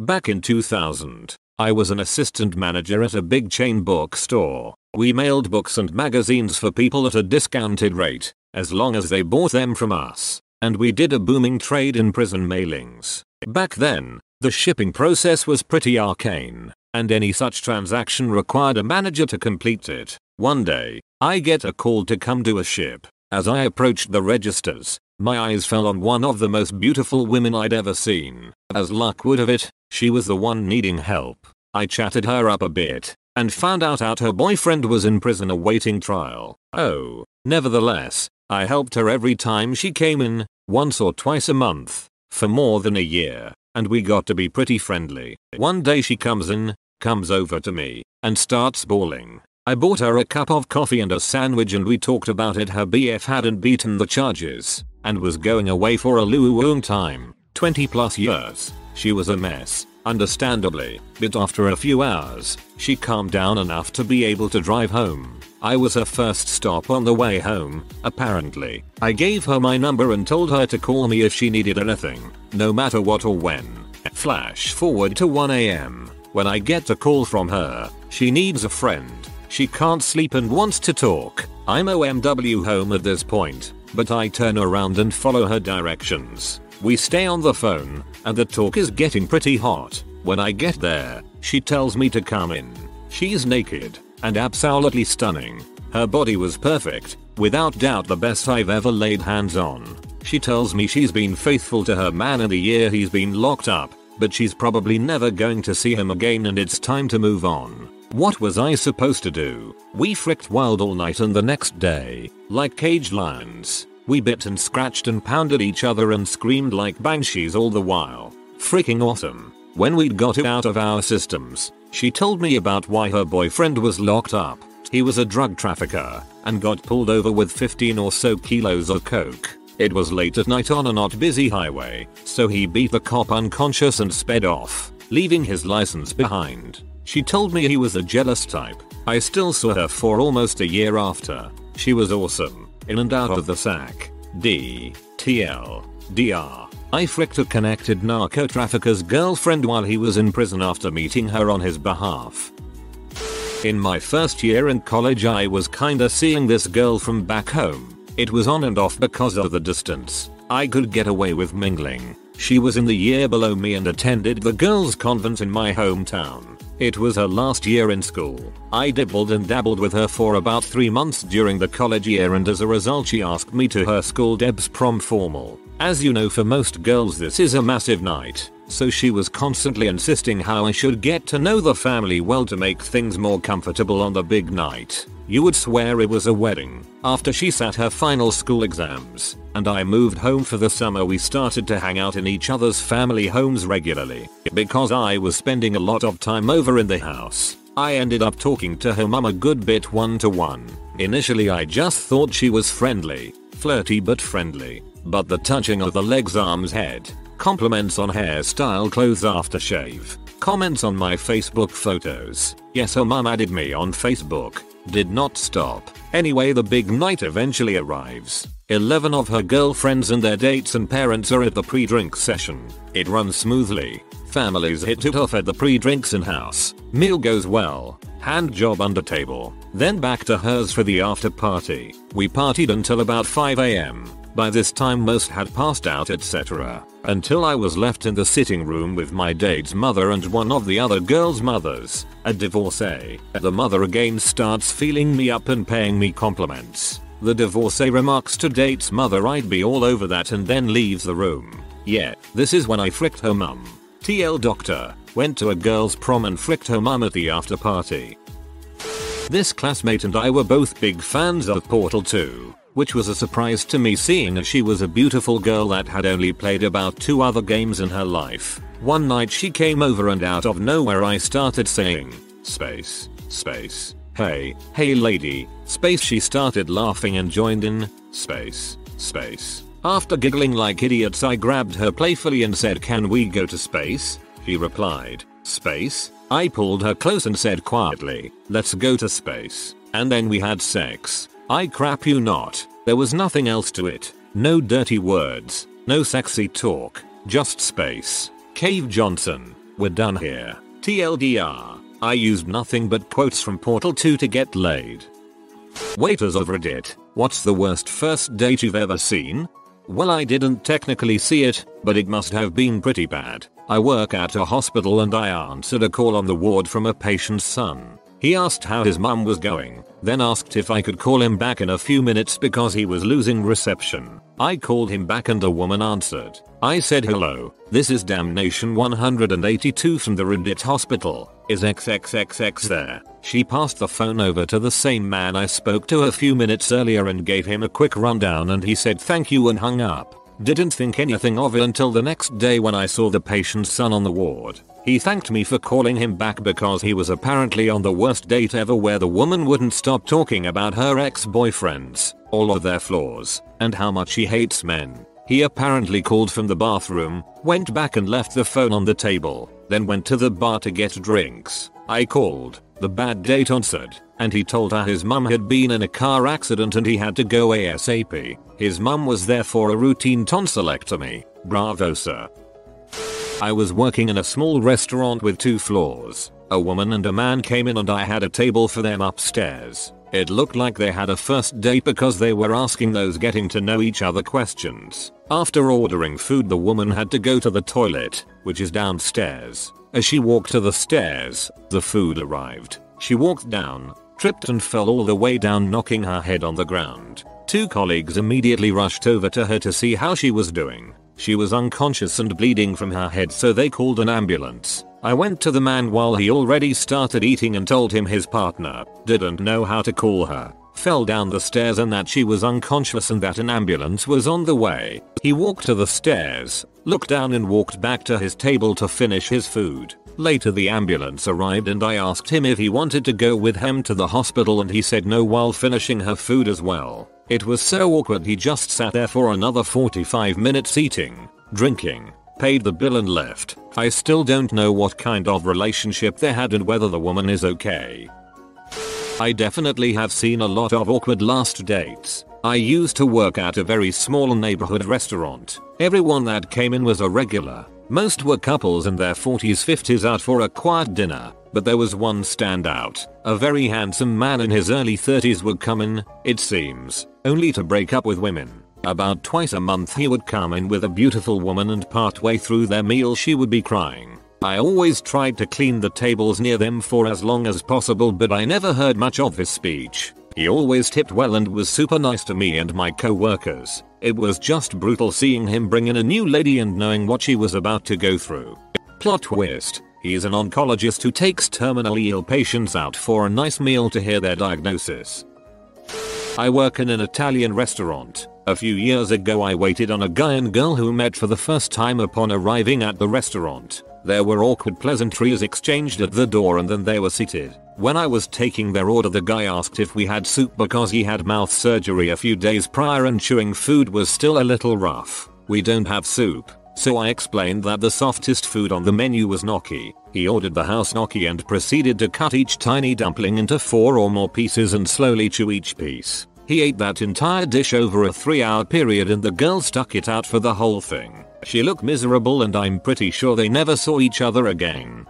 Back in 2000, I was an assistant manager at a big chain bookstore. We mailed books and magazines for people at a discounted rate, as long as they bought them from us and we did a booming trade in prison mailings. Back then, the shipping process was pretty arcane, and any such transaction required a manager to complete it. One day, I get a call to come to a ship. As I approached the registers, my eyes fell on one of the most beautiful women I'd ever seen. As luck would have it, she was the one needing help. I chatted her up a bit, and found out out her boyfriend was in prison awaiting trial. Oh, nevertheless, I helped her every time she came in, once or twice a month, for more than a year, and we got to be pretty friendly. One day she comes in, comes over to me, and starts bawling. I bought her a cup of coffee and a sandwich and we talked about it her BF hadn't beaten the charges, and was going away for a long time, 20 plus years. She was a mess, understandably, but after a few hours, she calmed down enough to be able to drive home. I was her first stop on the way home, apparently. I gave her my number and told her to call me if she needed anything, no matter what or when. Flash forward to 1am. When I get a call from her, she needs a friend. She can't sleep and wants to talk. I'm OMW home at this point, but I turn around and follow her directions. We stay on the phone, and the talk is getting pretty hot. When I get there, she tells me to come in. She's naked, and absolutely stunning. Her body was perfect, without doubt the best I've ever laid hands on. She tells me she's been faithful to her man in the year he's been locked up, but she's probably never going to see him again and it's time to move on. What was I supposed to do? We fricked wild all night and the next day, like caged lions, we bit and scratched and pounded each other and screamed like banshees all the while. Freaking awesome. When we'd got it out of our systems, she told me about why her boyfriend was locked up. He was a drug trafficker and got pulled over with 15 or so kilos of coke. It was late at night on a not busy highway, so he beat the cop unconscious and sped off, leaving his license behind. She told me he was a jealous type. I still saw her for almost a year after. She was awesome, in and out of the sack. D. TL. DR. I fricked a connected narco trafficker's girlfriend while he was in prison after meeting her on his behalf. In my first year in college I was kinda seeing this girl from back home. It was on and off because of the distance. I could get away with mingling. She was in the year below me and attended the girls convent in my hometown. It was her last year in school. I dibbled and dabbled with her for about 3 months during the college year and as a result she asked me to her school Deb's prom formal. As you know for most girls this is a massive night, so she was constantly insisting how I should get to know the family well to make things more comfortable on the big night. You would swear it was a wedding. After she sat her final school exams, and I moved home for the summer we started to hang out in each other's family homes regularly. Because I was spending a lot of time over in the house, I ended up talking to her mum a good bit one to one. Initially I just thought she was friendly, flirty but friendly. But the touching of the legs arms head, compliments on hairstyle clothes aftershave, comments on my Facebook photos. Yes her mum added me on Facebook did not stop. Anyway the big night eventually arrives. 11 of her girlfriends and their dates and parents are at the pre-drink session. It runs smoothly. Families hit it off at the pre-drinks in house. Meal goes well. Hand job under table. Then back to hers for the after party. We partied until about 5am. By this time most had passed out etc. Until I was left in the sitting room with my date's mother and one of the other girl's mothers, a divorcee. The mother again starts feeling me up and paying me compliments. The divorcee remarks to date's mother I'd be all over that and then leaves the room. Yeah, this is when I fricked her mum. TL doctor, went to a girl's prom and fricked her mum at the after party. This classmate and I were both big fans of Portal 2 which was a surprise to me seeing as she was a beautiful girl that had only played about two other games in her life. One night she came over and out of nowhere I started saying, space, space, hey, hey lady, space she started laughing and joined in, space, space. After giggling like idiots I grabbed her playfully and said can we go to space? She replied, space? I pulled her close and said quietly, let's go to space. And then we had sex. I crap you not. There was nothing else to it. No dirty words. No sexy talk. Just space. Cave Johnson. We're done here. TLDR. I used nothing but quotes from Portal 2 to get laid. Waiters of Reddit. What's the worst first date you've ever seen? Well I didn't technically see it, but it must have been pretty bad. I work at a hospital and I answered a call on the ward from a patient's son. He asked how his mum was going, then asked if I could call him back in a few minutes because he was losing reception. I called him back and the woman answered. I said hello, this is Damnation 182 from the Reddit hospital. Is XXXX there? She passed the phone over to the same man I spoke to a few minutes earlier and gave him a quick rundown and he said thank you and hung up. Didn't think anything of it until the next day when I saw the patient's son on the ward. He thanked me for calling him back because he was apparently on the worst date ever where the woman wouldn't stop talking about her ex-boyfriends, all of their flaws, and how much she hates men. He apparently called from the bathroom, went back and left the phone on the table, then went to the bar to get drinks. I called, the bad date answered, and he told her his mum had been in a car accident and he had to go ASAP. His mum was there for a routine tonsillectomy. Bravo sir. I was working in a small restaurant with two floors. A woman and a man came in and I had a table for them upstairs. It looked like they had a first date because they were asking those getting to know each other questions. After ordering food the woman had to go to the toilet, which is downstairs. As she walked to the stairs, the food arrived. She walked down, tripped and fell all the way down knocking her head on the ground. Two colleagues immediately rushed over to her to see how she was doing. She was unconscious and bleeding from her head so they called an ambulance. I went to the man while he already started eating and told him his partner didn't know how to call her, fell down the stairs and that she was unconscious and that an ambulance was on the way. He walked to the stairs, looked down and walked back to his table to finish his food. Later the ambulance arrived and I asked him if he wanted to go with him to the hospital and he said no while finishing her food as well. It was so awkward he just sat there for another 45 minutes eating, drinking, paid the bill and left. I still don't know what kind of relationship they had and whether the woman is okay. I definitely have seen a lot of awkward last dates. I used to work at a very small neighborhood restaurant. Everyone that came in was a regular. Most were couples in their 40s 50s out for a quiet dinner. But there was one standout. A very handsome man in his early 30s would come in, it seems, only to break up with women. About twice a month he would come in with a beautiful woman and partway through their meal she would be crying. I always tried to clean the tables near them for as long as possible but I never heard much of his speech. He always tipped well and was super nice to me and my co-workers. It was just brutal seeing him bring in a new lady and knowing what she was about to go through. Plot twist. He's an oncologist who takes terminally ill patients out for a nice meal to hear their diagnosis. I work in an Italian restaurant. A few years ago I waited on a guy and girl who met for the first time upon arriving at the restaurant. There were awkward pleasantries exchanged at the door and then they were seated. When I was taking their order the guy asked if we had soup because he had mouth surgery a few days prior and chewing food was still a little rough. We don't have soup. So I explained that the softest food on the menu was gnocchi. He ordered the house gnocchi and proceeded to cut each tiny dumpling into four or more pieces and slowly chew each piece. He ate that entire dish over a 3 hour period and the girl stuck it out for the whole thing. She looked miserable and I'm pretty sure they never saw each other again.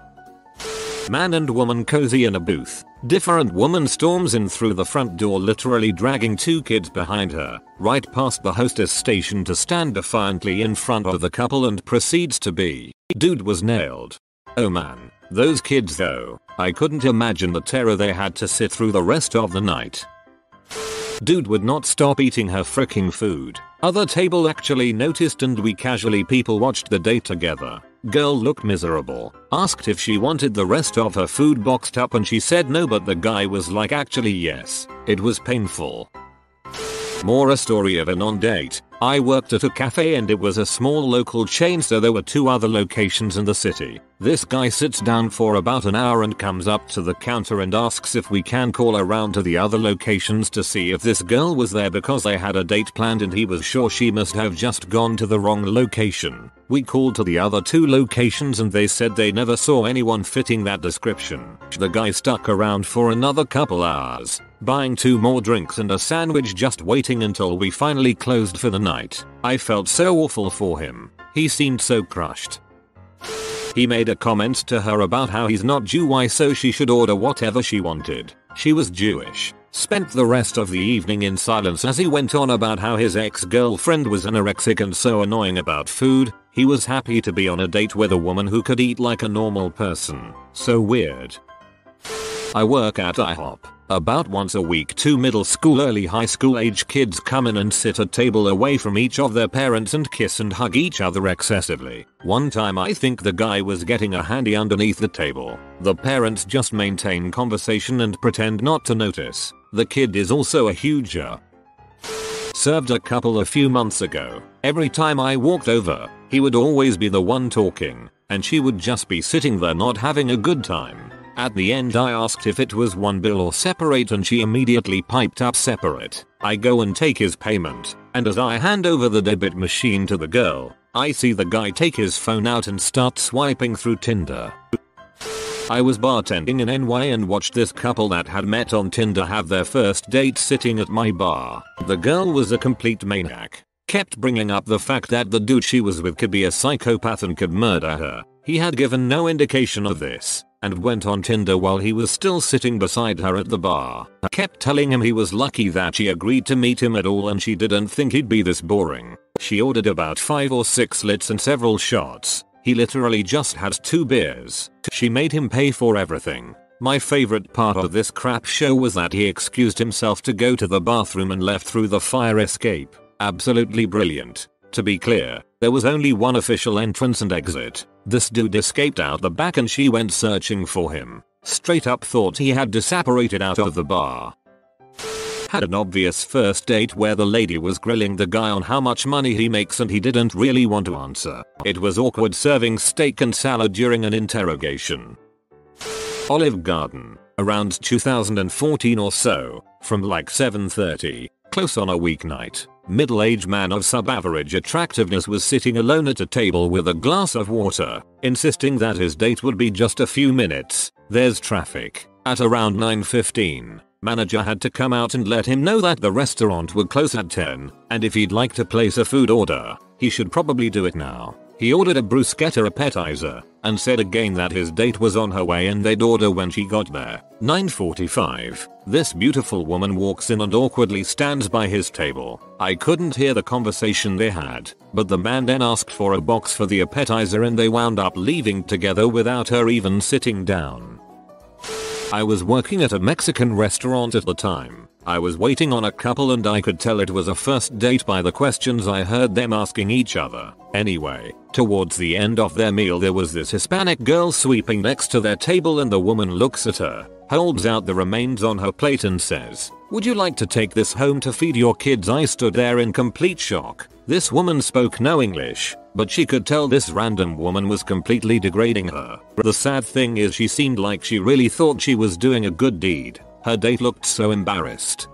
Man and woman cozy in a booth. Different woman storms in through the front door literally dragging two kids behind her, right past the hostess station to stand defiantly in front of the couple and proceeds to be. Dude was nailed. Oh man, those kids though, I couldn't imagine the terror they had to sit through the rest of the night. Dude would not stop eating her freaking food. Other table actually noticed and we casually people watched the date together. Girl looked miserable. Asked if she wanted the rest of her food boxed up and she said no but the guy was like actually yes. It was painful. More a story of a non-date. I worked at a cafe and it was a small local chain so there were two other locations in the city. This guy sits down for about an hour and comes up to the counter and asks if we can call around to the other locations to see if this girl was there because they had a date planned and he was sure she must have just gone to the wrong location. We called to the other two locations and they said they never saw anyone fitting that description. The guy stuck around for another couple hours, buying two more drinks and a sandwich just waiting until we finally closed for the night. I felt so awful for him. He seemed so crushed. He made a comment to her about how he's not Jew why so she should order whatever she wanted. She was Jewish. Spent the rest of the evening in silence as he went on about how his ex-girlfriend was anorexic and so annoying about food. He was happy to be on a date with a woman who could eat like a normal person. So weird. I work at IHOP. About once a week two middle school early high school age kids come in and sit at a table away from each of their parents and kiss and hug each other excessively. One time I think the guy was getting a handy underneath the table. The parents just maintain conversation and pretend not to notice. The kid is also a huge uh, Served a couple a few months ago. Every time I walked over, he would always be the one talking, and she would just be sitting there not having a good time. At the end I asked if it was one bill or separate and she immediately piped up separate. I go and take his payment, and as I hand over the debit machine to the girl, I see the guy take his phone out and start swiping through Tinder. I was bartending in NY and watched this couple that had met on Tinder have their first date sitting at my bar. The girl was a complete maniac. Kept bringing up the fact that the dude she was with could be a psychopath and could murder her. He had given no indication of this and went on Tinder while he was still sitting beside her at the bar. I Kept telling him he was lucky that she agreed to meet him at all and she didn't think he'd be this boring. She ordered about 5 or 6 lits and several shots. He literally just had 2 beers. She made him pay for everything. My favorite part of this crap show was that he excused himself to go to the bathroom and left through the fire escape. Absolutely brilliant. To be clear, there was only one official entrance and exit. This dude escaped out the back and she went searching for him. Straight up thought he had disapparated out of the bar. Had an obvious first date where the lady was grilling the guy on how much money he makes and he didn't really want to answer. It was awkward serving steak and salad during an interrogation. Olive Garden, around 2014 or so, from like 7.30, close on a weeknight. Middle-aged man of sub-average attractiveness was sitting alone at a table with a glass of water, insisting that his date would be just a few minutes. There's traffic. At around 9.15, manager had to come out and let him know that the restaurant would close at 10, and if he'd like to place a food order, he should probably do it now. He ordered a bruschetta appetizer and said again that his date was on her way and they'd order when she got there. 9.45. This beautiful woman walks in and awkwardly stands by his table. I couldn't hear the conversation they had, but the man then asked for a box for the appetizer and they wound up leaving together without her even sitting down. I was working at a Mexican restaurant at the time. I was waiting on a couple and I could tell it was a first date by the questions I heard them asking each other. Anyway, towards the end of their meal there was this Hispanic girl sweeping next to their table and the woman looks at her, holds out the remains on her plate and says, would you like to take this home to feed your kids? I stood there in complete shock. This woman spoke no English, but she could tell this random woman was completely degrading her. The sad thing is she seemed like she really thought she was doing a good deed. Her date looked so embarrassed.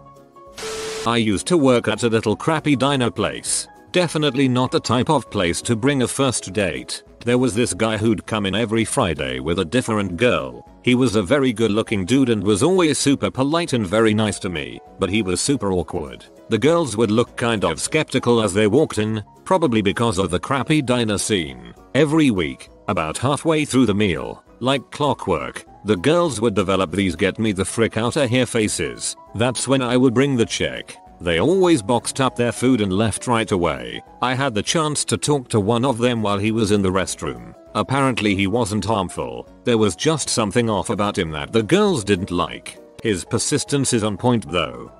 I used to work at a little crappy diner place. Definitely not the type of place to bring a first date. There was this guy who'd come in every Friday with a different girl. He was a very good looking dude and was always super polite and very nice to me, but he was super awkward. The girls would look kind of skeptical as they walked in, probably because of the crappy diner scene. Every week, about halfway through the meal, like clockwork, the girls would develop these get me the frick outta here faces. That's when I would bring the check. They always boxed up their food and left right away. I had the chance to talk to one of them while he was in the restroom. Apparently he wasn't harmful. There was just something off about him that the girls didn't like. His persistence is on point though.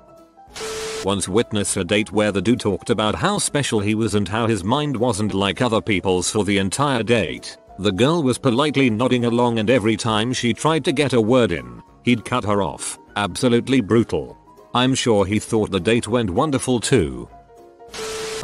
Once witnessed a date where the dude talked about how special he was and how his mind wasn't like other people's for the entire date. The girl was politely nodding along and every time she tried to get a word in, he'd cut her off. Absolutely brutal. I'm sure he thought the date went wonderful too.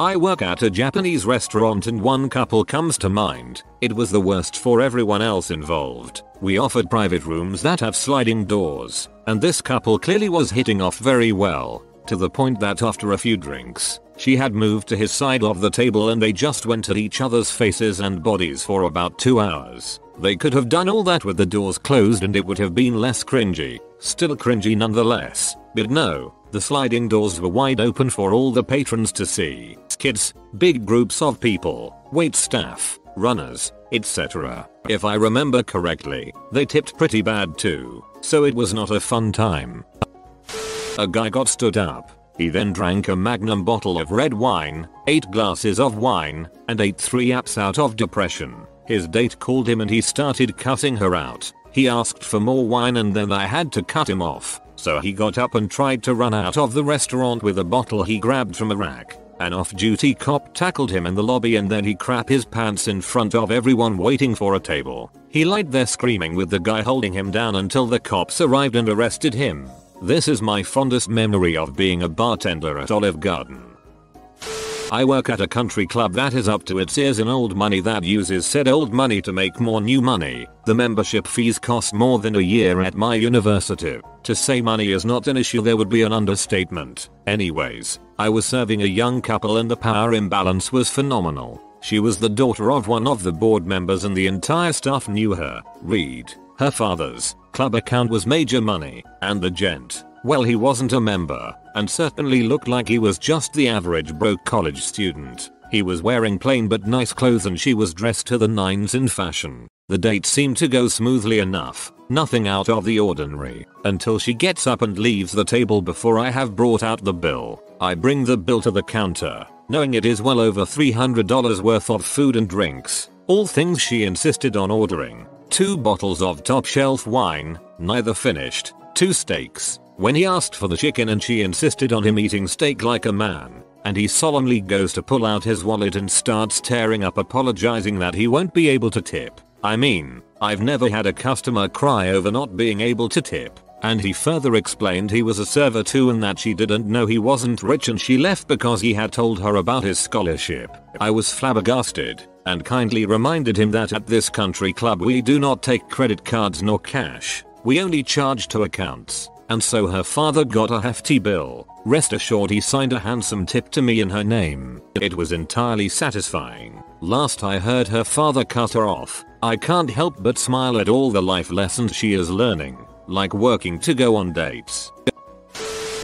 I work at a Japanese restaurant and one couple comes to mind. It was the worst for everyone else involved. We offered private rooms that have sliding doors, and this couple clearly was hitting off very well, to the point that after a few drinks, she had moved to his side of the table and they just went at each other's faces and bodies for about 2 hours. They could have done all that with the doors closed and it would have been less cringy. Still cringy nonetheless. But no, the sliding doors were wide open for all the patrons to see. Kids, big groups of people, wait staff, runners, etc. If I remember correctly, they tipped pretty bad too. So it was not a fun time. A guy got stood up he then drank a magnum bottle of red wine, 8 glasses of wine, and ate 3 apps out of depression. His date called him and he started cutting her out. He asked for more wine and then I had to cut him off. So he got up and tried to run out of the restaurant with a bottle he grabbed from a rack. An off-duty cop tackled him in the lobby and then he crap his pants in front of everyone waiting for a table. He lied there screaming with the guy holding him down until the cops arrived and arrested him. This is my fondest memory of being a bartender at Olive Garden. I work at a country club that is up to its ears in old money that uses said old money to make more new money. The membership fees cost more than a year at my university. To say money is not an issue there would be an understatement. Anyways, I was serving a young couple and the power imbalance was phenomenal. She was the daughter of one of the board members and the entire staff knew her. Read. Her father's club account was major money, and the gent, well he wasn't a member, and certainly looked like he was just the average broke college student. He was wearing plain but nice clothes and she was dressed to the nines in fashion. The date seemed to go smoothly enough, nothing out of the ordinary, until she gets up and leaves the table before I have brought out the bill. I bring the bill to the counter, knowing it is well over $300 worth of food and drinks, all things she insisted on ordering. Two bottles of top shelf wine, neither finished, two steaks. When he asked for the chicken and she insisted on him eating steak like a man, and he solemnly goes to pull out his wallet and starts tearing up apologizing that he won't be able to tip. I mean, I've never had a customer cry over not being able to tip. And he further explained he was a server too and that she didn't know he wasn't rich and she left because he had told her about his scholarship. I was flabbergasted and kindly reminded him that at this country club we do not take credit cards nor cash. We only charge to accounts. And so her father got a hefty bill. Rest assured he signed a handsome tip to me in her name. It was entirely satisfying. Last I heard her father cut her off. I can't help but smile at all the life lessons she is learning, like working to go on dates.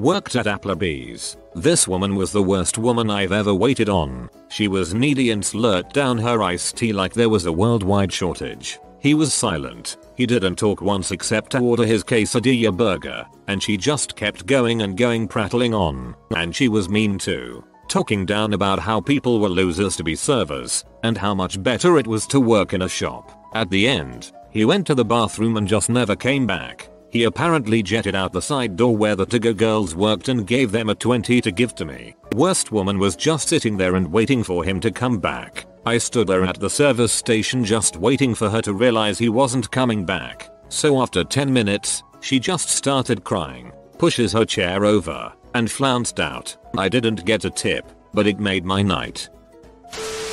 Worked at Applebee's. This woman was the worst woman I've ever waited on. She was needy and slurped down her iced tea like there was a worldwide shortage. He was silent. He didn't talk once except to order his quesadilla burger, and she just kept going and going prattling on. And she was mean too. Talking down about how people were losers to be servers, and how much better it was to work in a shop. At the end, he went to the bathroom and just never came back. He apparently jetted out the side door where the to-go girls worked and gave them a 20 to give to me. Worst woman was just sitting there and waiting for him to come back. I stood there at the service station just waiting for her to realize he wasn't coming back. So after 10 minutes, she just started crying, pushes her chair over, and flounced out. I didn't get a tip, but it made my night.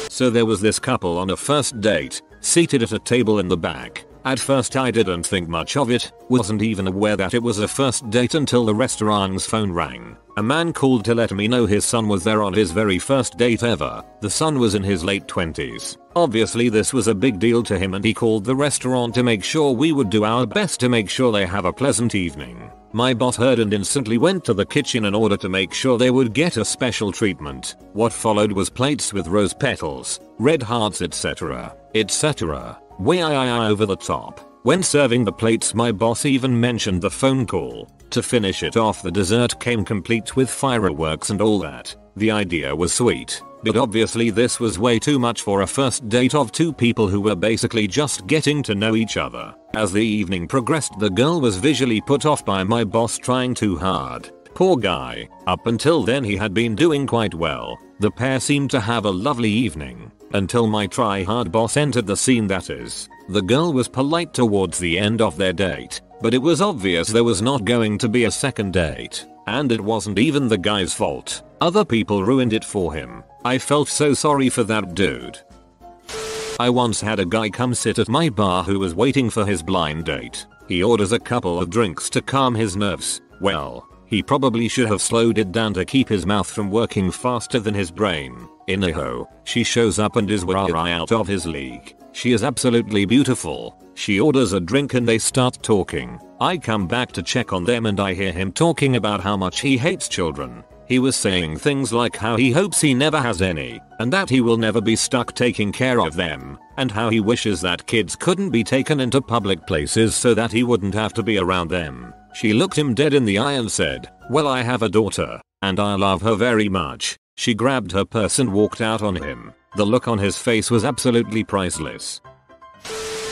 So there was this couple on a first date, seated at a table in the back. At first I didn't think much of it, wasn't even aware that it was a first date until the restaurant's phone rang. A man called to let me know his son was there on his very first date ever. The son was in his late 20s. Obviously this was a big deal to him and he called the restaurant to make sure we would do our best to make sure they have a pleasant evening. My boss heard and instantly went to the kitchen in order to make sure they would get a special treatment. What followed was plates with rose petals, red hearts etc. etc way I over the top. When serving the plates my boss even mentioned the phone call. To finish it off the dessert came complete with fireworks and all that. The idea was sweet, but obviously this was way too much for a first date of two people who were basically just getting to know each other. As the evening progressed the girl was visually put off by my boss trying too hard. Poor guy. Up until then he had been doing quite well. The pair seemed to have a lovely evening. Until my try-hard boss entered the scene that is. The girl was polite towards the end of their date, but it was obvious there was not going to be a second date. And it wasn't even the guy's fault. Other people ruined it for him. I felt so sorry for that dude. I once had a guy come sit at my bar who was waiting for his blind date. He orders a couple of drinks to calm his nerves. Well, he probably should have slowed it down to keep his mouth from working faster than his brain. Inaho, she shows up and is way out of his league. She is absolutely beautiful. She orders a drink and they start talking. I come back to check on them and I hear him talking about how much he hates children. He was saying things like how he hopes he never has any, and that he will never be stuck taking care of them, and how he wishes that kids couldn't be taken into public places so that he wouldn't have to be around them. She looked him dead in the eye and said, well I have a daughter, and I love her very much, she grabbed her purse and walked out on him. The look on his face was absolutely priceless.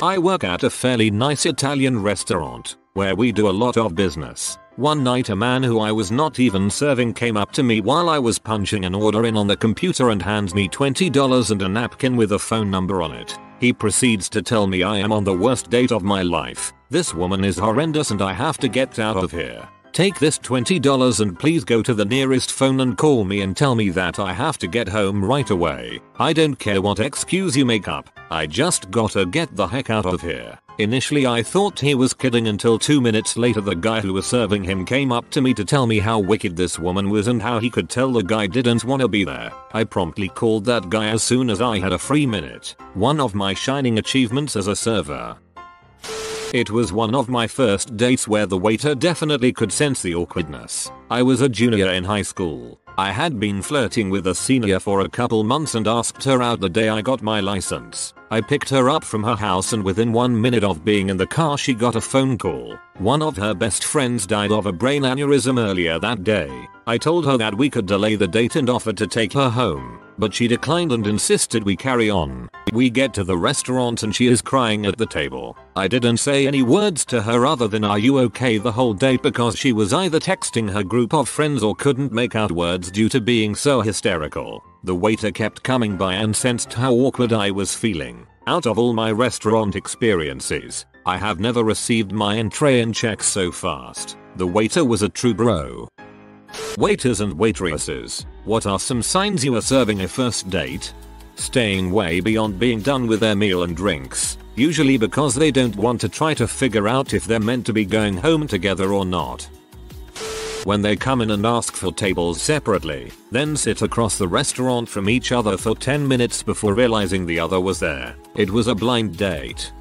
I work at a fairly nice Italian restaurant, where we do a lot of business. One night a man who I was not even serving came up to me while I was punching an order in on the computer and hands me $20 and a napkin with a phone number on it. He proceeds to tell me I am on the worst date of my life. This woman is horrendous and I have to get out of here. Take this $20 and please go to the nearest phone and call me and tell me that I have to get home right away. I don't care what excuse you make up, I just gotta get the heck out of here. Initially I thought he was kidding until 2 minutes later the guy who was serving him came up to me to tell me how wicked this woman was and how he could tell the guy didn't wanna be there. I promptly called that guy as soon as I had a free minute. One of my shining achievements as a server. It was one of my first dates where the waiter definitely could sense the awkwardness. I was a junior in high school. I had been flirting with a senior for a couple months and asked her out the day I got my license. I picked her up from her house and within one minute of being in the car she got a phone call. One of her best friends died of a brain aneurysm earlier that day. I told her that we could delay the date and offered to take her home but she declined and insisted we carry on. We get to the restaurant and she is crying at the table. I didn't say any words to her other than are you okay the whole day because she was either texting her group of friends or couldn't make out words due to being so hysterical. The waiter kept coming by and sensed how awkward I was feeling. Out of all my restaurant experiences, I have never received my entree in check so fast. The waiter was a true bro. Waiters and waitresses, what are some signs you are serving a first date? Staying way beyond being done with their meal and drinks, usually because they don't want to try to figure out if they're meant to be going home together or not. When they come in and ask for tables separately, then sit across the restaurant from each other for 10 minutes before realizing the other was there. It was a blind date.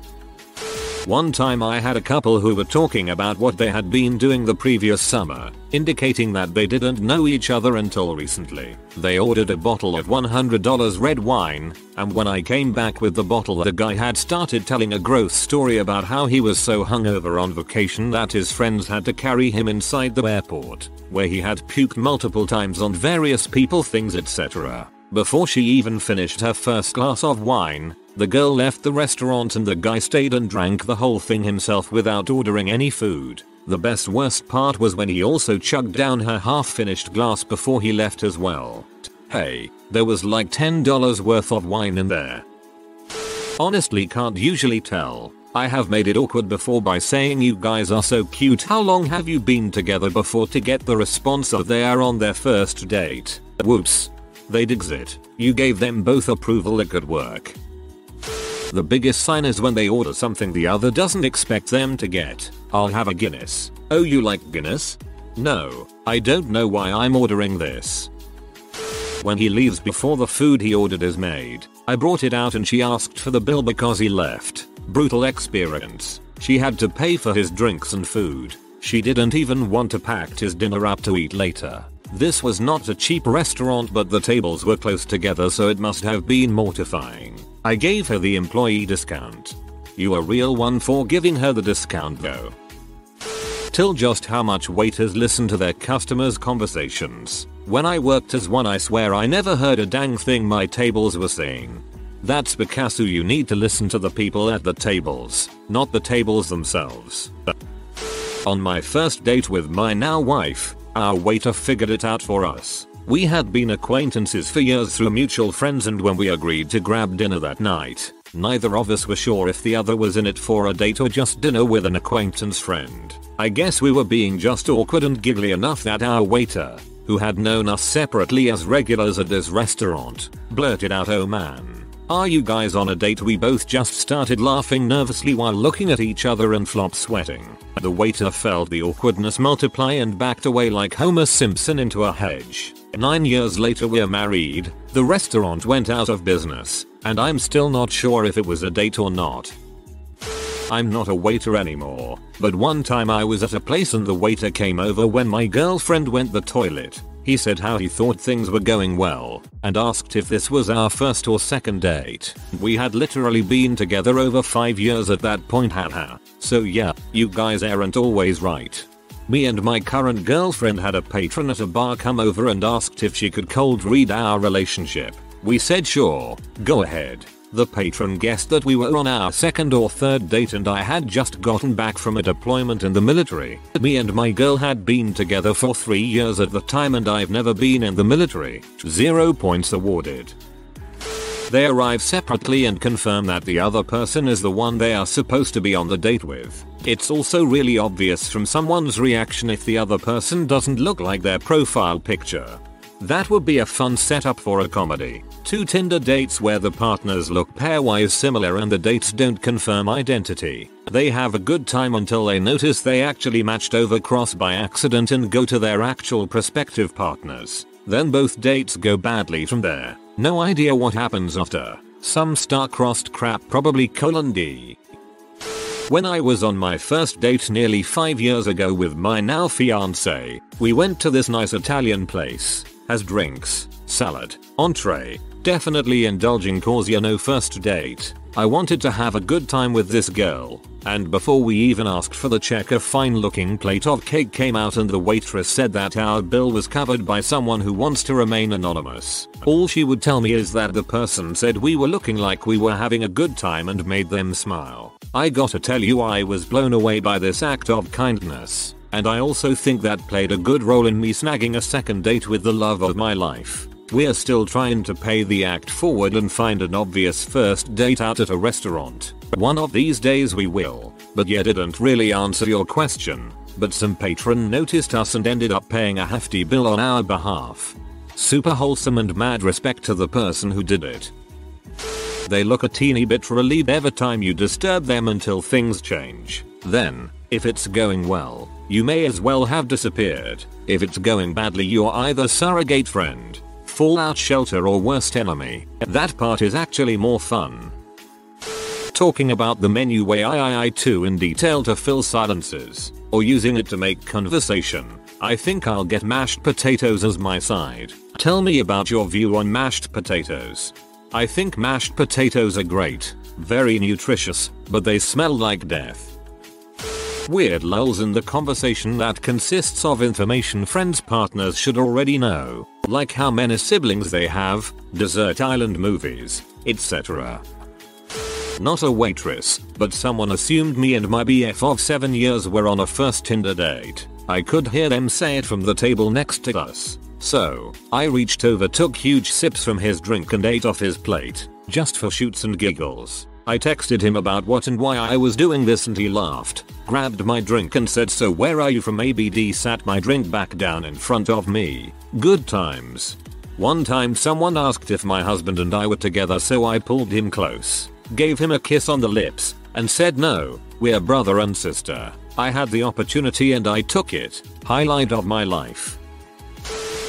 One time I had a couple who were talking about what they had been doing the previous summer, indicating that they didn't know each other until recently. They ordered a bottle of $100 red wine, and when I came back with the bottle the guy had started telling a gross story about how he was so hungover on vacation that his friends had to carry him inside the airport, where he had puked multiple times on various people things etc. Before she even finished her first glass of wine, the girl left the restaurant and the guy stayed and drank the whole thing himself without ordering any food. The best worst part was when he also chugged down her half finished glass before he left as well. Hey, there was like $10 worth of wine in there. Honestly can't usually tell. I have made it awkward before by saying you guys are so cute how long have you been together before to get the response of they are on their first date. Whoops. They'd exit. You gave them both approval it could work. The biggest sign is when they order something the other doesn't expect them to get. I'll have a Guinness. Oh you like Guinness? No, I don't know why I'm ordering this. When he leaves before the food he ordered is made, I brought it out and she asked for the bill because he left. Brutal experience. She had to pay for his drinks and food. She didn't even want to pack his dinner up to eat later. This was not a cheap restaurant but the tables were close together so it must have been mortifying. I gave her the employee discount. You a real one for giving her the discount though. Till just how much waiters listen to their customers' conversations. When I worked as one I swear I never heard a dang thing my tables were saying. That's because you need to listen to the people at the tables, not the tables themselves. On my first date with my now wife, our waiter figured it out for us. We had been acquaintances for years through mutual friends and when we agreed to grab dinner that night, neither of us were sure if the other was in it for a date or just dinner with an acquaintance friend. I guess we were being just awkward and giggly enough that our waiter, who had known us separately as regulars at this restaurant, blurted out oh man. Are you guys on a date? We both just started laughing nervously while looking at each other and flop sweating. The waiter felt the awkwardness multiply and backed away like Homer Simpson into a hedge. Nine years later we're married, the restaurant went out of business, and I'm still not sure if it was a date or not. I'm not a waiter anymore, but one time I was at a place and the waiter came over when my girlfriend went the toilet. He said how he thought things were going well, and asked if this was our first or second date. We had literally been together over 5 years at that point haha. So yeah, you guys aren't always right. Me and my current girlfriend had a patron at a bar come over and asked if she could cold read our relationship. We said sure, go ahead. The patron guessed that we were on our second or third date and I had just gotten back from a deployment in the military. Me and my girl had been together for 3 years at the time and I've never been in the military. 0 points awarded. They arrive separately and confirm that the other person is the one they are supposed to be on the date with. It's also really obvious from someone's reaction if the other person doesn't look like their profile picture. That would be a fun setup for a comedy. Two Tinder dates where the partners look pairwise similar and the dates don't confirm identity. They have a good time until they notice they actually matched over cross by accident and go to their actual prospective partners. Then both dates go badly from there. No idea what happens after. Some star-crossed crap probably colon D. When I was on my first date nearly 5 years ago with my now fiance, we went to this nice Italian place. Has drinks, salad, entree, definitely indulging cause you know first date. I wanted to have a good time with this girl, and before we even asked for the check a fine looking plate of cake came out and the waitress said that our bill was covered by someone who wants to remain anonymous. All she would tell me is that the person said we were looking like we were having a good time and made them smile. I gotta tell you I was blown away by this act of kindness, and I also think that played a good role in me snagging a second date with the love of my life. We're still trying to pay the act forward and find an obvious first date out at a restaurant. One of these days we will. But yeah didn't really answer your question. But some patron noticed us and ended up paying a hefty bill on our behalf. Super wholesome and mad respect to the person who did it. They look a teeny bit relieved every time you disturb them until things change. Then, if it's going well, you may as well have disappeared. If it's going badly you're either surrogate friend, fallout shelter or worst enemy. That part is actually more fun. talking about the menu way I too in detail to fill silences, or using it to make conversation. I think I'll get mashed potatoes as my side. Tell me about your view on mashed potatoes. I think mashed potatoes are great, very nutritious, but they smell like death. Weird lulls in the conversation that consists of information friends partners should already know, like how many siblings they have, desert island movies, etc. Not a waitress, but someone assumed me and my BF of 7 years were on a first Tinder date. I could hear them say it from the table next to us. So, I reached over took huge sips from his drink and ate off his plate, just for shoots and giggles. I texted him about what and why I was doing this and he laughed, grabbed my drink and said so where are you from ABD sat my drink back down in front of me. Good times. One time someone asked if my husband and I were together so I pulled him close, gave him a kiss on the lips, and said no, we're brother and sister. I had the opportunity and I took it. Highlight of my life.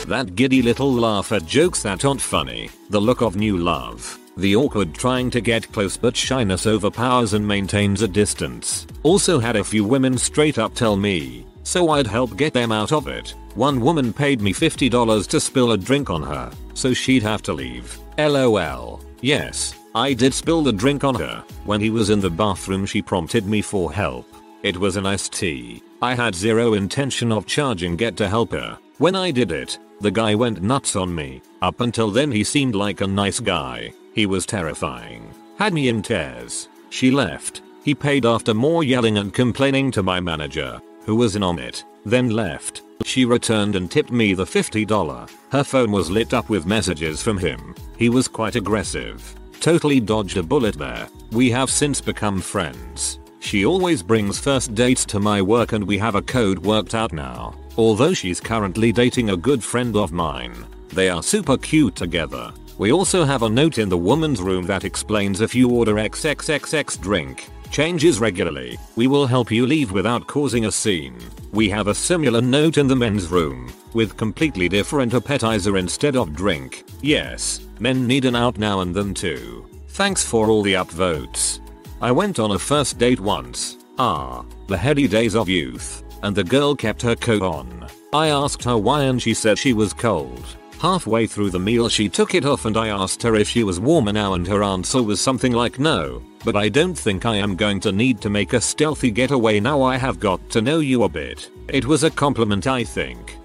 That giddy little laugh at jokes that aren't funny, the look of new love, the awkward trying to get close but shyness overpowers and maintains a distance. Also had a few women straight up tell me, so I'd help get them out of it. One woman paid me $50 to spill a drink on her, so she'd have to leave. LOL. Yes, I did spill the drink on her. When he was in the bathroom she prompted me for help. It was an iced tea. I had zero intention of charging get to help her. When I did it, the guy went nuts on me. Up until then he seemed like a nice guy. He was terrifying. Had me in tears. She left. He paid after more yelling and complaining to my manager, who was in on it, then left. She returned and tipped me the $50. Her phone was lit up with messages from him. He was quite aggressive. Totally dodged a bullet there. We have since become friends. She always brings first dates to my work and we have a code worked out now. Although she's currently dating a good friend of mine. They are super cute together. We also have a note in the woman's room that explains if you order XXXX drink, changes regularly, we will help you leave without causing a scene. We have a similar note in the men's room, with completely different appetizer instead of drink. Yes, men need an out now and then too. Thanks for all the upvotes. I went on a first date once. Ah, the heady days of youth. And the girl kept her coat on. I asked her why and she said she was cold. Halfway through the meal she took it off and I asked her if she was warmer now and her answer was something like no, but I don't think I am going to need to make a stealthy getaway now I have got to know you a bit. It was a compliment I think.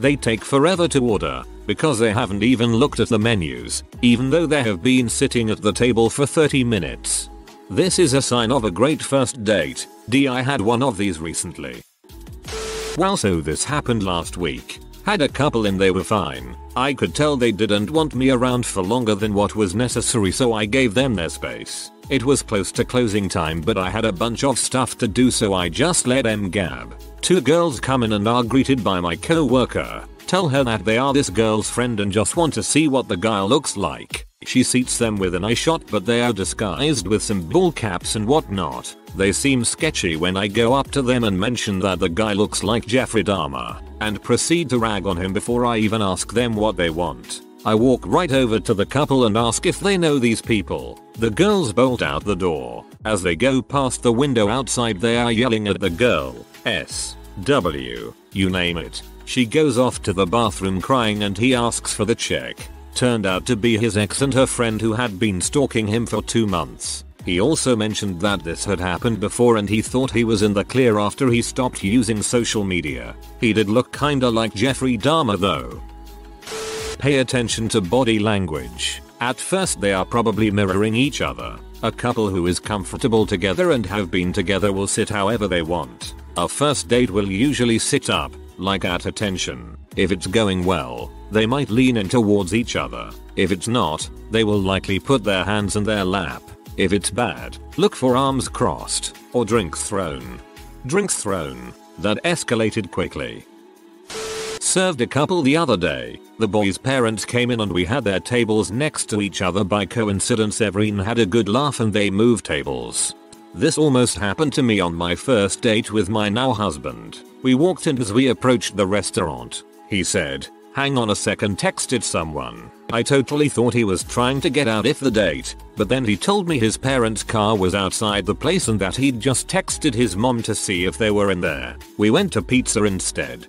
They take forever to order, because they haven't even looked at the menus, even though they have been sitting at the table for 30 minutes. This is a sign of a great first date. D I had one of these recently. Well so this happened last week. Had a couple and they were fine. I could tell they didn't want me around for longer than what was necessary so I gave them their space. It was close to closing time but I had a bunch of stuff to do so I just let them gab. Two girls come in and are greeted by my co-worker. Tell her that they are this girl's friend and just want to see what the guy looks like. She seats them with an eye shot but they are disguised with some bull caps and whatnot. They seem sketchy when I go up to them and mention that the guy looks like Jeffrey Dahmer, and proceed to rag on him before I even ask them what they want. I walk right over to the couple and ask if they know these people. The girls bolt out the door. As they go past the window outside they are yelling at the girl. S. W. You name it. She goes off to the bathroom crying and he asks for the check turned out to be his ex and her friend who had been stalking him for two months. He also mentioned that this had happened before and he thought he was in the clear after he stopped using social media. He did look kinda like Jeffrey Dahmer though. Pay attention to body language. At first they are probably mirroring each other. A couple who is comfortable together and have been together will sit however they want. A first date will usually sit up, like at attention. If it's going well, they might lean in towards each other. If it's not, they will likely put their hands in their lap. If it's bad, look for arms crossed or drinks thrown. Drinks thrown. That escalated quickly. Served a couple the other day. The boy's parents came in and we had their tables next to each other by coincidence everyone had a good laugh and they moved tables. This almost happened to me on my first date with my now husband. We walked in as we approached the restaurant. He said, Hang on a second texted someone. I totally thought he was trying to get out if the date, but then he told me his parents' car was outside the place and that he'd just texted his mom to see if they were in there. We went to pizza instead.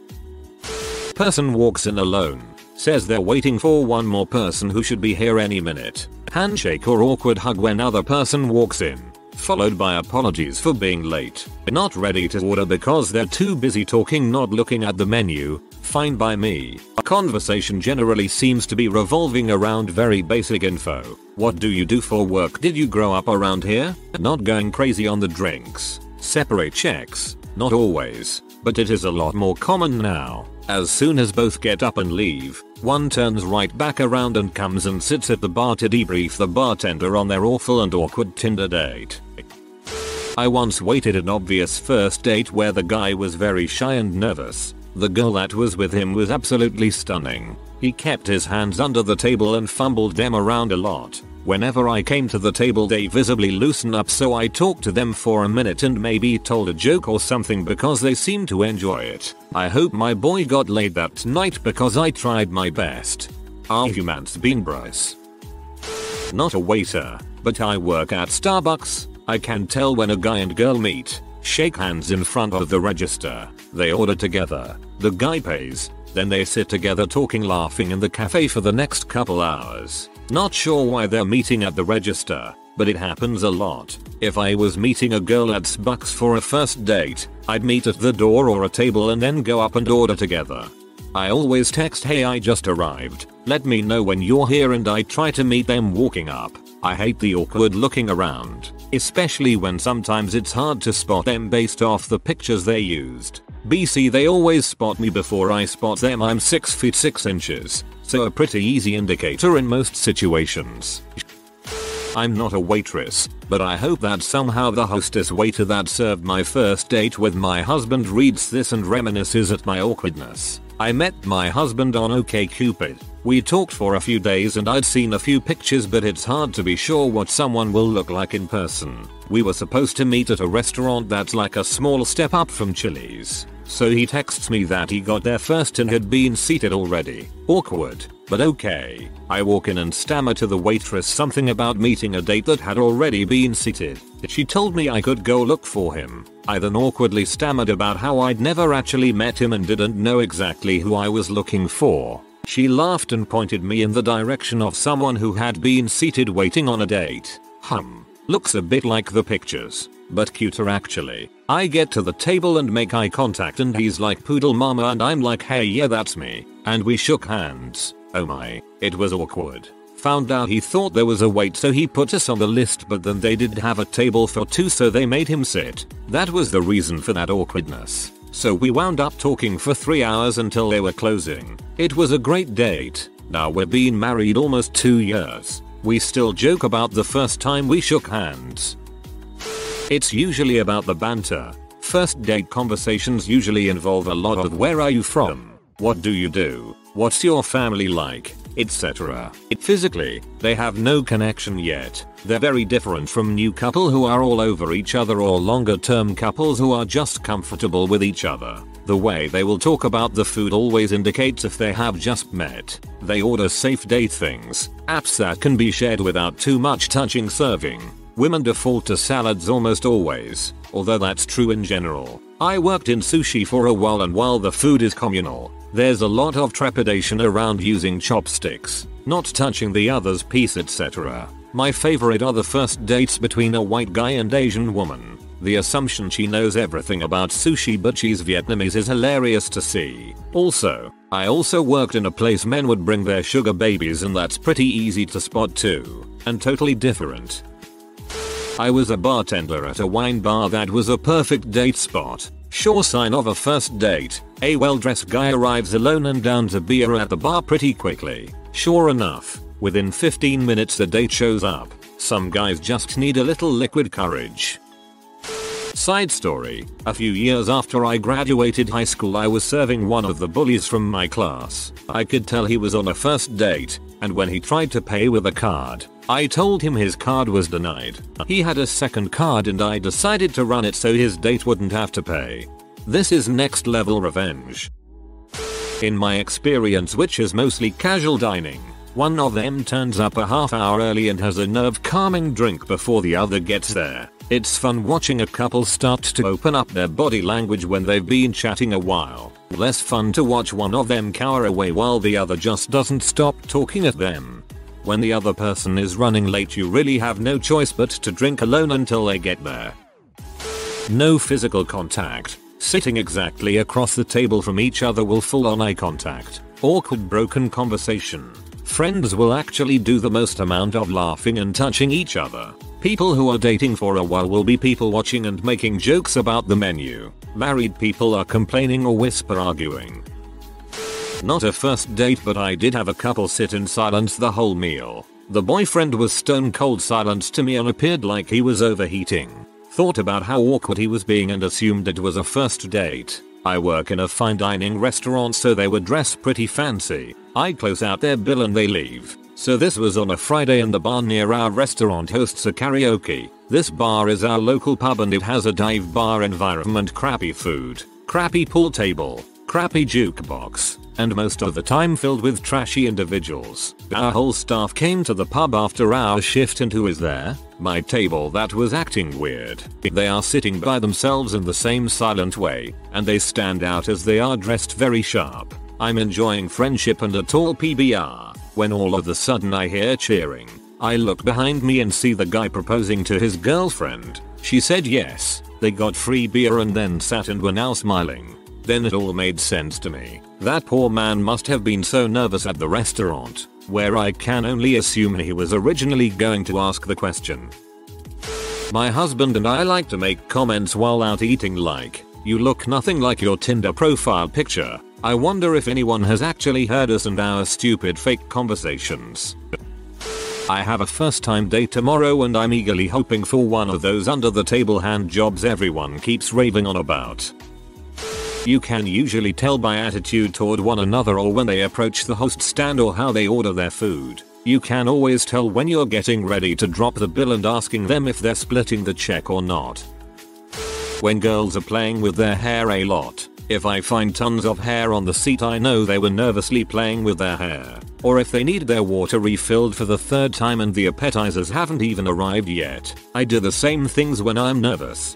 Person walks in alone. Says they're waiting for one more person who should be here any minute. Handshake or awkward hug when other person walks in. Followed by apologies for being late. Not ready to order because they're too busy talking not looking at the menu. Fine by me. A conversation generally seems to be revolving around very basic info. What do you do for work? Did you grow up around here? Not going crazy on the drinks. Separate checks. Not always. But it is a lot more common now. As soon as both get up and leave, one turns right back around and comes and sits at the bar to debrief the bartender on their awful and awkward Tinder date. I once waited an obvious first date where the guy was very shy and nervous. The girl that was with him was absolutely stunning. He kept his hands under the table and fumbled them around a lot. Whenever I came to the table they visibly loosen up so I talked to them for a minute and maybe told a joke or something because they seemed to enjoy it. I hope my boy got laid that night because I tried my best. Humans been Bryce. Not a waiter, but I work at Starbucks. I can tell when a guy and girl meet. Shake hands in front of the register. They order together. The guy pays. Then they sit together talking laughing in the cafe for the next couple hours. Not sure why they're meeting at the register, but it happens a lot. If I was meeting a girl at Starbucks for a first date, I'd meet at the door or a table and then go up and order together. I always text hey I just arrived, let me know when you're here and I try to meet them walking up. I hate the awkward looking around, especially when sometimes it's hard to spot them based off the pictures they used. BC they always spot me before I spot them I'm 6 feet 6 inches, so a pretty easy indicator in most situations. I'm not a waitress, but I hope that somehow the hostess waiter that served my first date with my husband reads this and reminisces at my awkwardness. I met my husband on OkCupid. We talked for a few days and I'd seen a few pictures but it's hard to be sure what someone will look like in person. We were supposed to meet at a restaurant that's like a small step up from Chili's. So he texts me that he got there first and had been seated already. Awkward, but okay. I walk in and stammer to the waitress something about meeting a date that had already been seated. She told me I could go look for him. I then awkwardly stammered about how I'd never actually met him and didn't know exactly who I was looking for. She laughed and pointed me in the direction of someone who had been seated waiting on a date. Hum. Looks a bit like the pictures, but cuter actually. I get to the table and make eye contact and he's like poodle mama and I'm like hey yeah that's me. And we shook hands. Oh my, it was awkward. Found out he thought there was a wait so he put us on the list but then they did have a table for two so they made him sit. That was the reason for that awkwardness. So we wound up talking for 3 hours until they were closing. It was a great date. Now we're been married almost 2 years. We still joke about the first time we shook hands. It's usually about the banter. First date conversations usually involve a lot of where are you from? What do you do? What's your family like? Etc. Physically, they have no connection yet. They're very different from new couple who are all over each other or longer term couples who are just comfortable with each other. The way they will talk about the food always indicates if they have just met. They order safe date things, apps that can be shared without too much touching serving. Women default to salads almost always, although that's true in general. I worked in sushi for a while and while the food is communal, there's a lot of trepidation around using chopsticks, not touching the other's piece etc. My favorite are the first dates between a white guy and Asian woman. The assumption she knows everything about sushi but she's Vietnamese is hilarious to see. Also, I also worked in a place men would bring their sugar babies and that's pretty easy to spot too. And totally different. I was a bartender at a wine bar that was a perfect date spot. Sure sign of a first date. A well dressed guy arrives alone and downs a beer at the bar pretty quickly. Sure enough, within 15 minutes the date shows up. Some guys just need a little liquid courage. Side story, a few years after I graduated high school I was serving one of the bullies from my class. I could tell he was on a first date, and when he tried to pay with a card, I told him his card was denied. He had a second card and I decided to run it so his date wouldn't have to pay. This is next level revenge. In my experience which is mostly casual dining, one of them turns up a half hour early and has a nerve calming drink before the other gets there. It's fun watching a couple start to open up their body language when they've been chatting a while. Less fun to watch one of them cower away while the other just doesn't stop talking at them. When the other person is running late you really have no choice but to drink alone until they get there. No physical contact. Sitting exactly across the table from each other will full on eye contact. Awkward broken conversation. Friends will actually do the most amount of laughing and touching each other. People who are dating for a while will be people watching and making jokes about the menu. Married people are complaining or whisper arguing. Not a first date but I did have a couple sit in silence the whole meal. The boyfriend was stone cold silent to me and appeared like he was overheating. Thought about how awkward he was being and assumed it was a first date. I work in a fine dining restaurant so they would dress pretty fancy. I close out their bill and they leave. So this was on a Friday and the bar near our restaurant hosts a karaoke. This bar is our local pub and it has a dive bar environment crappy food, crappy pool table, crappy jukebox, and most of the time filled with trashy individuals. Our whole staff came to the pub after our shift and who is there? My table that was acting weird. They are sitting by themselves in the same silent way, and they stand out as they are dressed very sharp. I'm enjoying friendship and a tall PBR, when all of a sudden I hear cheering. I look behind me and see the guy proposing to his girlfriend. She said yes. They got free beer and then sat and were now smiling. Then it all made sense to me. That poor man must have been so nervous at the restaurant, where I can only assume he was originally going to ask the question. My husband and I like to make comments while out eating like, you look nothing like your Tinder profile picture. I wonder if anyone has actually heard us and our stupid fake conversations. I have a first time date tomorrow and I'm eagerly hoping for one of those under the table hand jobs everyone keeps raving on about. You can usually tell by attitude toward one another or when they approach the host stand or how they order their food. You can always tell when you're getting ready to drop the bill and asking them if they're splitting the check or not. When girls are playing with their hair a lot, if I find tons of hair on the seat I know they were nervously playing with their hair. Or if they need their water refilled for the third time and the appetizers haven't even arrived yet. I do the same things when I'm nervous.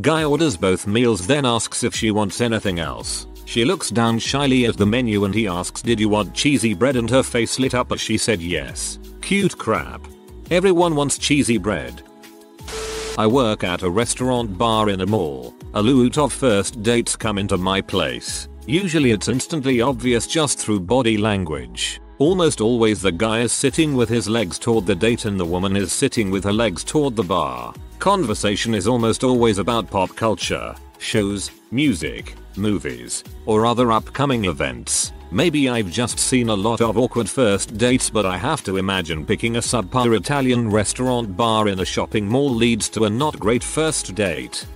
Guy orders both meals then asks if she wants anything else. She looks down shyly at the menu and he asks did you want cheesy bread and her face lit up as she said yes. Cute crap. Everyone wants cheesy bread. I work at a restaurant bar in a mall. A loot of first dates come into my place. Usually it's instantly obvious just through body language. Almost always the guy is sitting with his legs toward the date and the woman is sitting with her legs toward the bar. Conversation is almost always about pop culture, shows, music, movies, or other upcoming events. Maybe I've just seen a lot of awkward first dates but I have to imagine picking a subpar Italian restaurant bar in a shopping mall leads to a not great first date.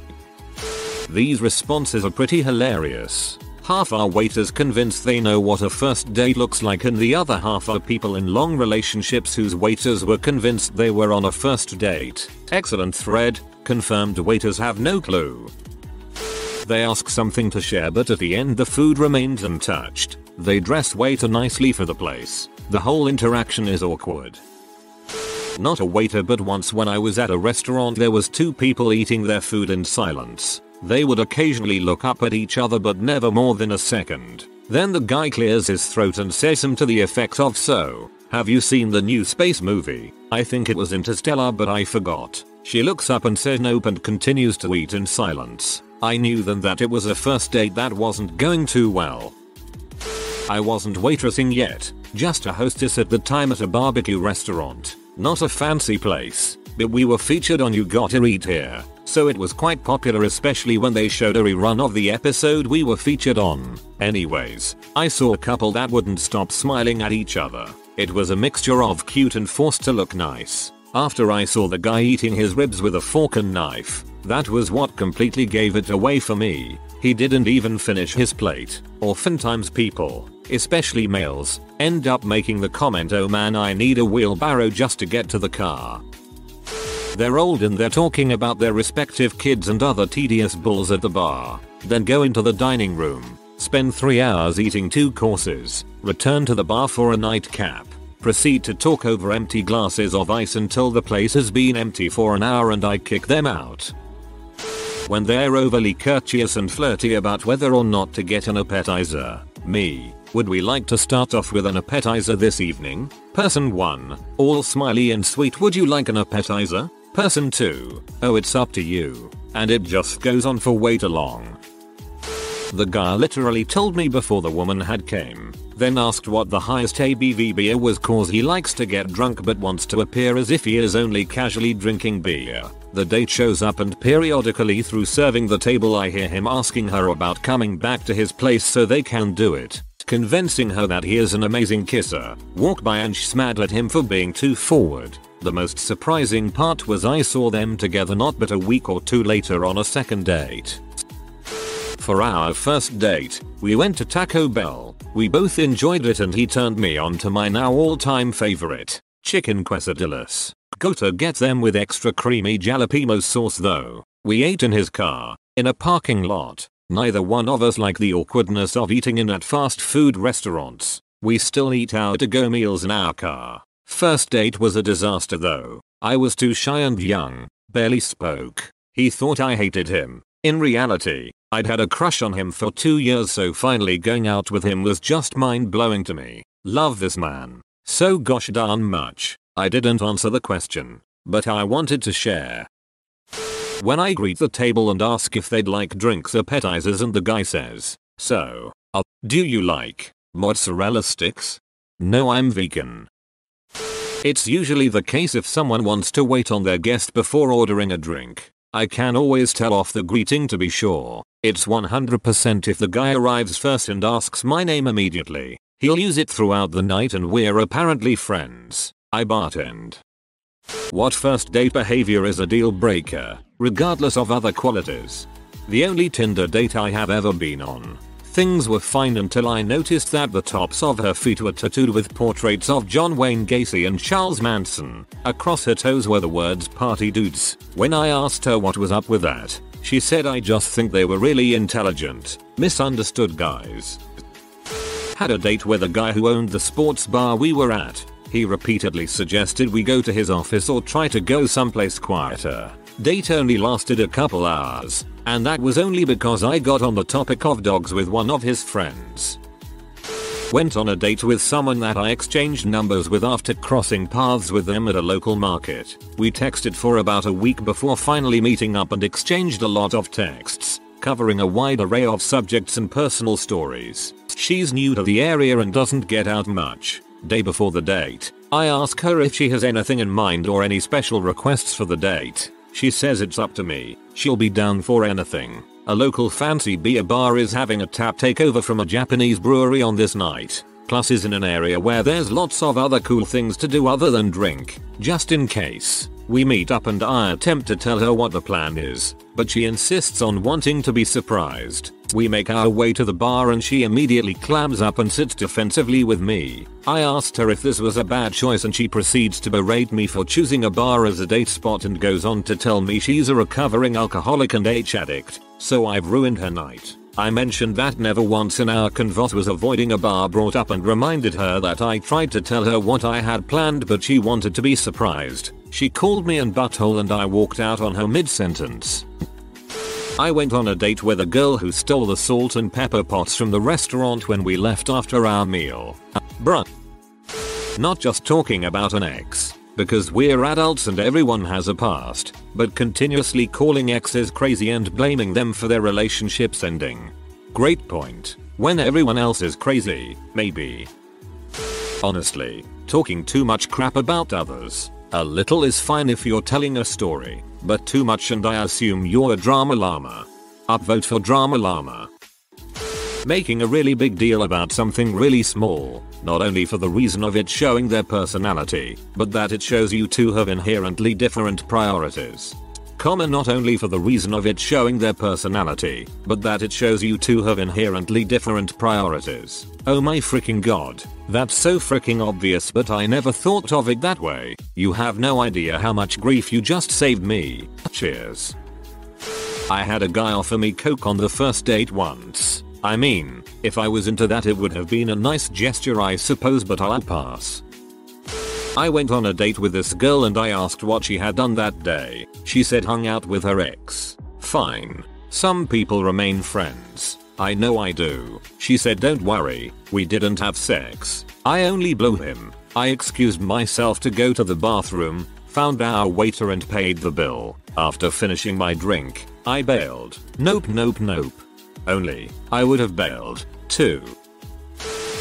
These responses are pretty hilarious. Half are waiters convinced they know what a first date looks like and the other half are people in long relationships whose waiters were convinced they were on a first date. Excellent thread, confirmed waiters have no clue. They ask something to share but at the end the food remains untouched. They dress way too nicely for the place. The whole interaction is awkward. Not a waiter but once when I was at a restaurant there was two people eating their food in silence. They would occasionally look up at each other but never more than a second. Then the guy clears his throat and says some to the effect of so, have you seen the new space movie? I think it was Interstellar but I forgot. She looks up and says nope and continues to eat in silence. I knew then that it was a first date that wasn't going too well. I wasn't waitressing yet, just a hostess at the time at a barbecue restaurant. Not a fancy place, but we were featured on You Gotta Eat Here, so it was quite popular especially when they showed a rerun of the episode we were featured on. Anyways, I saw a couple that wouldn't stop smiling at each other. It was a mixture of cute and forced to look nice. After I saw the guy eating his ribs with a fork and knife, that was what completely gave it away for me. He didn't even finish his plate. Oftentimes people, especially males, end up making the comment oh man I need a wheelbarrow just to get to the car. They're old and they're talking about their respective kids and other tedious bulls at the bar. Then go into the dining room. spend 3 hours eating 2 courses, return to the bar for a nightcap, proceed to talk over empty glasses of ice until the place has been empty for an hour and I kick them out. When they're overly courteous and flirty about whether or not to get an appetizer, me, would we like to start off with an appetizer this evening? Person 1, all smiley and sweet would you like an appetizer? Person 2, oh it's up to you. And it just goes on for way too long. The guy literally told me before the woman had came, then asked what the highest ABV beer was cause he likes to get drunk but wants to appear as if he is only casually drinking beer. The date shows up and periodically through serving the table I hear him asking her about coming back to his place so they can do it. Convincing her that he is an amazing kisser. Walk by and she's mad at him for being too forward. The most surprising part was I saw them together not but a week or two later on a second date. For our first date, we went to Taco Bell. We both enjoyed it and he turned me on to my now all-time favorite, chicken quesadillas. Gotta get them with extra creamy jalapeno sauce though. We ate in his car, in a parking lot. Neither one of us like the awkwardness of eating in at fast food restaurants. We still eat our to-go meals in our car. First date was a disaster though. I was too shy and young, barely spoke. He thought I hated him. In reality, I'd had a crush on him for two years so finally going out with him was just mind blowing to me. Love this man. So gosh darn much. I didn't answer the question, but I wanted to share. When I greet the table and ask if they'd like drinks appetizers and the guy says, so, uh, do you like mozzarella sticks? No I'm vegan. It's usually the case if someone wants to wait on their guest before ordering a drink. I can always tell off the greeting to be sure. It's 100% if the guy arrives first and asks my name immediately. He'll use it throughout the night and we're apparently friends. I bartend. What first date behavior is a deal breaker, regardless of other qualities? The only Tinder date I have ever been on Things were fine until I noticed that the tops of her feet were tattooed with portraits of John Wayne Gacy and Charles Manson. Across her toes were the words party dudes. When I asked her what was up with that, she said I just think they were really intelligent, misunderstood guys. Had a date with a guy who owned the sports bar we were at. He repeatedly suggested we go to his office or try to go someplace quieter. Date only lasted a couple hours, and that was only because I got on the topic of dogs with one of his friends. Went on a date with someone that I exchanged numbers with after crossing paths with them at a local market. We texted for about a week before finally meeting up and exchanged a lot of texts, covering a wide array of subjects and personal stories. She's new to the area and doesn't get out much. Day before the date, I ask her if she has anything in mind or any special requests for the date. She says it's up to me. She'll be down for anything. A local fancy beer bar is having a tap takeover from a Japanese brewery on this night. Plus is in an area where there's lots of other cool things to do other than drink. Just in case. We meet up and I attempt to tell her what the plan is, but she insists on wanting to be surprised. We make our way to the bar and she immediately clams up and sits defensively with me. I asked her if this was a bad choice and she proceeds to berate me for choosing a bar as a date spot and goes on to tell me she's a recovering alcoholic and H addict, so I've ruined her night. I mentioned that never once in our convos was avoiding a bar brought up and reminded her that I tried to tell her what I had planned but she wanted to be surprised. She called me an butthole and I walked out on her mid-sentence. I went on a date with a girl who stole the salt and pepper pots from the restaurant when we left after our meal. Bruh. Not just talking about an ex, because we're adults and everyone has a past, but continuously calling exes crazy and blaming them for their relationships ending. Great point. When everyone else is crazy, maybe. Honestly, talking too much crap about others. A little is fine if you're telling a story, but too much and I assume you're a drama llama. Upvote for drama llama. Making a really big deal about something really small, not only for the reason of it showing their personality, but that it shows you two have inherently different priorities. Comma not only for the reason of it showing their personality, but that it shows you two have inherently different priorities. Oh my freaking god. That's so freaking obvious but I never thought of it that way. You have no idea how much grief you just saved me. Cheers. I had a guy offer me coke on the first date once. I mean, if I was into that it would have been a nice gesture I suppose but I'll pass. I went on a date with this girl and I asked what she had done that day. She said hung out with her ex. Fine. Some people remain friends. I know I do. She said don't worry, we didn't have sex. I only blew him. I excused myself to go to the bathroom, found our waiter and paid the bill. After finishing my drink, I bailed. Nope nope nope. Only, I would have bailed, too.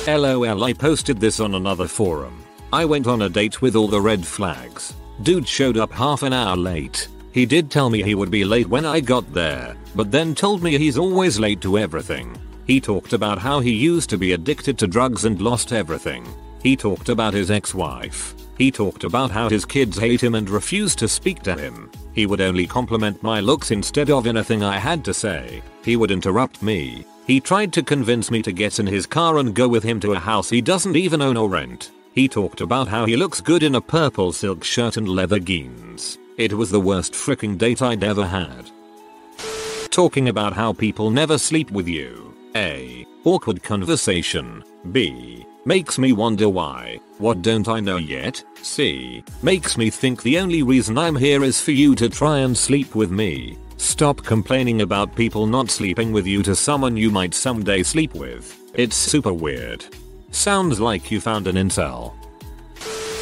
LOL I posted this on another forum. I went on a date with all the red flags. Dude showed up half an hour late. He did tell me he would be late when I got there, but then told me he's always late to everything. He talked about how he used to be addicted to drugs and lost everything. He talked about his ex-wife. He talked about how his kids hate him and refuse to speak to him. He would only compliment my looks instead of anything I had to say. He would interrupt me. He tried to convince me to get in his car and go with him to a house he doesn't even own or rent. He talked about how he looks good in a purple silk shirt and leather jeans. It was the worst freaking date I'd ever had. Talking about how people never sleep with you. A. Awkward conversation. B. Makes me wonder why. What don't I know yet? C. Makes me think the only reason I'm here is for you to try and sleep with me. Stop complaining about people not sleeping with you to someone you might someday sleep with. It's super weird. Sounds like you found an incel.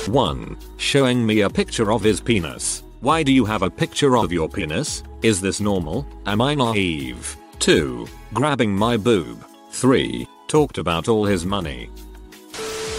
1. Showing me a picture of his penis. Why do you have a picture of your penis? Is this normal? Am I naive? 2. Grabbing my boob. 3. Talked about all his money.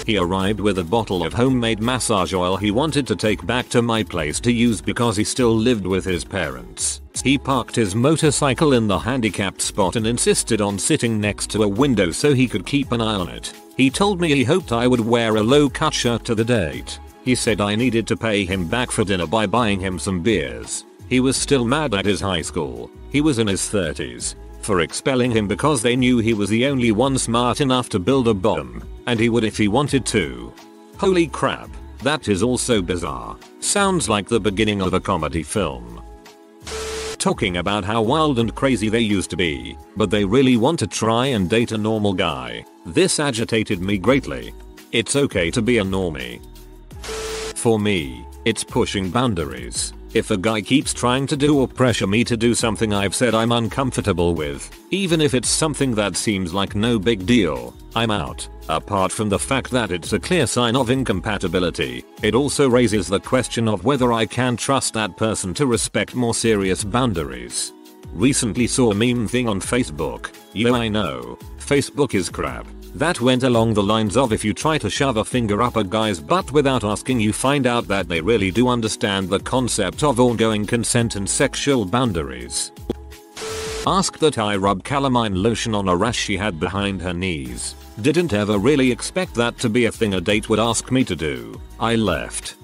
He arrived with a bottle of homemade massage oil he wanted to take back to my place to use because he still lived with his parents. He parked his motorcycle in the handicapped spot and insisted on sitting next to a window so he could keep an eye on it. He told me he hoped I would wear a low cut shirt to the date. He said I needed to pay him back for dinner by buying him some beers. He was still mad at his high school. He was in his 30s. For expelling him because they knew he was the only one smart enough to build a bomb. And he would if he wanted to. Holy crap. That is also bizarre. Sounds like the beginning of a comedy film talking about how wild and crazy they used to be, but they really want to try and date a normal guy. This agitated me greatly. It's okay to be a normie. For me, it's pushing boundaries. If a guy keeps trying to do or pressure me to do something I've said I'm uncomfortable with, even if it's something that seems like no big deal, I'm out. Apart from the fact that it's a clear sign of incompatibility, it also raises the question of whether I can trust that person to respect more serious boundaries. Recently saw a meme thing on Facebook. Yo I know. Facebook is crap. That went along the lines of if you try to shove a finger up a guy's butt without asking you find out that they really do understand the concept of ongoing consent and sexual boundaries. Asked that I rub calamine lotion on a rash she had behind her knees. Didn't ever really expect that to be a thing a date would ask me to do. I left.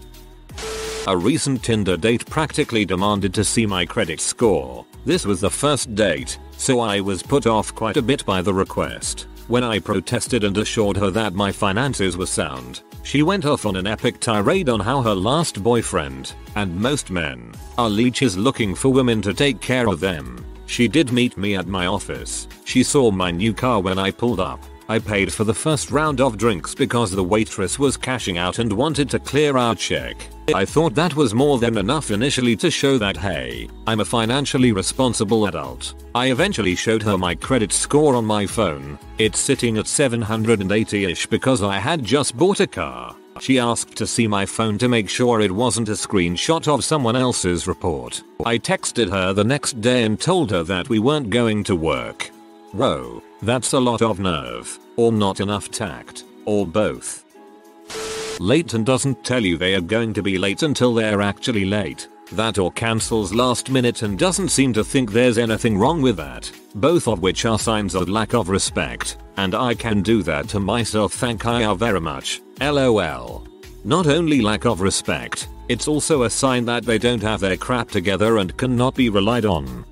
A recent Tinder date practically demanded to see my credit score. This was the first date, so I was put off quite a bit by the request. When I protested and assured her that my finances were sound, she went off on an epic tirade on how her last boyfriend, and most men, are leeches looking for women to take care of them. She did meet me at my office. She saw my new car when I pulled up. I paid for the first round of drinks because the waitress was cashing out and wanted to clear our check. I thought that was more than enough initially to show that hey, I'm a financially responsible adult. I eventually showed her my credit score on my phone. It's sitting at 780ish because I had just bought a car. She asked to see my phone to make sure it wasn't a screenshot of someone else's report. I texted her the next day and told her that we weren't going to work. Whoa, that's a lot of nerve, or not enough tact, or both late and doesn't tell you they are going to be late until they're actually late. That or cancels last minute and doesn't seem to think there's anything wrong with that. Both of which are signs of lack of respect. And I can do that to myself thank you very much. LOL. Not only lack of respect, it's also a sign that they don't have their crap together and cannot be relied on.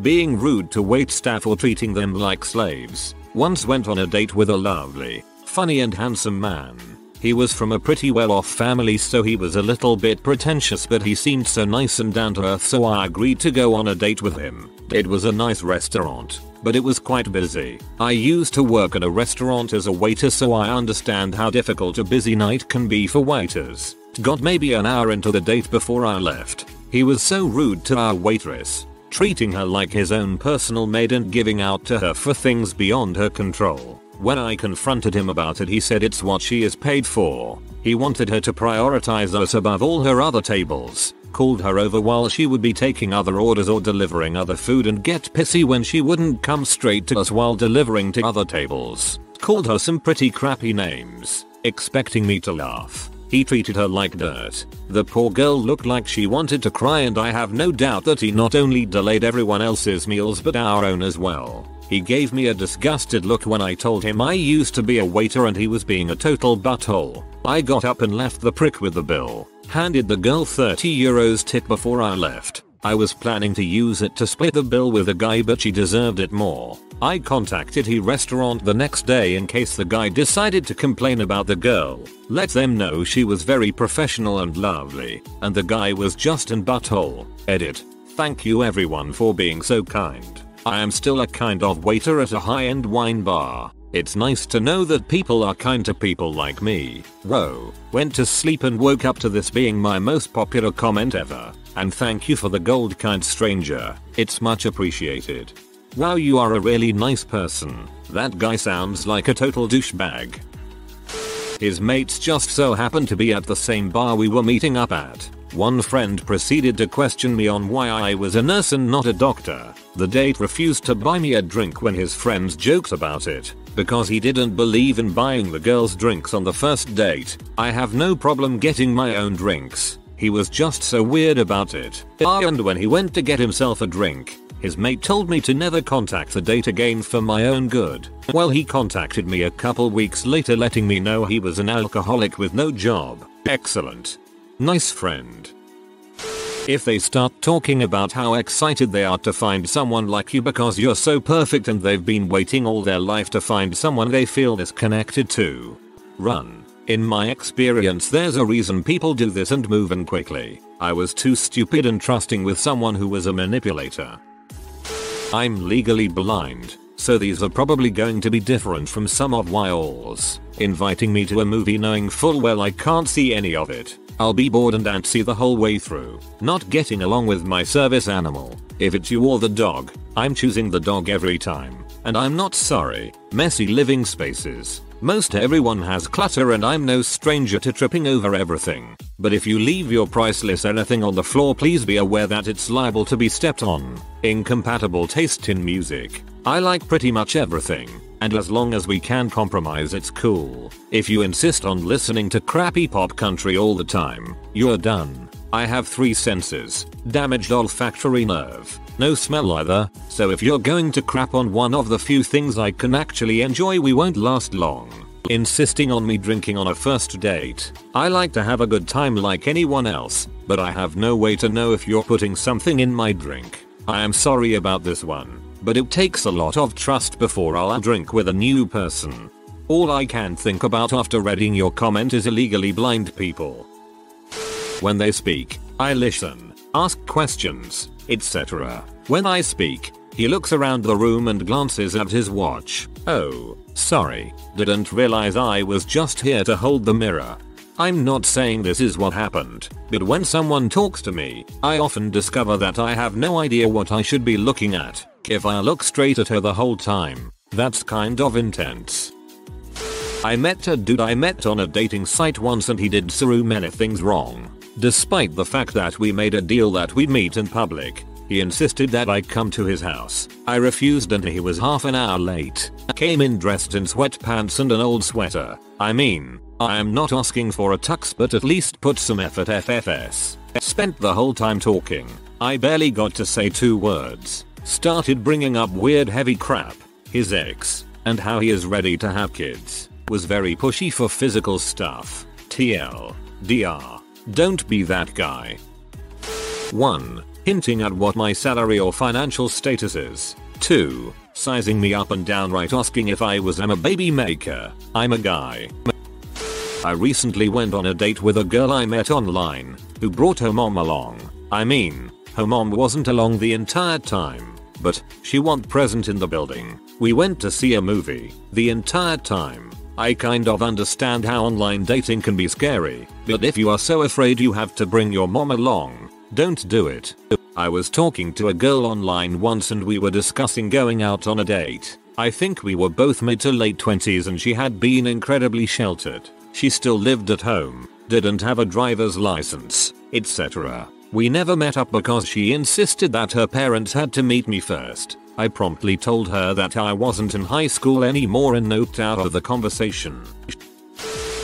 Being rude to wait staff or treating them like slaves. Once went on a date with a lovely, funny and handsome man. He was from a pretty well off family so he was a little bit pretentious but he seemed so nice and down to earth so I agreed to go on a date with him. It was a nice restaurant, but it was quite busy. I used to work at a restaurant as a waiter so I understand how difficult a busy night can be for waiters. Got maybe an hour into the date before I left. He was so rude to our waitress, treating her like his own personal maid and giving out to her for things beyond her control. When I confronted him about it he said it's what she is paid for. He wanted her to prioritize us above all her other tables, called her over while she would be taking other orders or delivering other food and get pissy when she wouldn't come straight to us while delivering to other tables. Called her some pretty crappy names, expecting me to laugh. He treated her like dirt. The poor girl looked like she wanted to cry and I have no doubt that he not only delayed everyone else's meals but our own as well. He gave me a disgusted look when I told him I used to be a waiter and he was being a total butthole. I got up and left the prick with the bill. Handed the girl 30 euros tip before I left. I was planning to use it to split the bill with the guy but she deserved it more. I contacted he restaurant the next day in case the guy decided to complain about the girl. Let them know she was very professional and lovely, and the guy was just an butthole. Edit. Thank you everyone for being so kind. I am still a kind of waiter at a high-end wine bar. It's nice to know that people are kind to people like me. Whoa. Went to sleep and woke up to this being my most popular comment ever. And thank you for the gold kind stranger. It's much appreciated. Wow you are a really nice person. That guy sounds like a total douchebag. His mates just so happened to be at the same bar we were meeting up at. One friend proceeded to question me on why I was a nurse and not a doctor. The date refused to buy me a drink when his friends joked about it, because he didn't believe in buying the girls drinks on the first date. I have no problem getting my own drinks. He was just so weird about it. And when he went to get himself a drink, his mate told me to never contact the date again for my own good. Well he contacted me a couple weeks later letting me know he was an alcoholic with no job. Excellent. Nice friend. If they start talking about how excited they are to find someone like you because you're so perfect and they've been waiting all their life to find someone they feel is connected to. Run. In my experience there's a reason people do this and move in quickly. I was too stupid and trusting with someone who was a manipulator. I'm legally blind, so these are probably going to be different from some of y'all's. Inviting me to a movie knowing full well I can't see any of it. I'll be bored and antsy the whole way through, not getting along with my service animal. If it's you or the dog, I'm choosing the dog every time. And I'm not sorry. Messy living spaces. Most everyone has clutter and I'm no stranger to tripping over everything. But if you leave your priceless anything on the floor please be aware that it's liable to be stepped on. Incompatible taste in music. I like pretty much everything. And as long as we can compromise it's cool. If you insist on listening to crappy pop country all the time, you're done. I have three senses. Damaged olfactory nerve. No smell either, so if you're going to crap on one of the few things I can actually enjoy we won't last long. Insisting on me drinking on a first date. I like to have a good time like anyone else, but I have no way to know if you're putting something in my drink. I am sorry about this one, but it takes a lot of trust before I'll drink with a new person. All I can think about after reading your comment is illegally blind people. When they speak, I listen, ask questions, etc. When I speak, he looks around the room and glances at his watch. Oh, sorry, didn't realize I was just here to hold the mirror. I'm not saying this is what happened, but when someone talks to me, I often discover that I have no idea what I should be looking at. If I look straight at her the whole time, that's kind of intense. I met a dude I met on a dating site once and he did so many things wrong. Despite the fact that we made a deal that we'd meet in public, he insisted that I come to his house. I refused and he was half an hour late. I Came in dressed in sweatpants and an old sweater. I mean, I am not asking for a tux but at least put some effort FFS. Spent the whole time talking. I barely got to say two words. Started bringing up weird heavy crap. His ex. And how he is ready to have kids. Was very pushy for physical stuff. TL. DR. Don't be that guy. 1 hinting at what my salary or financial status is. 2. Sizing me up and downright asking if I was am a baby maker. I'm a guy. I recently went on a date with a girl I met online, who brought her mom along. I mean, her mom wasn't along the entire time. but she wasn't present in the building. We went to see a movie. The entire time, I kind of understand how online dating can be scary, but if you are so afraid you have to bring your mom along, don't do it. I was talking to a girl online once and we were discussing going out on a date. I think we were both mid to late 20s and she had been incredibly sheltered. She still lived at home, didn't have a driver's license, etc. We never met up because she insisted that her parents had to meet me first. I promptly told her that I wasn't in high school anymore and noped out of the conversation.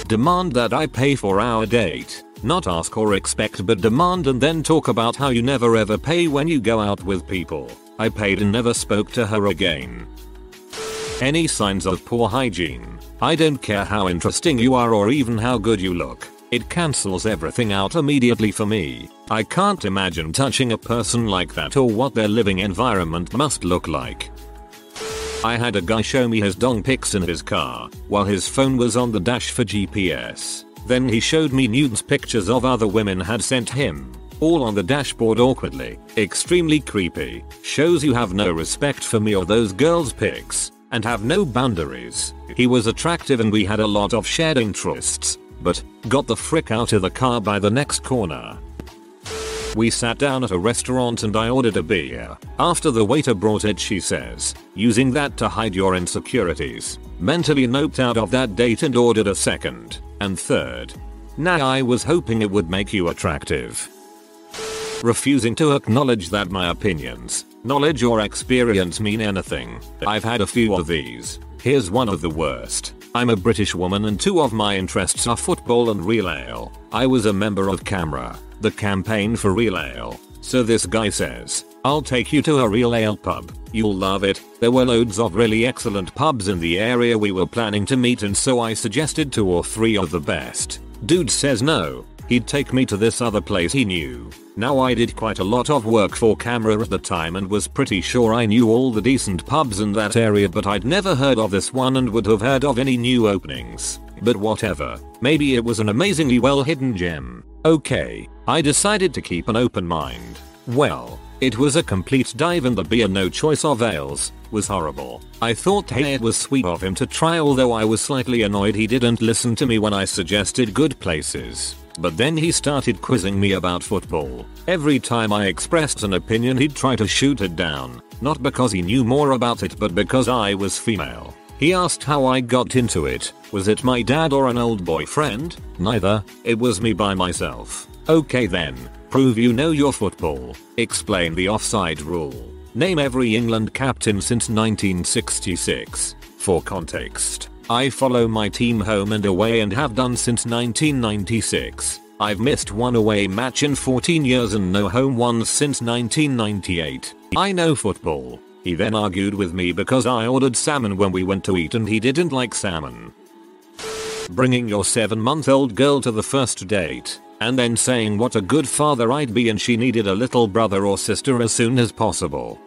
Demand that I pay for our date. Not ask or expect but demand and then talk about how you never ever pay when you go out with people. I paid and never spoke to her again. Any signs of poor hygiene? I don't care how interesting you are or even how good you look. It cancels everything out immediately for me. I can't imagine touching a person like that or what their living environment must look like. I had a guy show me his dong pics in his car while his phone was on the dash for GPS. Then he showed me nudes pictures of other women had sent him. All on the dashboard awkwardly. Extremely creepy. Shows you have no respect for me or those girls pics. And have no boundaries. He was attractive and we had a lot of shared interests but got the frick out of the car by the next corner. We sat down at a restaurant and I ordered a beer. After the waiter brought it she says, using that to hide your insecurities. Mentally noped out of that date and ordered a second and third. Now I was hoping it would make you attractive. Refusing to acknowledge that my opinions, knowledge or experience mean anything. I've had a few of these. Here's one of the worst. I'm a British woman and two of my interests are football and real ale. I was a member of CAMRA, the campaign for real ale. So this guy says, I'll take you to a real ale pub. You'll love it. There were loads of really excellent pubs in the area we were planning to meet and so I suggested two or three of the best. Dude says no. He'd take me to this other place he knew. Now I did quite a lot of work for CAMRA at the time and was pretty sure I knew all the decent pubs in that area but I'd never heard of this one and would have heard of any new openings. But whatever, maybe it was an amazingly well hidden gem. Okay, I decided to keep an open mind. Well, it was a complete dive and the beer no choice of ales was horrible. I thought hey it was sweet of him to try although I was slightly annoyed he didn't listen to me when I suggested good places. But then he started quizzing me about football. Every time I expressed an opinion he'd try to shoot it down. Not because he knew more about it but because I was female. He asked how I got into it. Was it my dad or an old boyfriend? Neither. It was me by myself. Okay then. Prove you know your football. Explain the offside rule. Name every England captain since 1966. For context. I follow my team home and away and have done since 1996. I've missed one away match in 14 years and no home ones since 1998. I know football. He then argued with me because I ordered salmon when we went to eat and he didn't like salmon. Bringing your 7 month old girl to the first date and then saying what a good father I'd be and she needed a little brother or sister as soon as possible.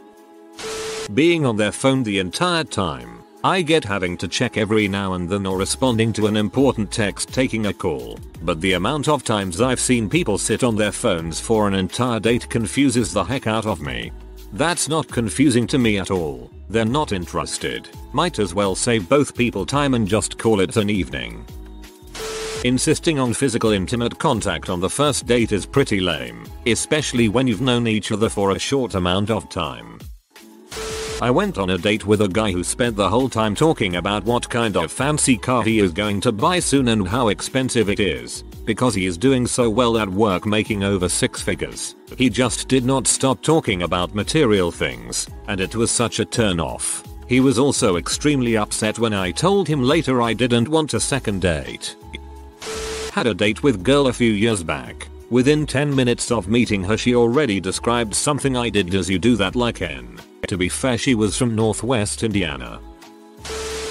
Being on their phone the entire time I get having to check every now and then or responding to an important text taking a call, but the amount of times I've seen people sit on their phones for an entire date confuses the heck out of me. That's not confusing to me at all. They're not interested. Might as well save both people time and just call it an evening. Insisting on physical intimate contact on the first date is pretty lame, especially when you've known each other for a short amount of time. I went on a date with a guy who spent the whole time talking about what kind of fancy car he is going to buy soon and how expensive it is. Because he is doing so well at work making over six figures. He just did not stop talking about material things, and it was such a turn off. He was also extremely upset when I told him later I didn't want a second date. Had a date with girl a few years back. Within 10 minutes of meeting her she already described something I did as you do that like N. To be fair she was from northwest Indiana.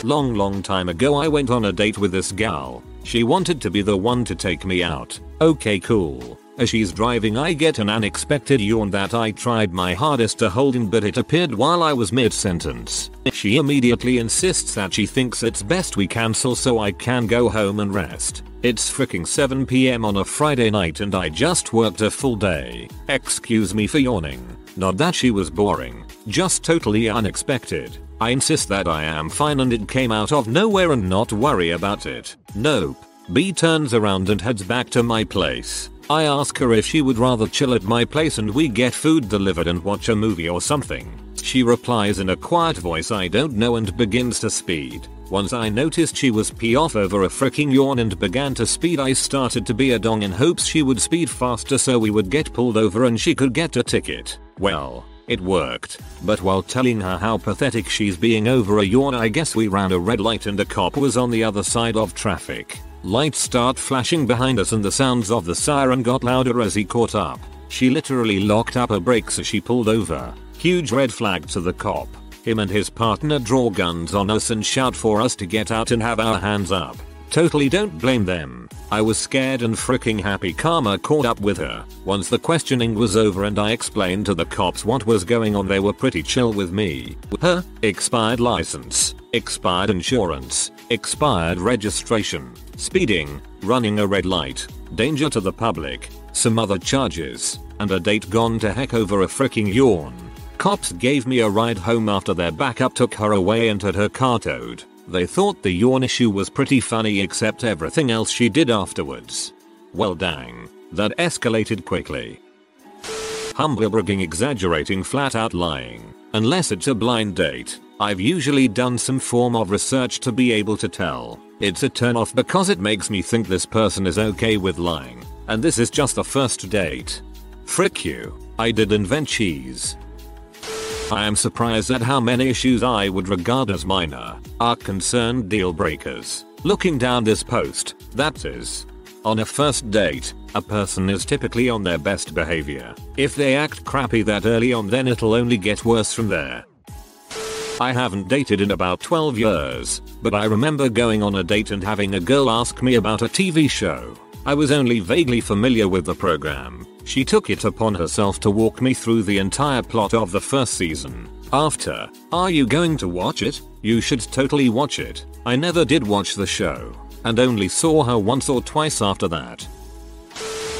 Long long time ago I went on a date with this gal. She wanted to be the one to take me out. Okay cool. As she's driving I get an unexpected yawn that I tried my hardest to hold in but it appeared while I was mid sentence. She immediately insists that she thinks it's best we cancel so I can go home and rest. It's freaking 7pm on a Friday night and I just worked a full day. Excuse me for yawning. Not that she was boring, Just totally unexpected. I insist that I am fine and it came out of nowhere and not worry about it. Nope. B turns around and heads back to my place. I ask her if she would rather chill at my place and we get food delivered and watch a movie or something. She replies in a quiet voice I don't know and begins to speed. Once I noticed she was pee off over a freaking yawn and began to speed I started to be a dong in hopes she would speed faster so we would get pulled over and she could get a ticket. Well, it worked. But while telling her how pathetic she's being over a yawn I guess we ran a red light and a cop was on the other side of traffic. Lights start flashing behind us and the sounds of the siren got louder as he caught up. She literally locked up her brakes as she pulled over. Huge red flag to the cop. Him and his partner draw guns on us and shout for us to get out and have our hands up. Totally don't blame them. I was scared and freaking happy karma caught up with her. Once the questioning was over and I explained to the cops what was going on they were pretty chill with me. Her, expired license, expired insurance, expired registration, speeding, running a red light, danger to the public, some other charges, and a date gone to heck over a freaking yawn. Cops gave me a ride home after their backup took her away and had her car towed. They thought the yawn issue was pretty funny except everything else she did afterwards. Well dang, that escalated quickly. Humble bragging exaggerating flat out lying. Unless it's a blind date, I've usually done some form of research to be able to tell. It's a turn off because it makes me think this person is okay with lying. And this is just the first date. Frick you, I did invent cheese. I am surprised at how many issues I would regard as minor are concerned deal breakers. Looking down this post, that is. On a first date, a person is typically on their best behavior. If they act crappy that early on then it'll only get worse from there. I haven't dated in about 12 years, but I remember going on a date and having a girl ask me about a TV show. I was only vaguely familiar with the program, she took it upon herself to walk me through the entire plot of the first season. After, are you going to watch it? You should totally watch it. I never did watch the show, and only saw her once or twice after that.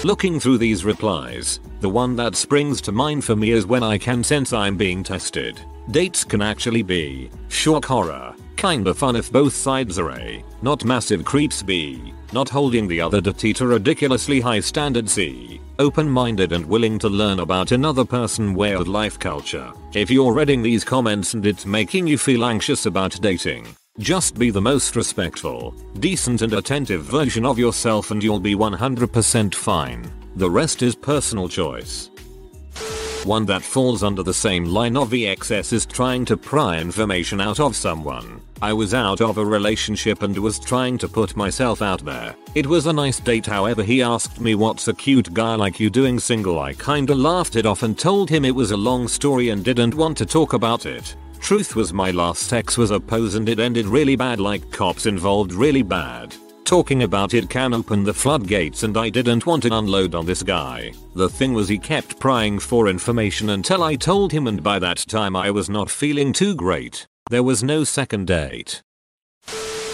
Looking through these replies, the one that springs to mind for me is when I can sense I'm being tested. Dates can actually be shock horror, kinda fun if both sides are A, not massive creeps B, not holding the other to teeter ridiculously high standard C, open-minded and willing to learn about another person way of life culture. If you're reading these comments and it's making you feel anxious about dating, just be the most respectful, decent and attentive version of yourself and you'll be 100% fine. The rest is personal choice. One that falls under the same line of excess is trying to pry information out of someone. I was out of a relationship and was trying to put myself out there. It was a nice date however he asked me what's a cute guy like you doing single I kinda laughed it off and told him it was a long story and didn't want to talk about it. Truth was my last sex was a pose and it ended really bad like cops involved really bad. Talking about it can open the floodgates and I didn't want to unload on this guy. The thing was he kept prying for information until I told him and by that time I was not feeling too great. There was no second date.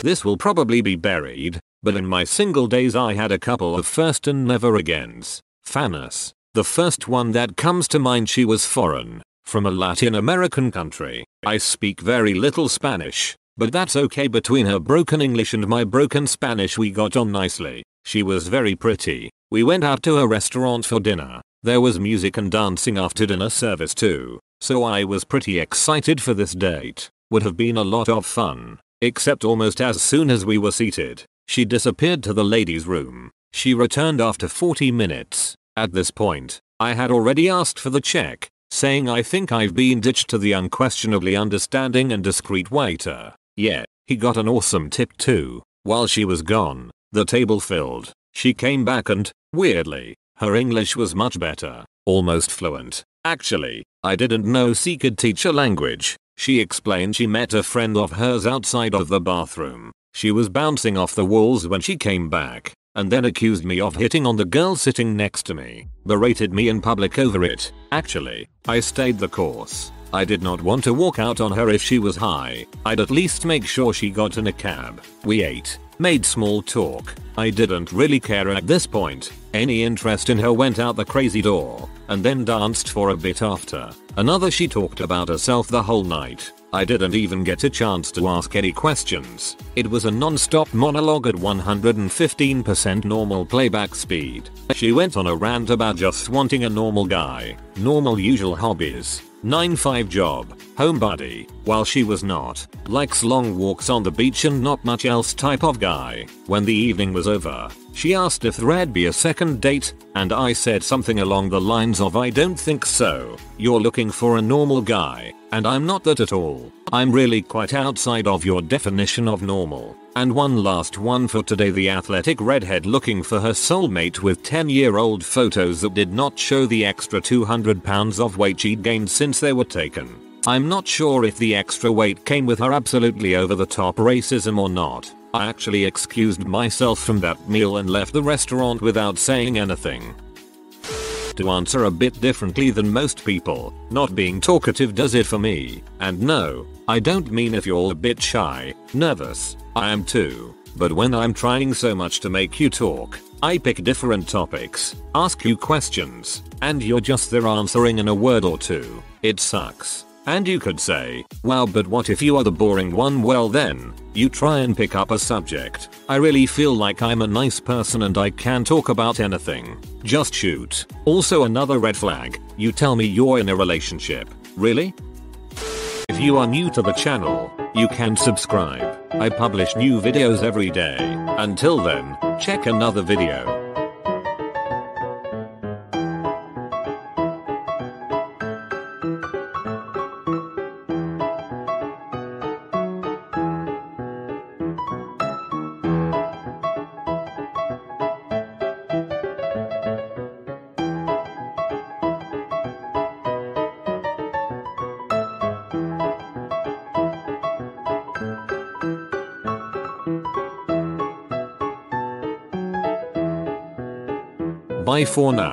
This will probably be buried, but in my single days I had a couple of first and never agains. Fanas. The first one that comes to mind she was foreign, from a Latin American country. I speak very little Spanish, but that's okay between her broken English and my broken Spanish we got on nicely. She was very pretty. We went out to a restaurant for dinner. There was music and dancing after dinner service too. So I was pretty excited for this date. Would have been a lot of fun. Except almost as soon as we were seated, she disappeared to the ladies room. She returned after 40 minutes. At this point, I had already asked for the check, saying I think I've been ditched to the unquestionably understanding and discreet waiter. Yeah, he got an awesome tip too. While she was gone, the table filled. She came back and, weirdly, her English was much better, almost fluent. Actually, I didn't know she could teach a language. She explained she met a friend of hers outside of the bathroom. She was bouncing off the walls when she came back, and then accused me of hitting on the girl sitting next to me, berated me in public over it. Actually, I stayed the course. I did not want to walk out on her if she was high. I'd at least make sure she got in a cab. We ate, made small talk. I didn't really care at this point. Any interest in her went out the crazy door, and then danced for a bit after. Another she talked about herself the whole night. I didn't even get a chance to ask any questions. It was a non-stop monologue at 115% normal playback speed. She went on a rant about just wanting a normal guy, normal usual hobbies, 9-5 job, homebody, while she was not, likes long walks on the beach and not much else type of guy. When the evening was over, she asked if there'd be a second date, and I said something along the lines of I don't think so, you're looking for a normal guy, and I'm not that at all. I'm really quite outside of your definition of normal. And one last one for today the athletic redhead looking for her soulmate with 10 year old photos that did not show the extra 200 pounds of weight she'd gained since they were taken. I'm not sure if the extra weight came with her absolutely over the top racism or not. I actually excused myself from that meal and left the restaurant without saying anything. To answer a bit differently than most people, not being talkative does it for me. And no, I don't mean if you're a bit shy, nervous, I am too. But when I'm trying so much to make you talk, I pick different topics, ask you questions, and you're just there answering in a word or two. It sucks. And you could say, wow but what if you are the boring one well then, you try and pick up a subject. I really feel like I'm a nice person and I can talk about anything. Just shoot. Also another red flag, you tell me you're in a relationship. Really? If you are new to the channel, you can subscribe. I publish new videos every day. Until then, check another video. Bye for now.